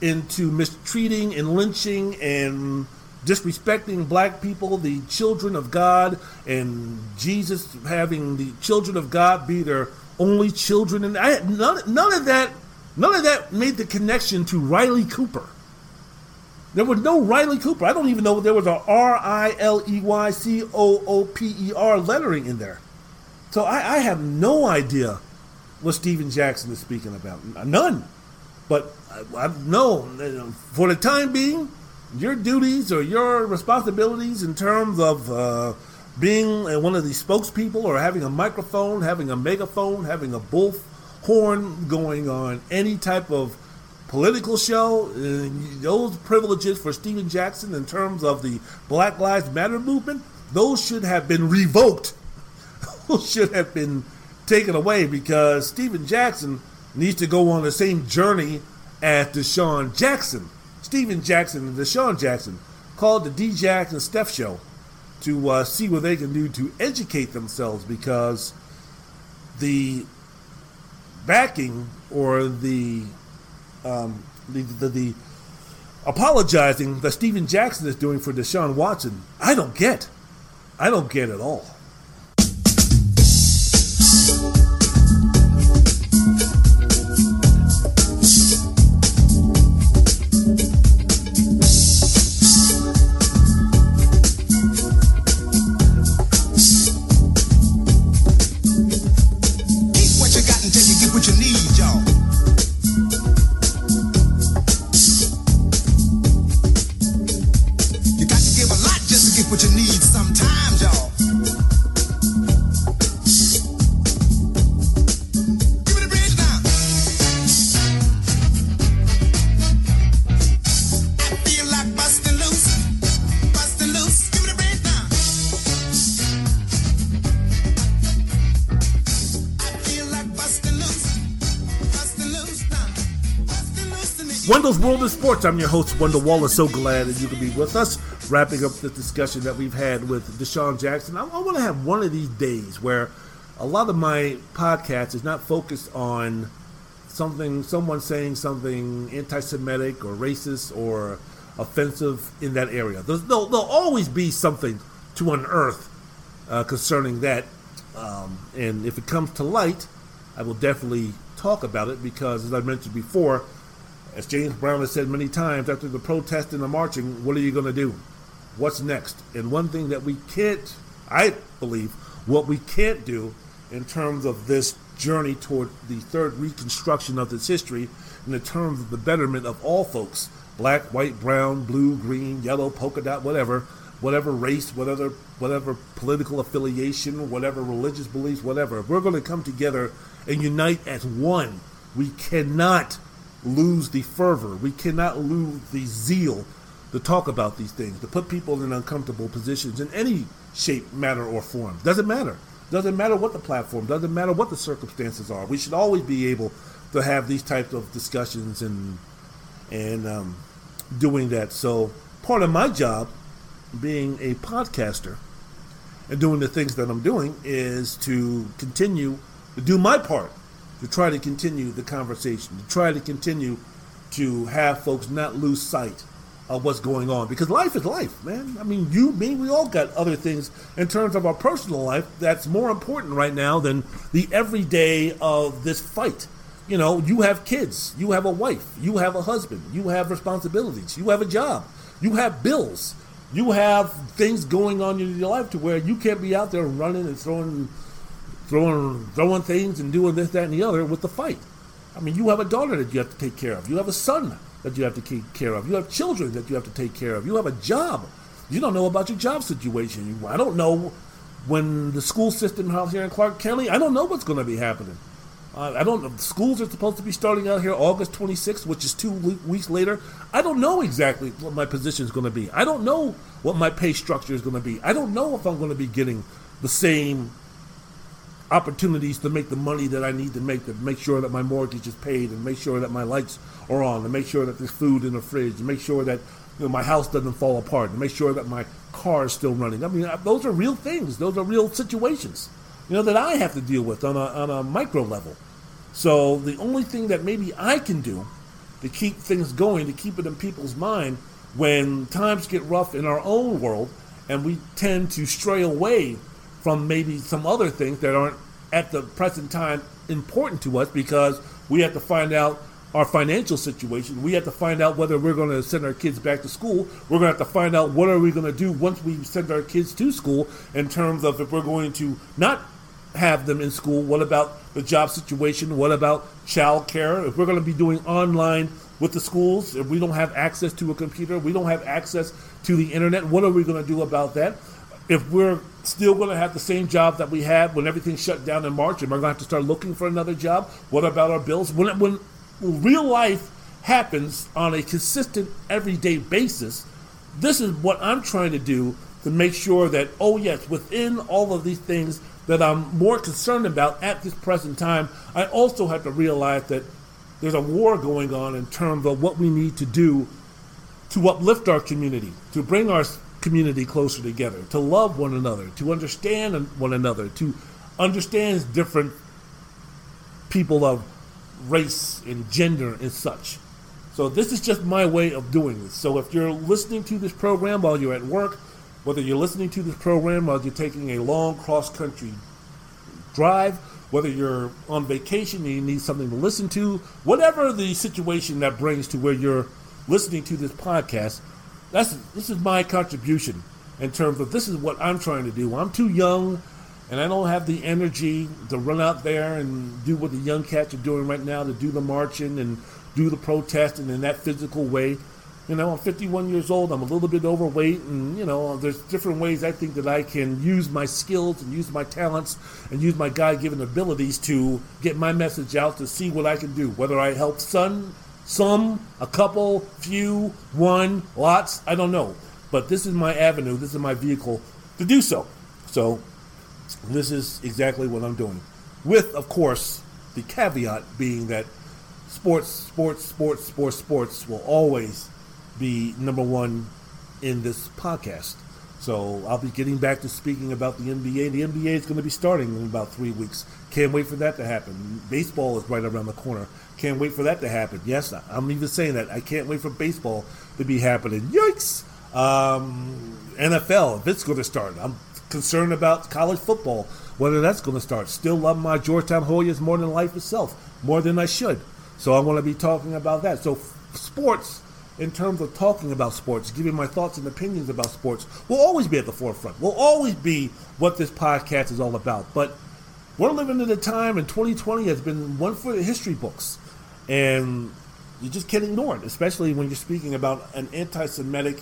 into mistreating and lynching and disrespecting black people, the children of God, and Jesus having the children of God be their only children. And I none, none of that none of that made the connection to Riley Cooper. There was no Riley Cooper. I don't even know there was a R I L E Y C O O P E R lettering in there. So I, I have no idea what Stephen Jackson is speaking about. None. But I, I know for the time being, your duties or your responsibilities in terms of uh, being one of these spokespeople or having a microphone, having a megaphone, having a bullhorn going on any type of political show, those privileges for Stephen Jackson in terms of the Black Lives Matter movement, those should have been revoked. those should have been taken away because Stephen Jackson needs to go on the same journey as DeSean Jackson Stephen Jackson and DeSean Jackson called the D Jackson Steph show to uh, see what they can do to educate themselves because the backing or the um, the, the, the apologizing that Stephen Jackson is doing for Deshaun Watson, I don't get. I don't get at all. I'm your host, Wendell Wallace. So glad that you can be with us. Wrapping up the discussion that we've had with DeSean Jackson. I, I want to have one of these days where a lot of my podcast is not focused on something, someone saying something anti-Semitic or racist or offensive in that area. There's, there'll, there'll always be something to unearth uh, concerning that, um, and if it comes to light, I will definitely talk about it because, as I mentioned before as James Brown has said many times after the protest and the marching, what are you going to do? What's next? And one thing that we can't, I believe, what we can't do in terms of this journey toward the third reconstruction of this history, in the terms of the betterment of all folks black, white, brown, blue, green, yellow, polka dot, whatever whatever race, whatever whatever political affiliation, whatever religious beliefs, whatever. If we're going to come together and unite as one, we cannot lose the fervor. We cannot lose the zeal to talk about these things, to put people in uncomfortable positions in any shape, matter, or form. Doesn't matter. Doesn't matter what the platform. Doesn't matter what the circumstances are. We should always be able to have these types of discussions and and um, doing that. So part of my job, being a podcaster, and doing the things that I'm doing, is to continue to do my part to try to continue the conversation, to try to continue to have folks not lose sight of what's going on because life is life, man. I mean, you, me, we all got other things in terms of our personal life that's more important right now than the everyday of this fight. You know, you have kids, you have a wife, you have a husband, you have responsibilities, you have a job, you have bills, you have things going on in your life to where you can't be out there running and throwing throwing throwing things and doing this, that, and the other with the fight. I mean, you have a daughter that you have to take care of. You have a son that you have to take care of. You have children that you have to take care of. You have a job. You don't know about your job situation. I don't know when the school system out here in Clark County. I don't know what's going to be happening. Uh, I don't know. Schools are supposed to be starting out here August 26th, which is two weeks later. I don't know exactly what my position is going to be. I don't know what my pay structure is going to be. I don't know if I'm going to be getting the same opportunities to make the money that I need to make to make sure that my mortgage is paid and make sure that my lights are on and make sure that there's food in the fridge and make sure that you know, my house doesn't fall apart and make sure that my car is still running. I mean, those are real things. Those are real situations, you know, that I have to deal with on a, on a micro level. So the only thing that maybe I can do to keep things going, to keep it in people's mind when times get rough in our own world and we tend to stray away from maybe some other things that aren't at the present time important to us because we have to find out our financial situation. We have to find out whether we're going to send our kids back to school. We're going to have to find out what are we going to do once we send our kids to school in terms of if we're going to not have them in school. What about the job situation? What about child care? If we're going to be doing online with the schools, if we don't have access to a computer, we don't have access to the internet, what are we going to do about that? if we're still going to have the same job that we had when everything shut down in March, and we're going to have to start looking for another job? What about our bills? When, when real life happens on a consistent, everyday basis, this is what I'm trying to do to make sure that, oh, yes, within all of these things that I'm more concerned about at this present time, I also have to realize that there's a war going on in terms of what we need to do to uplift our community, to bring our community closer together, to love one another, to understand one another, to understand different people of race and gender and such. So this is just my way of doing this. So if you're listening to this program while you're at work, whether you're listening to this program while you're taking a long cross country drive, whether you're on vacation and you need something to listen to, whatever the situation that brings to where you're listening to this podcast, that's this is my contribution in terms of this is what I'm trying to do. I'm too young and I don't have the energy to run out there and do what the young cats are doing right now to do the marching and do the protesting in that physical way. You know, I'm 51 years old. I'm a little bit overweight, and you know, there's different ways I think that I can use my skills and use my talents and use my God-given abilities to get my message out to see what I can do. Whether I help son some, a couple, few, one, lots, I don't know. But this is my avenue, this is my vehicle to do so. So, this is exactly what I'm doing. With, of course, the caveat being that sports, sports, sports, sports, sports will always be number one in this podcast. So I'll be getting back to speaking about the NBA. The NBA is going to be starting in about three weeks. Can't wait for that to happen. Baseball is right around the corner. Can't wait for that to happen. Yes, I'm even saying that. I can't wait for baseball to be happening. Yikes! Um, NFL, if it's going to start. I'm concerned about college football, whether that's going to start. Still love my Georgetown Hoyas more than life itself, more than I should. So I want to be talking about that. So sports, in terms of talking about sports, giving my thoughts and opinions about sports, will always be at the forefront. Will always be what this podcast is all about. But we're living in a time, and 2020 has been one for the history books and you just can't ignore it, especially when you're speaking about an anti-Semitic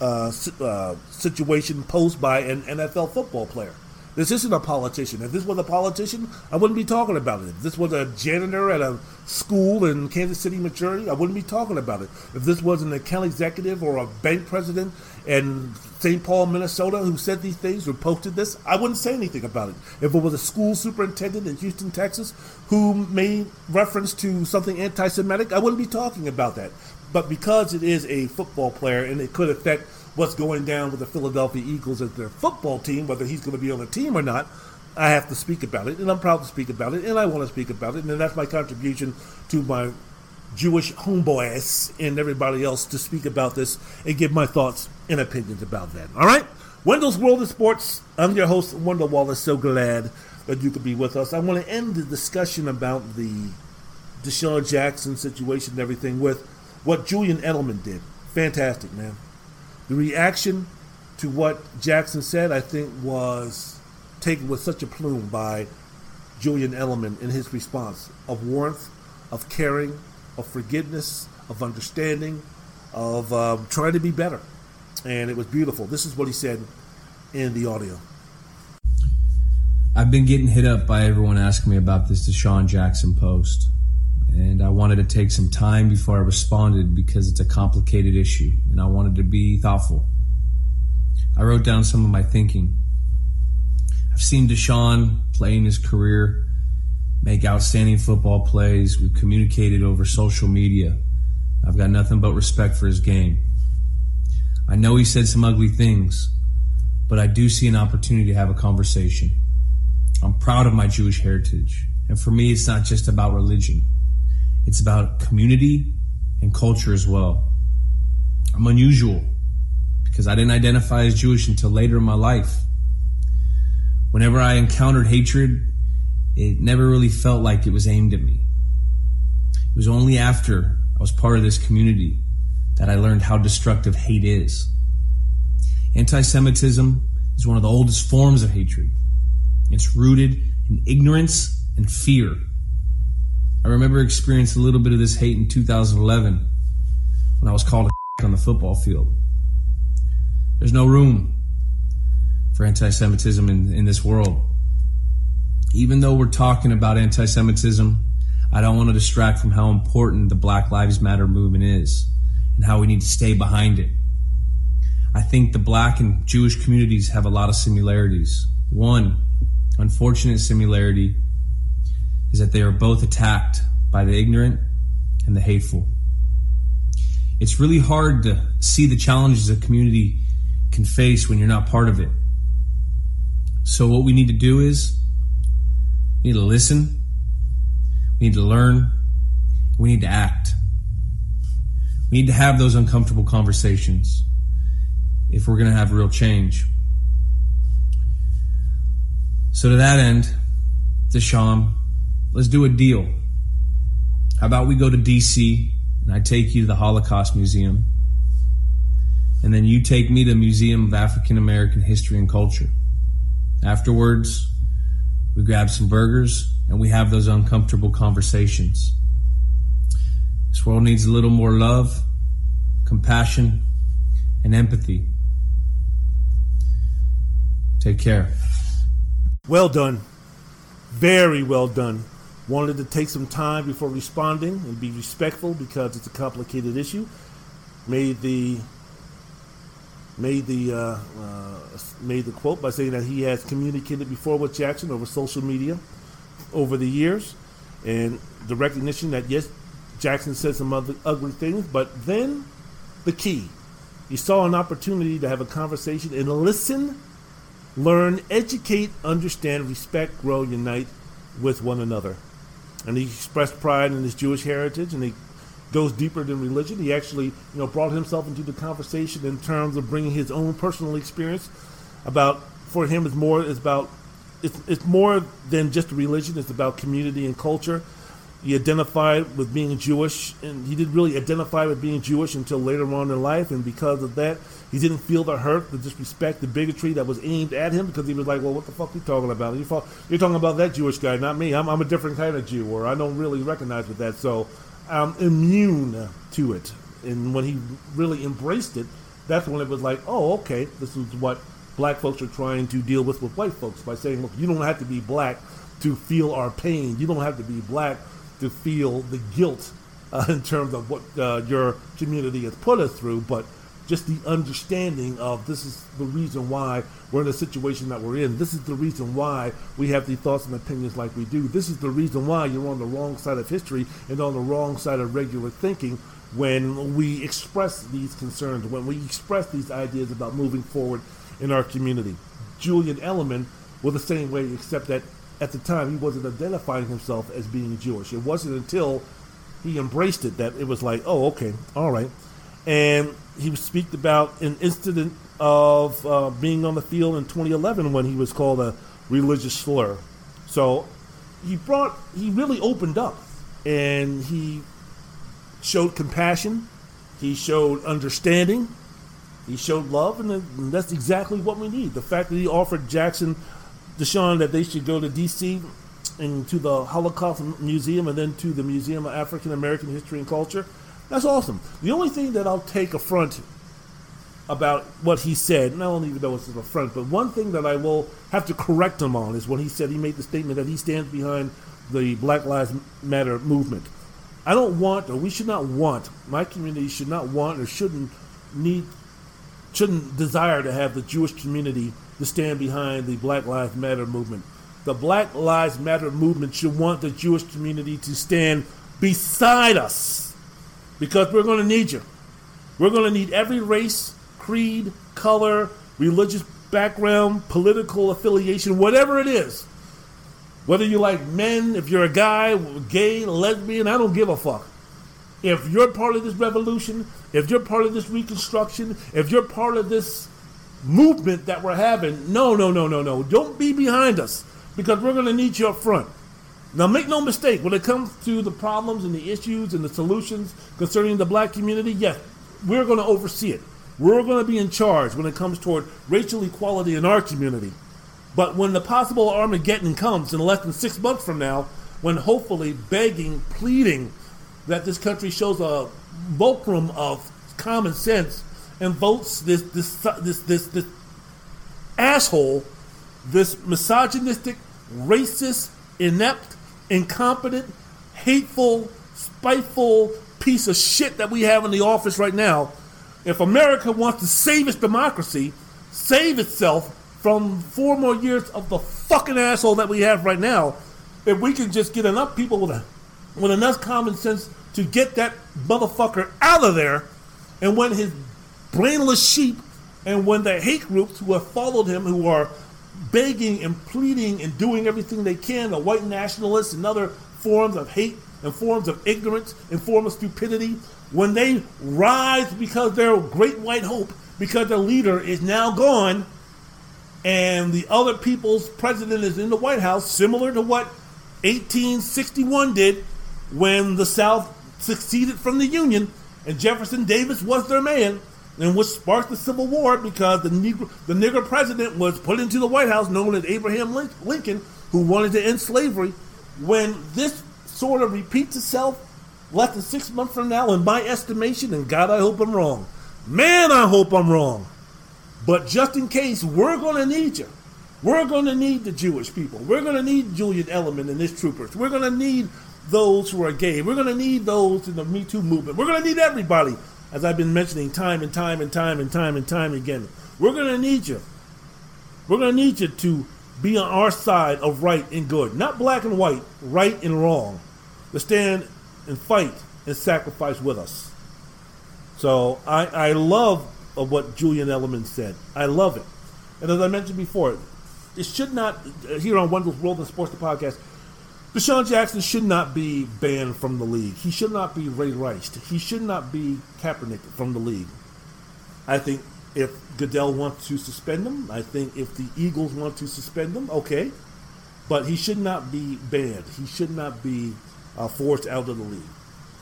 uh, uh, situation posed by an NFL football player. This isn't a politician. If this was a politician, I wouldn't be talking about it. If this was a janitor at a school in Kansas City, Missouri, I wouldn't be talking about it. If this was an account executive or a bank president in St. Paul, Minnesota, who said these things or posted this, I wouldn't say anything about it. If it was a school superintendent in Houston, Texas, who made reference to something anti Semitic, I wouldn't be talking about that. But because it is a football player and it could affect what's going down with the Philadelphia Eagles as their football team, whether he's going to be on the team or not, I have to speak about it, and I'm proud to speak about it, and I want to speak about it, and that's my contribution to my Jewish homeboys and everybody else to speak about this and give my thoughts and opinions about that. All right? Wendell's World of Sports. I'm your host, Wendell Wallace. So glad that you could be with us. I want to end the discussion about the DeSean Jackson situation and everything with what Julian Edelman did. Fantastic, man. The reaction to what Jackson said, I think, was taken with such a plume by Julian Edelman in his response of warmth, of caring, of forgiveness, of understanding, of um, trying to be better. And it was beautiful. This is what he said in the audio. I've been getting hit up by everyone asking me about this DeSean Jackson post and I wanted to take some time before I responded because it's a complicated issue and I wanted to be thoughtful. I wrote down some of my thinking. I've seen DeSean play in his career, make outstanding football plays. We've communicated over social media. I've got nothing but respect for his game. I know he said some ugly things, but I do see an opportunity to have a conversation. I'm proud of my Jewish heritage, and for me, it's not just about religion. It's about community and culture as well. I'm unusual because I didn't identify as Jewish until later in my life. Whenever I encountered hatred, it never really felt like it was aimed at me. It was only after I was part of this community that I learned how destructive hate is. Anti Semitism is one of the oldest forms of hatred. It's rooted in ignorance and fear. I remember experiencing a little bit of this hate in 2011 when I was called a on the football field. There's no room for anti Semitism in, in this world. Even though we're talking about anti Semitism, I don't want to distract from how important the Black Lives Matter movement is and how we need to stay behind it. I think the black and Jewish communities have a lot of similarities. One unfortunate similarity is that they are both attacked by the ignorant and the hateful. It's really hard to see the challenges a community can face when you're not part of it. So, what we need to do is we need to listen, we need to learn, we need to act. We need to have those uncomfortable conversations if we're going to have real change. So, to that end, DeSean, let's do a deal. How about we go to DC and I take you to the Holocaust Museum, and then you take me to the Museum of African American History and Culture. Afterwards, we grab some burgers and we have those uncomfortable conversations. This world needs a little more love, compassion, and empathy. Take care. Well done. Very well done. Wanted to take some time before responding and be respectful because it's a complicated issue. Made the made the uh, uh, made the quote by saying that he has communicated before with Jackson over social media over the years, and the recognition that yes, Jackson said some other ugly things, but then the key, he saw an opportunity to have a conversation and listen, learn, educate, understand, respect, grow, unite with one another. And he expressed pride in his Jewish heritage, and he goes deeper than religion. He actually, you know, brought himself into the conversation in terms of bringing his own personal experience about. For him, it's more it's about it's it's more than just religion. It's about community and culture. He identified with being Jewish, and he didn't really identify with being Jewish until later on in life. And because of that, he didn't feel the hurt, the disrespect, the bigotry that was aimed at him because he was like, "Well, what the fuck are you talking about? You're talking about that Jewish guy, not me. I'm, I'm a different kind of Jew, or I don't really recognize with that." So I'm immune to it. And when he really embraced it, that's when it was like, oh, okay, this is what black folks are trying to deal with with white folks by saying, look, you don't have to be black to feel our pain. You don't have to be black to feel the guilt uh, in terms of what uh, your community has put us through, but just the understanding of this is the reason why we're in the situation that we're in. This is the reason why we have these thoughts and opinions like we do. This is the reason why you're on the wrong side of history and on the wrong side of regular thinking when we express these concerns, when we express these ideas about moving forward in our community. Julian Edelman was the same way, except that at the time he wasn't identifying himself as being Jewish. It wasn't until he embraced it that it was like, oh, okay, all right. And he speak about an incident of uh, being on the field in 2011 when he was called a religious slur. So he brought, he really opened up and he showed compassion, he showed understanding, he showed love, and that's exactly what we need. The fact that he offered Jackson DeSean that they should go to D.C. and to the Holocaust Museum and then to the Museum of African American History and Culture. That's awesome. The only thing that I'll take affront about what he said, and I don't even know if it's an affront, but one thing that I will have to correct him on is when he said he made the statement that he stands behind the Black Lives Matter movement. I don't want, or we should not want, my community should not want or shouldn't need, shouldn't desire to have the Jewish community to stand behind the Black Lives Matter movement. The Black Lives Matter movement should want the Jewish community to stand beside us because we're going to need you. We're going to need every race, creed, color, religious background, political affiliation, whatever it is whether you like men, if you're a guy, gay, lesbian, I don't give a fuck. If you're part of this revolution, if you're part of this reconstruction, if you're part of this movement that we're having, no, no, no, no, no. Don't be behind us because we're going to need you up front. Now, make no mistake, when it comes to the problems and the issues and the solutions concerning the black community, yes, we're going to oversee it. We're going to be in charge when it comes toward racial equality in our community. But when the possible Armageddon comes in less than six months from now, when hopefully begging, pleading that this country shows a fulcrum of common sense and votes this this this this, this asshole, this misogynistic, racist, inept, incompetent, hateful, spiteful piece of shit that we have in the office right now. If America wants to save its democracy, save itself from four more years of the fucking asshole that we have right now, if we can just get enough people with a, with enough common sense to get that motherfucker out of there, and when his brainless sheep and when the hate groups who have followed him, who are begging and pleading and doing everything they can, the white nationalists and other forms of hate and forms of ignorance and forms of stupidity, when they rise because they're great white hope, because their leader is now gone, and the other people's president is in the White House, similar to what 1861 did when the South seceded from the Union and Jefferson Davis was their man, and which sparked the Civil War because the Negro, the nigger president was put into the White House, known as Abraham Lincoln, who wanted to end slavery. When this sort of repeats itself less than six months from now, in my estimation, and God, I hope I'm wrong. Man, I hope I'm wrong. But just in case, we're going to need you. We're going to need the Jewish people. We're going to need Julian Edelman and his troopers. We're going to need those who are gay. We're going to need those in the Me Too movement. We're going to need everybody, as I've been mentioning time and time and time and time and time again. We're going to need you. We're going to need you to be on our side of right and good, not black and white, right and wrong, to stand and fight and sacrifice with us. So I, I love what Julian Edelman said. I love it. And as I mentioned before, it should not, uh, here on Wendell's World and Sports, the podcast, DeSean Jackson should not be banned from the league. He should not be Ray Rice. He should not be Kaepernick from the league. I think if Goodell wants to suspend him, I think if the Eagles want to suspend him, okay. But he should not be banned. He should not be uh, forced out of the league.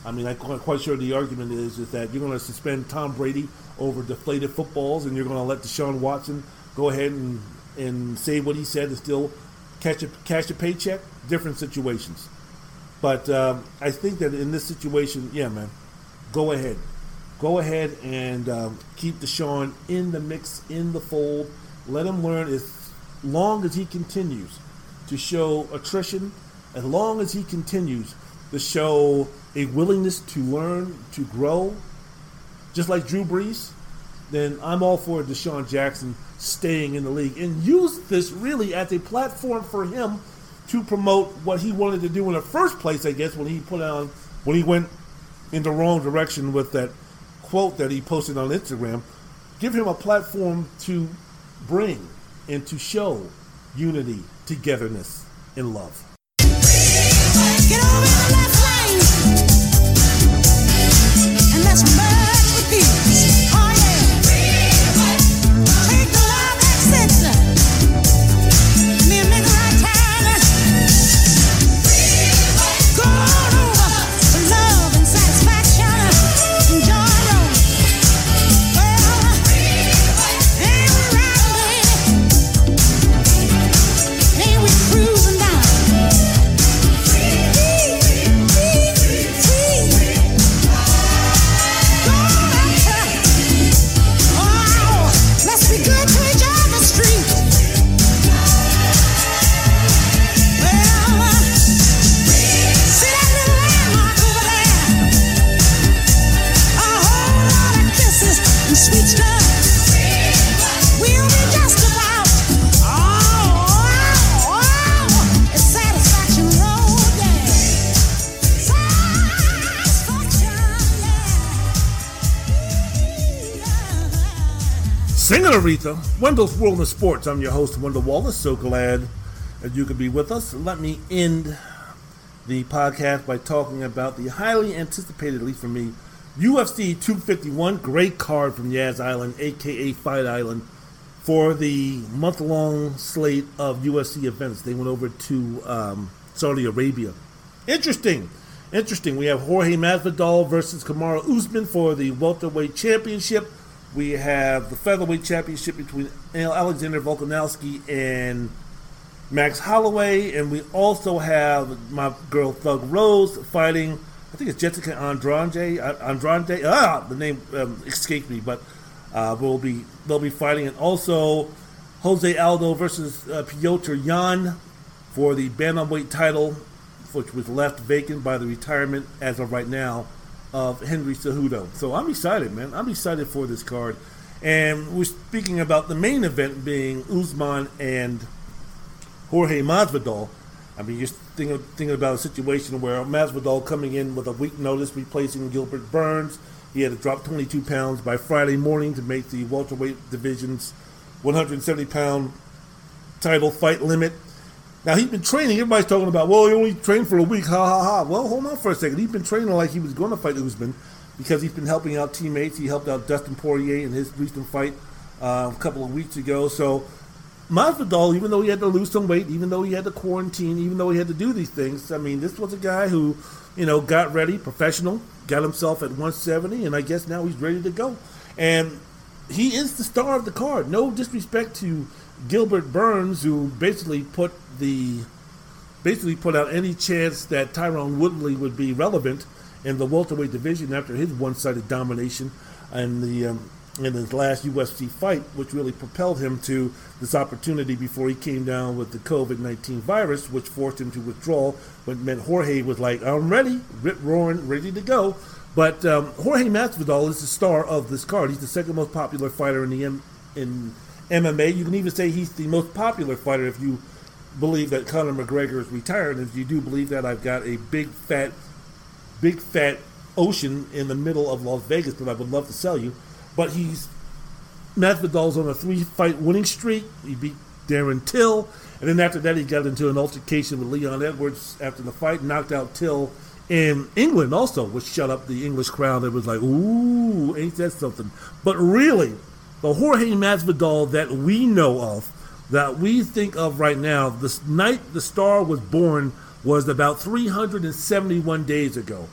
I mean, I'm quite sure the argument is, is that you're going to suspend Tom Brady over deflated footballs, and you're going to let Deshaun Watson go ahead and, and say what he said and still catch a cash a paycheck. Different situations, but um, I think that in this situation, yeah, man, go ahead. go ahead and um, keep DeSean in the mix, in the fold. Let him learn as long as he continues to show attrition, as long as he continues to show a willingness to learn, to grow, just like Drew Brees, then I'm all for DeSean Jackson staying in the league and use this really as a platform for him to promote what he wanted to do in the first place, I guess, when he put on when he went in the wrong direction with that quote that he posted on Instagram. Give him a platform to bring and to show unity, togetherness, and love. Oh. Take the love accent. Wendell's World of Sports. I'm your host, Wendell Wallace. So glad that you could be with us. Let me end the podcast by talking about the highly anticipated, at least for me, UFC 251. Great card from Yas Island, aka Fight Island, for the month long slate of UFC events. They went over to um, Saudi Arabia. Interesting. Interesting. We have Jorge Masvidal versus Kamaru Usman for the welterweight championship. We have the featherweight championship between Alexander Volkanovski and Max Holloway, and we also have my girl Thug Rose fighting. I think it's Jessica Andrade. Andrade. Ah, the name um, escaped me, but uh, will be they'll be fighting, and also Jose Aldo versus uh, Piotr Yan for the bantamweight title, which was left vacant by the retirement as of right now of Henry Cejudo. So I'm excited, man. I'm excited for this card. And we're speaking about the main event being Usman and Jorge Masvidal. I mean, you're thinking, thinking about a situation where Masvidal coming in with a week notice, replacing Gilbert Burns. He had to drop 22 pounds by Friday morning to make the welterweight division's 170 pound title fight limit. Now he's been training. Everybody's talking about, well, he only trained for a week. Ha ha ha. Well, hold on for a second. He's been training like he was going to fight Usman because he's been helping out teammates. He helped out Dustin Poirier in his recent fight uh, a couple of weeks ago. So Masvidal, even though he had to lose some weight, even though he had to quarantine, even though he had to do these things, I mean, this was a guy who, you know, got ready, professional, got himself at 170, and I guess now he's ready to go. And he is the star of the card. No disrespect to Gilbert Burns, who basically put the basically put out any chance that Tyron Woodley would be relevant in the welterweight division after his one-sided domination in the um, in his last UFC fight, which really propelled him to this opportunity before he came down with the COVID 19 virus, which forced him to withdraw. But meant Jorge was like, I'm ready, rip roaring, ready to go. But um, Jorge Masvidal is the star of this card. He's the second most popular fighter in the M- in MMA. You can even say he's the most popular fighter if you believe that Conor McGregor is retired. If you do believe that, I've got a big fat, big fat ocean in the middle of Las Vegas that I would love to sell you. But he's Masvidal's on a three-fight winning streak. He beat Darren Till, and then after that, he got into an altercation with Leon Edwards after the fight, knocked out Till in England also, which shut up the English crowd that was like, "Ooh, ain't that something?" But really, the Jorge Masvidal that we know of that we think of right now, the night the star was born was about 371 days ago,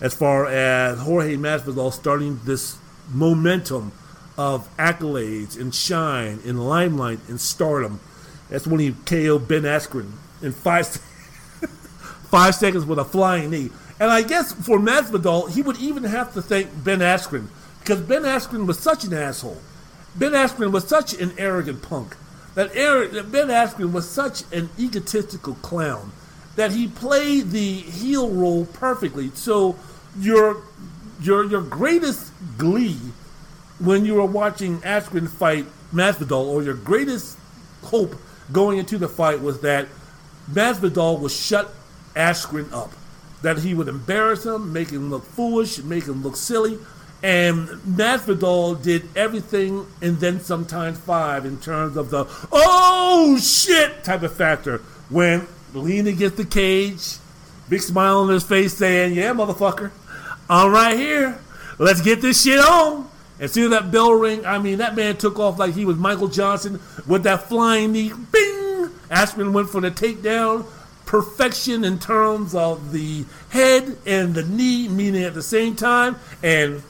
as far as Jorge Masvidal starting this momentum of accolades and shine and limelight and stardom. That's when he KO'd Ben Askren in five five seconds with a flying knee. And I guess for Masvidal, he would even have to thank Ben Askren because Ben Askren was such an asshole. Ben Askren was such an arrogant punk. That, that Ben Askren was such an egotistical clown that he played the heel role perfectly. So your your your greatest glee when you were watching Askren fight Masvidal, or your greatest hope going into the fight was that Masvidal would shut Askren up that he would embarrass him, make him look foolish, make him look silly. And Masvidal did everything and then sometimes five in terms of the oh shit type of factor. When leaning against the cage, big smile on his face saying, Yeah, motherfucker, I'm right here. Let's get this shit on. And see that bell ring, I mean, that man took off like he was Michael Johnson with that flying knee. Bing! Askren went for the takedown perfection in terms of the head and the knee meaning at the same time, and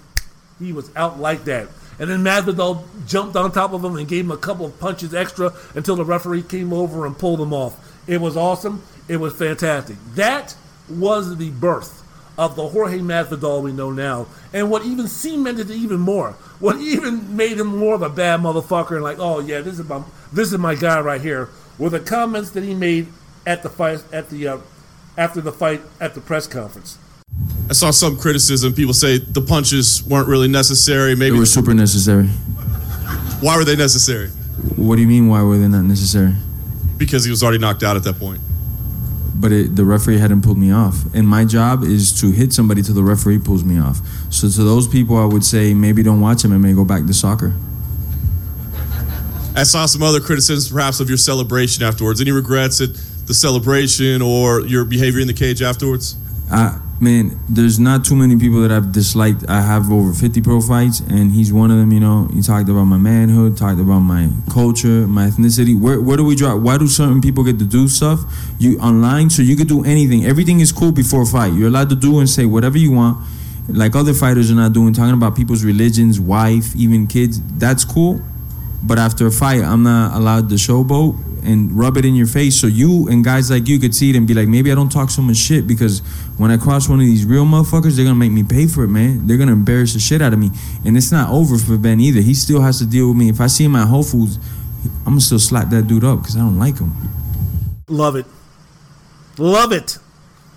he was out like that. And then Masvidal jumped on top of him and gave him a couple of punches extra until the referee came over and pulled him off. It was awesome. It was fantastic. That was the birth of the Jorge Masvidal we know now. And what even cemented it even more, what even made him more of a bad motherfucker and like, oh yeah, this is my this is my guy right here, were the comments that he made at the fight at the uh, after the fight at the press conference. I saw some criticism. People say the punches weren't really necessary. Maybe they were super necessary. Why were they necessary? What do you mean? Why were they not necessary? Because he was already knocked out at that point. But it, the referee hadn't pulled me off, and my job is to hit somebody till the referee pulls me off. So to those people, I would say maybe don't watch him and may go back to soccer. I saw some other criticisms, perhaps, of your celebration afterwards. Any regrets at the celebration or your behavior in the cage afterwards? I man, there's not too many people that I've disliked. I have over 50 pro fights, and he's one of them. You know, he talked about my manhood, talked about my culture, my ethnicity. Where where do we draw? Why do certain people get to do stuff? You online, so you could do anything. Everything is cool before a fight. You're allowed to do and say whatever you want. Like other fighters are not doing, talking about people's religions, wife, even kids. That's cool. But after a fight, I'm not allowed to showboat and rub it in your face so you and guys like you could see it and be like, maybe I don't talk so much shit because when I cross one of these real motherfuckers, they're gonna make me pay for it, man. They're gonna embarrass the shit out of me. And it's not over for Ben either. He still has to deal with me. If I see him at Whole Foods, I'm gonna still slap that dude up because I don't like him. Love it. Love it.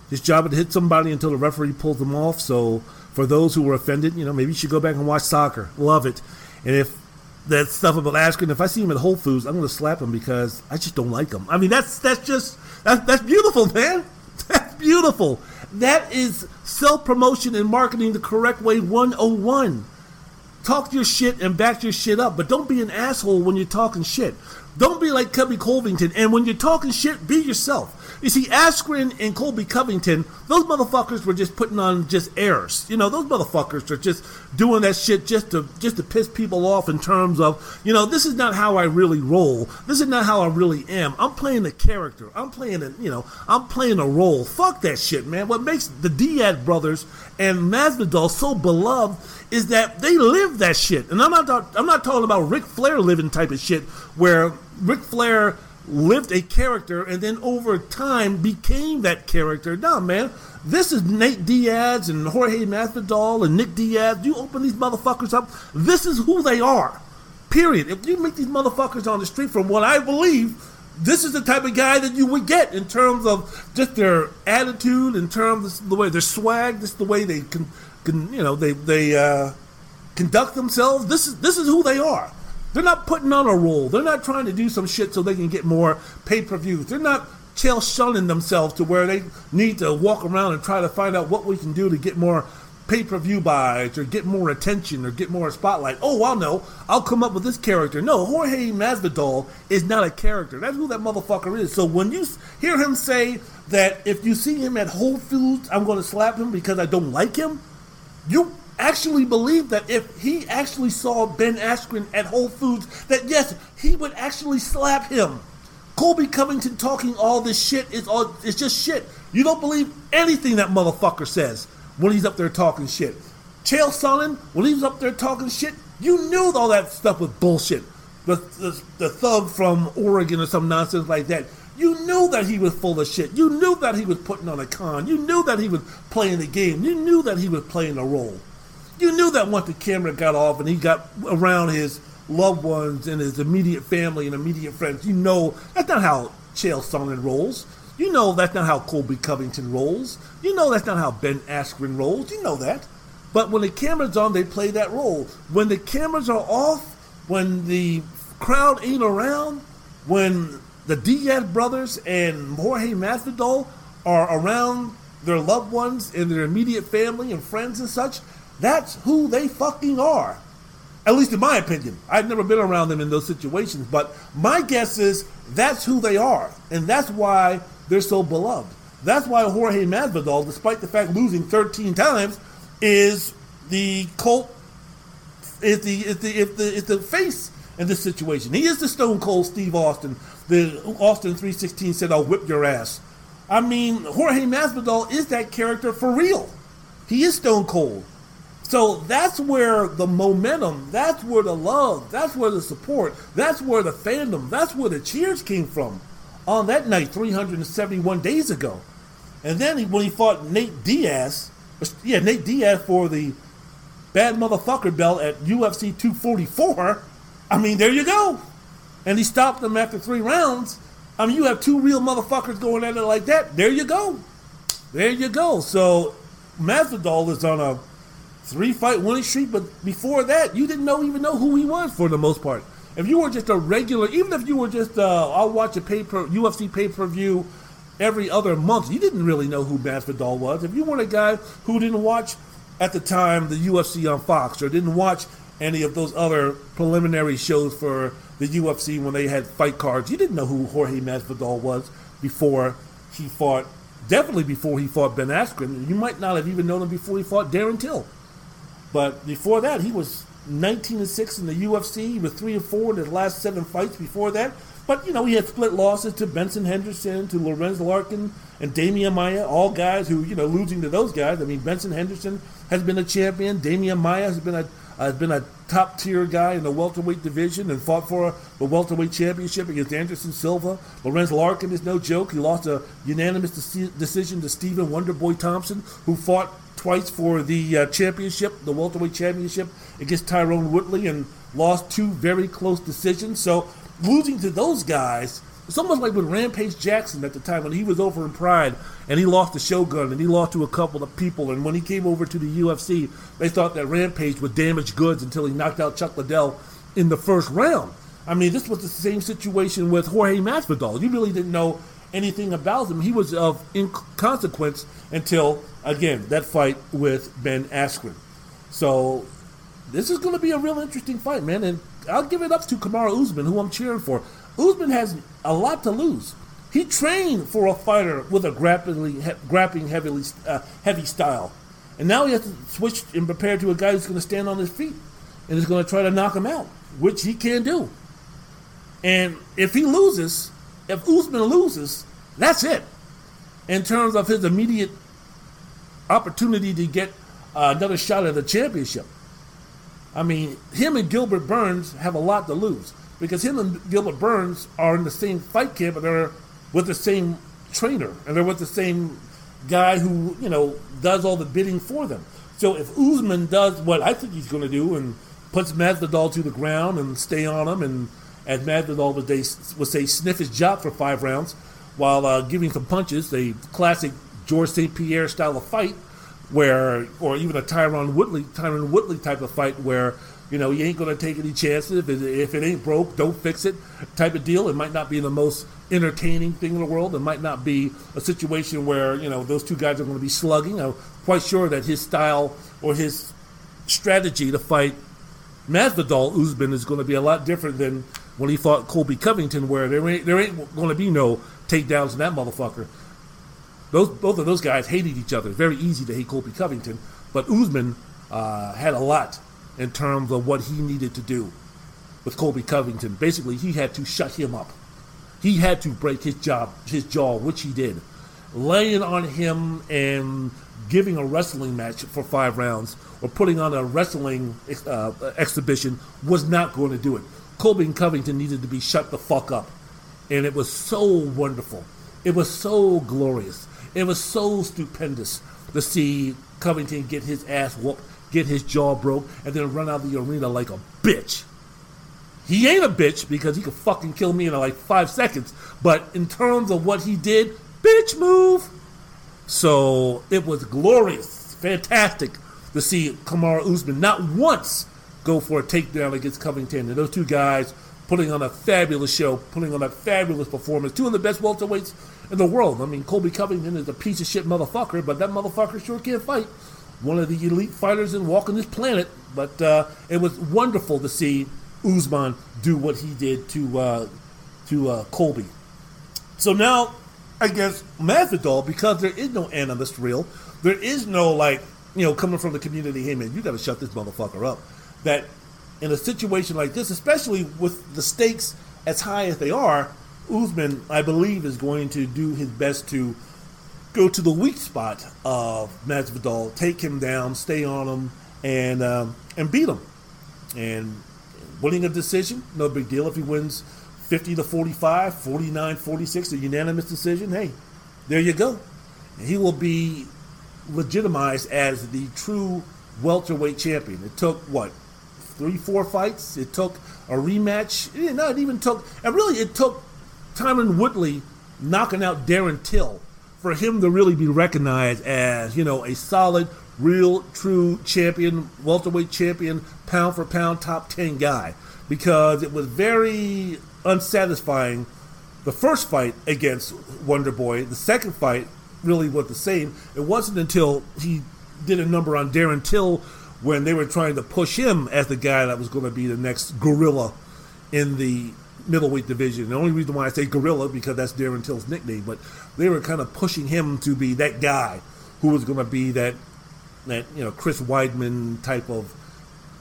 His job to hit somebody until the referee pulls them off. So for those who were offended, you know, maybe you should go back and watch soccer. Love it. And if that stuff about Askren. If I see him at Whole Foods, I'm going to slap him because I just don't like him. I mean, that's that's just that's, that's beautiful, man. That's beautiful. That is self promotion and marketing the correct way 101. Talk your shit and back your shit up, but don't be an asshole when you're talking shit. Don't be like Colby Covington. And when you're talking shit, be yourself. You see, Askren and Colby Covington, those motherfuckers were just putting on just airs. You know, those motherfuckers are just doing that shit just to just to piss people off in terms of, you know, this is not how I really roll. This is not how I really am. I'm playing a character. I'm playing a, you know, I'm playing a role. Fuck that shit, man. What makes the Diaz brothers and Masvidal so beloved is that they live that shit. And I'm not I'm not talking about Ric Flair living type of shit where Ric Flair lived a character and then over time became that character. No, man. This is Nate Diaz and Jorge Masvidal and Nick Diaz. You open these motherfuckers up. This is who they are. Period. If you meet these motherfuckers on the street, from what I believe, this is the type of guy that you would get in terms of just their attitude, in terms of the way their swag, just the way they can, can you know, they they uh, conduct themselves. This is this is who they are. They're not putting on a role. They're not trying to do some shit so they can get more pay per views. They're not tail shunning themselves to where they need to walk around and try to find out what we can do to get more pay per view buys or get more attention or get more spotlight. Oh, I'll know. I'll come up with this character. No, Jorge Masvidal is not a character. That's who that motherfucker is. So when you hear him say that if you see him at Whole Foods, I'm going to slap him because I don't like him, you actually believe that if he actually saw Ben Askren at Whole Foods, that yes, he would actually slap him. Colby Covington talking all this shit is all it's just shit. You don't believe anything that motherfucker says when he's up there talking shit. Chael Sonnen, when he was up there talking shit, you knew all that stuff was bullshit. the, the, the thug from Oregon or some nonsense like that. You knew that he was full of shit. You knew that he was putting on a con. You knew that he was playing the game. You knew that he was playing a role. You knew that once the camera got off and he got around his loved ones and his immediate family and immediate friends, you know that's not how Chael Sonnen rolls. You know that's not how Colby Covington rolls. You know that's not how Ben Askren rolls. You know that. But when the camera's on, they play that role. When the cameras are off, when the crowd ain't around, when the Diaz brothers and Jorge Masvidal are around their loved ones and their immediate family and friends and such, that's who they fucking are. At least in my opinion. I've never been around them in those situations, but my guess is that's who they are. And that's why they're so beloved. That's why Jorge Masvidal, despite the fact losing 13 times, is the cult is the is the is the, is the face in this situation. He is the Stone Cold Steve Austin. The Austin 316 said, "I'll whip your ass." I mean, Jorge Masvidal is that character for real. He is Stone Cold. So that's where the momentum, that's where the love, that's where the support, that's where the fandom, that's where the cheers came from on that night 371 days ago. And then he, when he fought Nate Diaz, yeah, Nate Diaz for the bad motherfucker belt at UFC 244, I mean, there you go. And he stopped him after three rounds. I mean, you have two real motherfuckers going at it like that. There you go. There you go. So Masvidal is on a three fight winning streak, but before that, you didn't know even know who he was for the most part. If you were just a regular, even if you were just, uh, I'll watch a paper UFC pay per view every other month, you didn't really know who Masvidal was. If you weren't a guy who didn't watch at the time the UFC on Fox or didn't watch any of those other preliminary shows for the UFC when they had fight cards, you didn't know who Jorge Masvidal was before he fought. Definitely before he fought Ben Askren. You might not have even known him before he fought Darren Till. But before that, he was 19 and 6 in the UFC. He was 3 and 4 in his last seven fights before that. But, you know, he had split losses to Benson Henderson, to Lorenz Larkin, and Demian Maya, all guys who, you know, losing to those guys. I mean, Benson Henderson has been a champion. Demian Maya has been a has been a top tier guy in the welterweight division and fought for the welterweight championship against Anderson Silva. Lorenz Larkin is no joke. He lost a unanimous decision to Stephen Wonderboy Thompson, who fought twice for the uh, championship, the welterweight championship, against Tyron Woodley and lost two very close decisions. So losing to those guys, it's almost like with Rampage Jackson at the time when he was over in Pride and he lost to Shogun and he lost to a couple of people. And when he came over to the UFC, they thought that Rampage was damaged goods until he knocked out Chuck Liddell in the first round. I mean, this was the same situation with Jorge Masvidal. You really didn't know anything about him. He was of inconsequence until, again, that fight with Ben Askren. So this is going to be a real interesting fight, man. And I'll give it up to Kamaru Usman, who I'm cheering for. Usman has a lot to lose. He trained for a fighter with a grappling, he, grappling heavily, uh, heavy style. And now he has to switch and prepare to a guy who's going to stand on his feet and is going to try to knock him out, which he can do. And if he loses, if Usman loses, that's it. In terms of his immediate opportunity to get uh, another shot at the championship. I mean, him and Gilbert Burns have a lot to lose because him and Gilbert Burns are in the same fight camp, and they're with the same trainer, and they're with the same guy who you know does all the bidding for them. So if Usman does what I think he's going to do and puts Masvidal to the ground and stay on him, and as Masvidal would, they, would say, sniff his job for five rounds while uh, giving some punches, a classic George St. Pierre style of fight, where, or even a Tyron Woodley, Tyron Woodley type of fight where you know, you ain't going to take any chances. If it, if it ain't broke, don't fix it type of deal. It might not be the most entertaining thing in the world. It might not be a situation where, you know, those two guys are going to be slugging. I'm quite sure that his style or his strategy to fight Masvidal Usman is going to be a lot different than when he fought Colby Covington, where there ain't, there ain't going to be no takedowns in that motherfucker. Those, both of those guys hated each other. Very easy to hate Colby Covington. But Usman uh, had a lot in terms of what he needed to do with Colby Covington. Basically, he had to shut him up. He had to break his job, his jaw, which he did. Laying on him and giving a wrestling match for five rounds or putting on a wrestling uh, exhibition was not going to do it. Colby and Covington needed to be shut the fuck up. And it was so wonderful. It was so glorious. It was so stupendous to see Covington get his ass whooped, get his jaw broke, and then run out of the arena like a bitch. He ain't a bitch because he could fucking kill me in like five seconds. But in terms of what he did, bitch move. So it was glorious, fantastic to see Kamaru Usman not once go for a takedown against Covington. And those two guys putting on a fabulous show, putting on a fabulous performance. Two of the best welterweights in the world. I mean, Colby Covington is a piece of shit motherfucker, but that motherfucker sure can't fight. One of the elite fighters in walking this planet. But uh, it was wonderful to see Usman do what he did to uh, to uh, Colby. So now, I guess Masvidal, because there is no animus real, there is no like you know coming from the community. Hey man, you got to shut this motherfucker up. That in a situation like this, especially with the stakes as high as they are, Usman, I believe, is going to do his best to go to the weak spot of Masvidal, take him down, stay on him, and um, and beat him. And winning a decision, no big deal. If he wins 50 to 45, 49 46, a unanimous decision, hey, there you go. And he will be legitimized as the true welterweight champion. It took, what, three, four fights? It took a rematch. Eh, no, it even took, and really, it took Tyron Woodley knocking out Darren Till for him to really be recognized as, you know, a solid, real, true champion, welterweight champion, pound for pound, top 10 guy. Because it was very unsatisfying the first fight against Wonder Boy. The second fight really was the same. It wasn't until he did a number on Darren Till when they were trying to push him as the guy that was going to be the next gorilla in the middleweight division. The only reason why I say gorilla because that's Darren Till's nickname, but they were kind of pushing him to be that guy who was going to be that that you know Chris Weidman type of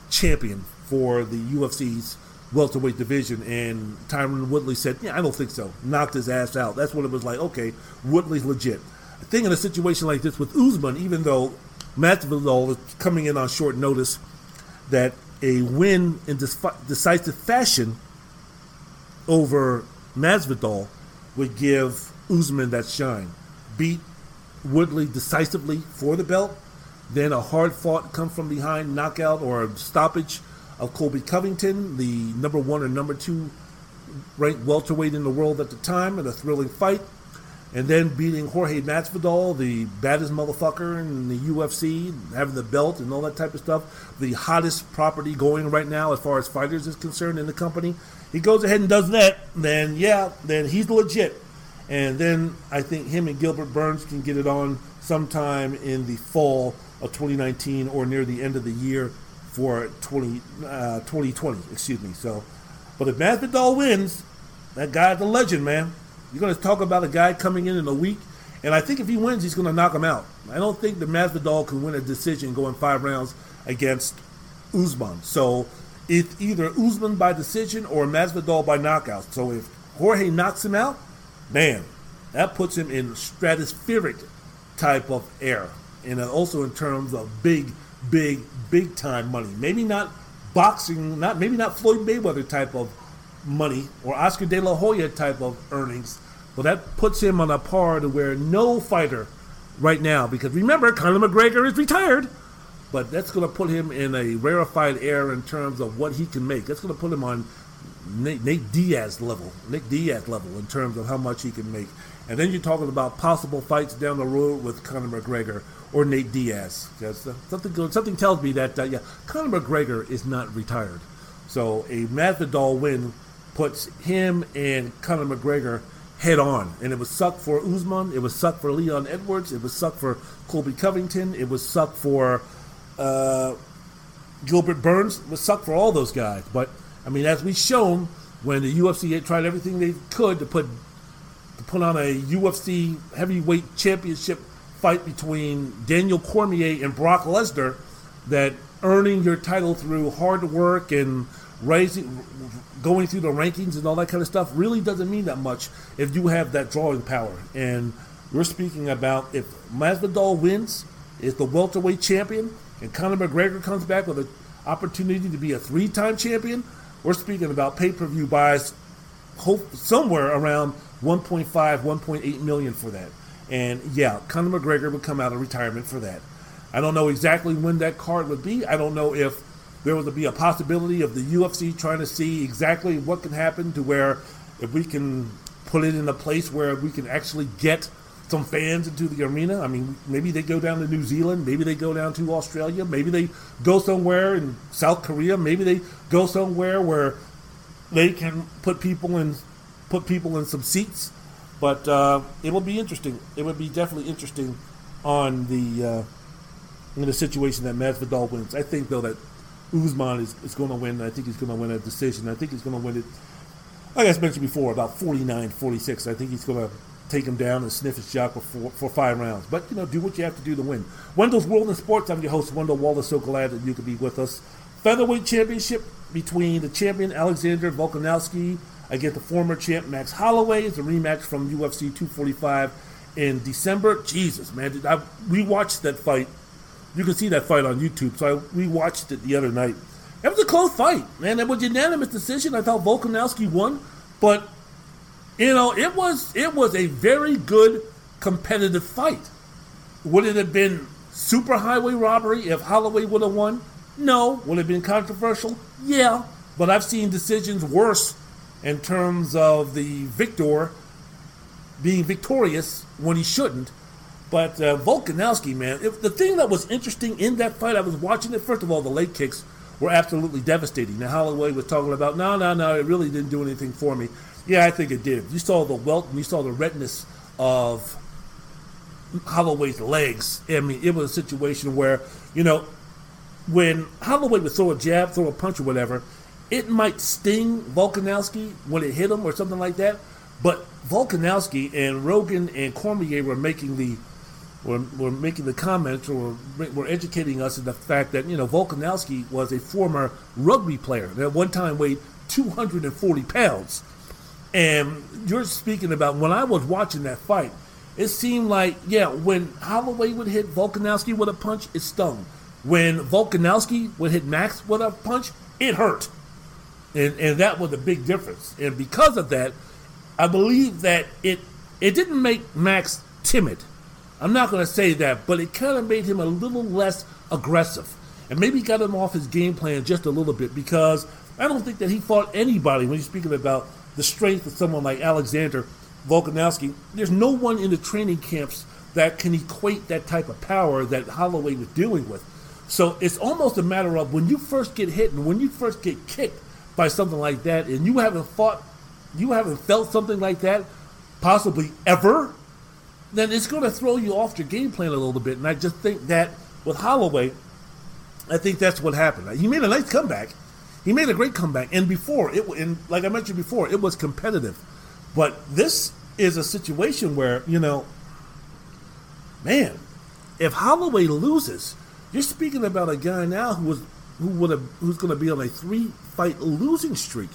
champion for the UFC's welterweight division. And Tyron Woodley said, "Yeah, I don't think so." Knocked his ass out. That's when it was like, okay, Woodley's legit. I think in a situation like this with Usman, even though Masvidal is coming in on short notice, that a win in decisive fashion over Masvidal would give Usman that shine. Beat Woodley decisively for the belt, then a hard fought come from behind knockout or stoppage of Colby Covington, the number one or number two ranked welterweight in the world at the time, in a thrilling fight. And then beating Jorge Masvidal, the baddest motherfucker in the UFC, having the belt and all that type of stuff, the hottest property going right now as far as fighters is concerned in the company. He goes ahead and does that, then yeah, then he's legit. And then I think him and Gilbert Burns can get it on sometime in the fall of 2019 or near the end of the year for 20, uh, 2020, excuse me. So, but if Masvidal wins, that guy's a legend, man. You're going to talk about a guy coming in in a week, and I think if he wins, he's going to knock him out. I don't think the Masvidal can win a decision going five rounds against Usman. So it's either Usman by decision or Masvidal by knockout. So if Jorge knocks him out, man, that puts him in stratospheric type of air, and also in terms of big, big, big time money. Maybe not boxing, not maybe not Floyd Mayweather type of money or Oscar De La Hoya type of earnings, but that puts him on a par to where no fighter right now, because remember, Conor McGregor is retired, but that's going to put him in a rarefied air in terms of what he can make. That's going to put him on Nate, Nate Diaz level, Nick Diaz level in terms of how much he can make. And then you're talking about possible fights down the road with Conor McGregor or Nate Diaz. Because something something tells me that uh, yeah, Conor McGregor is not retired. So a Masvidal win puts him and Conor McGregor head on. And it was suck for Usman. It was suck for Leon Edwards. It was suck for Colby Covington. It was suck for uh, Gilbert Burns. It was suck for all those guys. But I mean, as we've shown, when the UFC tried everything they could to put to put on a UFC heavyweight championship fight between Daniel Cormier and Brock Lesnar, that earning your title through hard work and rising, going through the rankings and all that kind of stuff really doesn't mean that much if you have that drawing power. And we're speaking about if Masvidal wins, is the welterweight champion, and Conor McGregor comes back with an opportunity to be a three-time champion, we're speaking about pay-per-view buys hope somewhere around 1.5, 1.8 million for that. And yeah, Conor McGregor would come out of retirement for that. I don't know exactly when that card would be. I don't know if there would be a possibility of the UFC trying to see exactly what can happen to where if we can put it in a place where we can actually get some fans into the arena. I mean, maybe they go down to New Zealand, maybe they go down to Australia, maybe they go somewhere in South Korea, maybe they go somewhere where they can put people in put people in some seats. But uh, it will be interesting. It would be definitely interesting on the uh, in the situation that Masvidal wins. I think though that Usman is, is going to win. I think he's going to win a decision. I think he's going to win it. Like I mentioned before, about 49, 46. I think he's going to take him down and sniff his jock for, for five rounds. But, you know, do what you have to do to win. Wendell's World in Sports. I'm your host, Wendell Wallace. So glad that you could be with us. Featherweight Championship between the champion Alexander Volkanovski against the former champ Max Holloway. It's a rematch from UFC 245 in December. Jesus, man. Did I rewatched that fight you can see that fight on YouTube. So I rewatched it the other night. It was a close fight, man. It was unanimous decision. I thought Volkanovski won, but you know it was it was a very good competitive fight. Would it have been super highway robbery if Holloway would have won? No. Would it have been controversial? Yeah. But I've seen decisions worse in terms of the victor being victorious when he shouldn't but uh, Volkanovski, man, if, the thing that was interesting in that fight, I was watching it. First of all, the leg kicks were absolutely devastating. Now Holloway was talking about, no, no, no, it really didn't do anything for me. Yeah, I think it did. You saw the welt and you saw the redness of Holloway's legs. I mean, it was a situation where, you know, when Holloway would throw a jab, throw a punch, or whatever, it might sting Volkanovski when it hit him or something like that. But Volkanovski and Rogan and Cormier were making the were, were making the comments or were educating us in the fact that, you know, Volkanovski was a former rugby player that at one time weighed 240 pounds. And you're speaking about when I was watching that fight, it seemed like, yeah, when Holloway would hit Volkanovski with a punch, it stung. When Volkanovski would hit Max with a punch, it hurt. And, and that was a big difference. And because of that, I believe that it it didn't make Max timid I'm not going to say that, but it kind of made him a little less aggressive. And maybe got him off his game plan just a little bit because I don't think that he fought anybody when he's speaking about the strength of someone like Alexander Volkanovski. There's no one in the training camps that can equate that type of power that Holloway was dealing with. So it's almost a matter of when you first get hit and when you first get kicked by something like that and you haven't fought, you haven't felt something like that possibly ever then it's going to throw you off your game plan a little bit. And I just think that with Holloway, I think that's what happened. He made a nice comeback. He made a great comeback. And before, it and like I mentioned before, it was competitive. But this is a situation where, you know, man, if Holloway loses, you're speaking about a guy now who was who would have who's going to be on a three fight losing streak.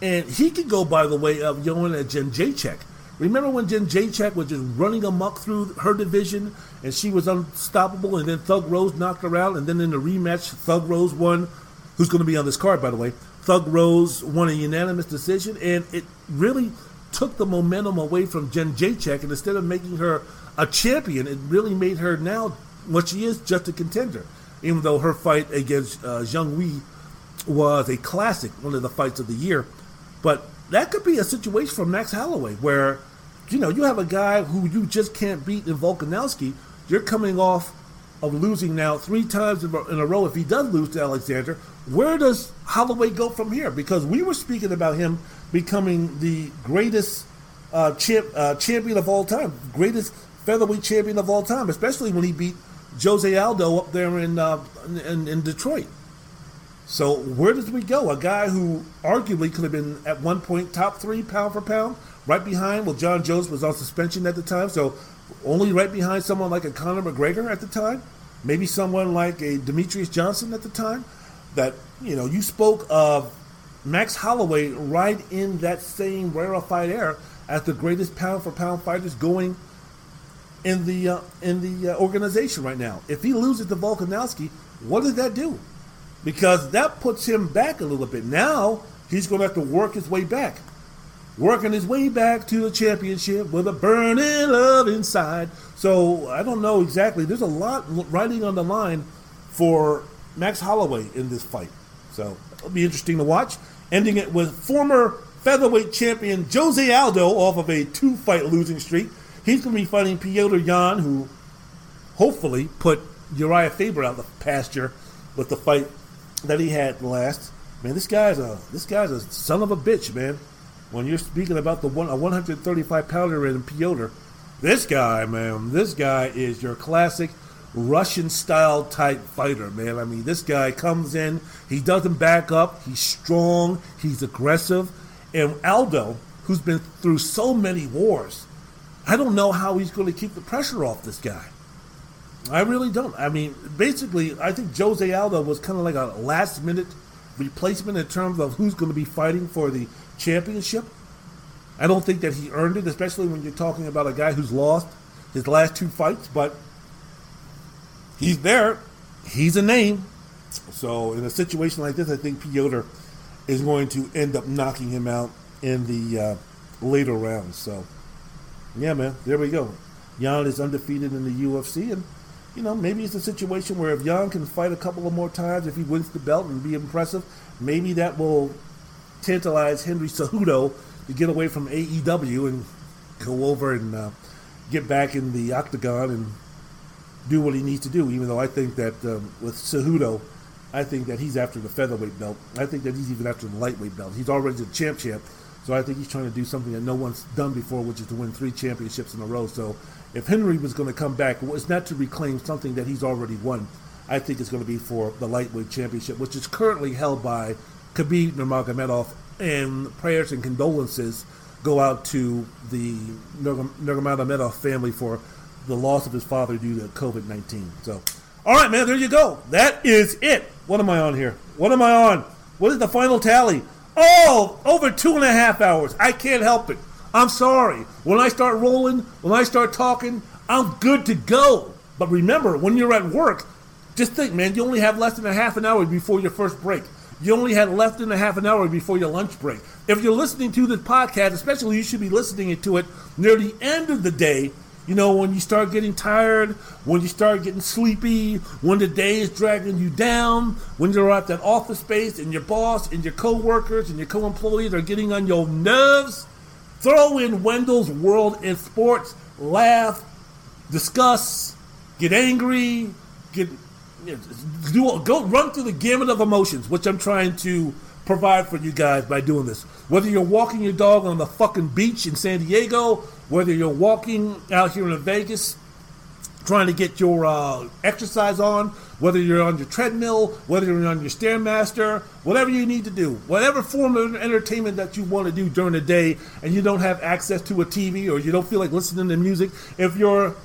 And he could go by the way of Joanna Jędrzejczyk Remember when Jędrzejczyk was just running amok through her division and she was unstoppable, and then Thug Rose knocked her out, and then in the rematch, Thug Rose won. Who's going to be on this card, by the way? Thug Rose won a unanimous decision, and it really took the momentum away from Jędrzejczyk, and instead of making her a champion, it really made her now what she is, just a contender. Even though her fight against uh, Zhang Wei was a classic, one of the fights of the year, but that could be a situation for Max Holloway where, you know, you have a guy who you just can't beat in Volkanovski. You're coming off of losing now three times in a row. If he does lose to Alexander, where does Holloway go from here? Because we were speaking about him becoming the greatest uh, champ, uh, champion of all time, greatest featherweight champion of all time, especially when he beat Jose Aldo up there in, uh, in, in Detroit. So where does we go? A guy who arguably could have been at one point top three pound for pound, right behind. Well, Jon Jones was on suspension at the time, so only right behind someone like a Conor McGregor at the time, maybe someone like a Demetrious Johnson at the time. That you know, you spoke of Max Holloway right in that same rarefied air as the greatest pound for pound fighters going in the uh, in the uh, organization right now. If he loses to Volkanovski, what does that do? Because that puts him back a little bit. Now he's going to have to work his way back, working his way back to the championship with a burning love inside. So I don't know exactly. There's a lot riding on the line for Max Holloway in this fight. So it'll be interesting to watch. Ending it with former featherweight champion Jose Aldo off of a two fight losing streak. He's going to be fighting Petr Yan, who hopefully put Urijah Faber out of the pasture with the fight that he had last. Man, this guy's a this guy's a son of a bitch, man. When you're speaking about the one a 135 pounder in Piotr, this guy, man, this guy is your classic Russian style type fighter, man. I mean, this guy comes in, he doesn't back up, he's strong, he's aggressive. And Aldo, who's been through so many wars, I don't know how he's going to keep the pressure off this guy. I really don't. I mean, basically, I think Jose Aldo was kind of like a last minute replacement in terms of who's going to be fighting for the championship. I don't think that he earned it, especially when you're talking about a guy who's lost his last two fights, but he's there. He's a name. So, in a situation like this, I think Piotr is going to end up knocking him out in the uh, later rounds. So, yeah, man, there we go. Yan is undefeated in the UFC, and you know, maybe it's a situation where if Young can fight a couple of more times, if he wins the belt and be impressive, maybe that will tantalize Henry Cejudo to get away from AEW and go over and uh, get back in the octagon and do what he needs to do. Even though I think that um, with Cejudo, I think that he's after the featherweight belt. I think that he's even after the lightweight belt. He's already the champ champ. So I think he's trying to do something that no one's done before, which is to win three championships in a row. So if Henry was going to come back, it's not to reclaim something that he's already won. I think it's going to be for the lightweight championship, which is currently held by Khabib Nurmagomedov. And prayers and condolences go out to the Nurmagomedov family for the loss of his father due to COVID 19. So, all right, man, there you go. That is it. What am I on here? What am I on? What is the final tally? Oh, over two and a half hours. I can't help it. I'm sorry. When I start rolling, when I start talking, I'm good to go. But remember, when you're at work, just think, man, you only have less than a half an hour before your first break. You only had less than a half an hour before your lunch break. If you're listening to this podcast, especially you should be listening to it near the end of the day you know, when you start getting tired, when you start getting sleepy, when the day is dragging you down, when you're at that office space and your boss and your coworkers and your co-employees are getting on your nerves, throw in Wendell's World in Sports, laugh, discuss, get angry, get do go run through the gamut of emotions, which I'm trying to provide for you guys by doing this. Whether you're walking your dog on the fucking beach in San Diego whether you're walking out here in Vegas trying to get your uh, exercise on, whether you're on your treadmill, whether you're on your Stairmaster, whatever you need to do, whatever form of entertainment that you want to do during the day and you don't have access to a TV or you don't feel like listening to music, if you're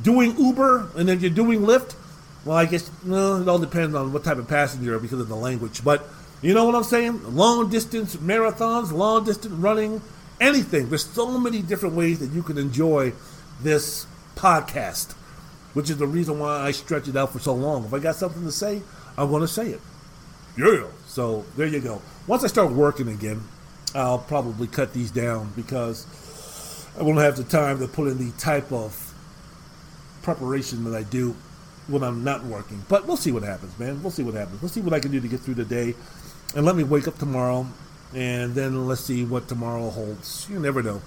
doing Uber and then you're doing Lyft, well, I guess it all depends on what type of passenger because of the language. But you know what I'm saying? Long distance marathons, long distance running, anything. There's so many different ways that you can enjoy this podcast, which is the reason why I stretch it out for so long. If I got something to say, I want to say it. Yeah. So there you go. Once I start working again, I'll probably cut these down because I won't have the time to put in the type of preparation that I do when I'm not working. But we'll see what happens, man. We'll see what happens. We'll see what I can do to get through the day. And let me wake up tomorrow and then let's see what tomorrow holds. You never know.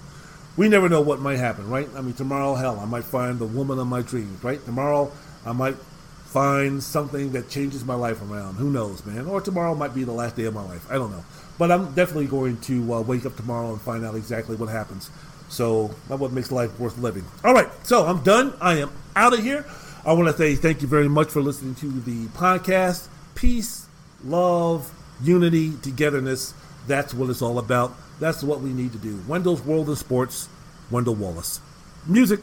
We never know what might happen, right? I mean, tomorrow, hell, I might find the woman of my dreams, right? Tomorrow, I might find something that changes my life around. Who knows, man? Or tomorrow might be the last day of my life. I don't know. But I'm definitely going to uh, wake up tomorrow and find out exactly what happens. So that's what makes life worth living. All right, so I'm done. I am out of here. I want to say thank you very much for listening to the podcast. Peace, love, unity, togetherness. That's what it's all about. That's what we need to do. Wendell's World of Sports, Wendell Wallace. Music.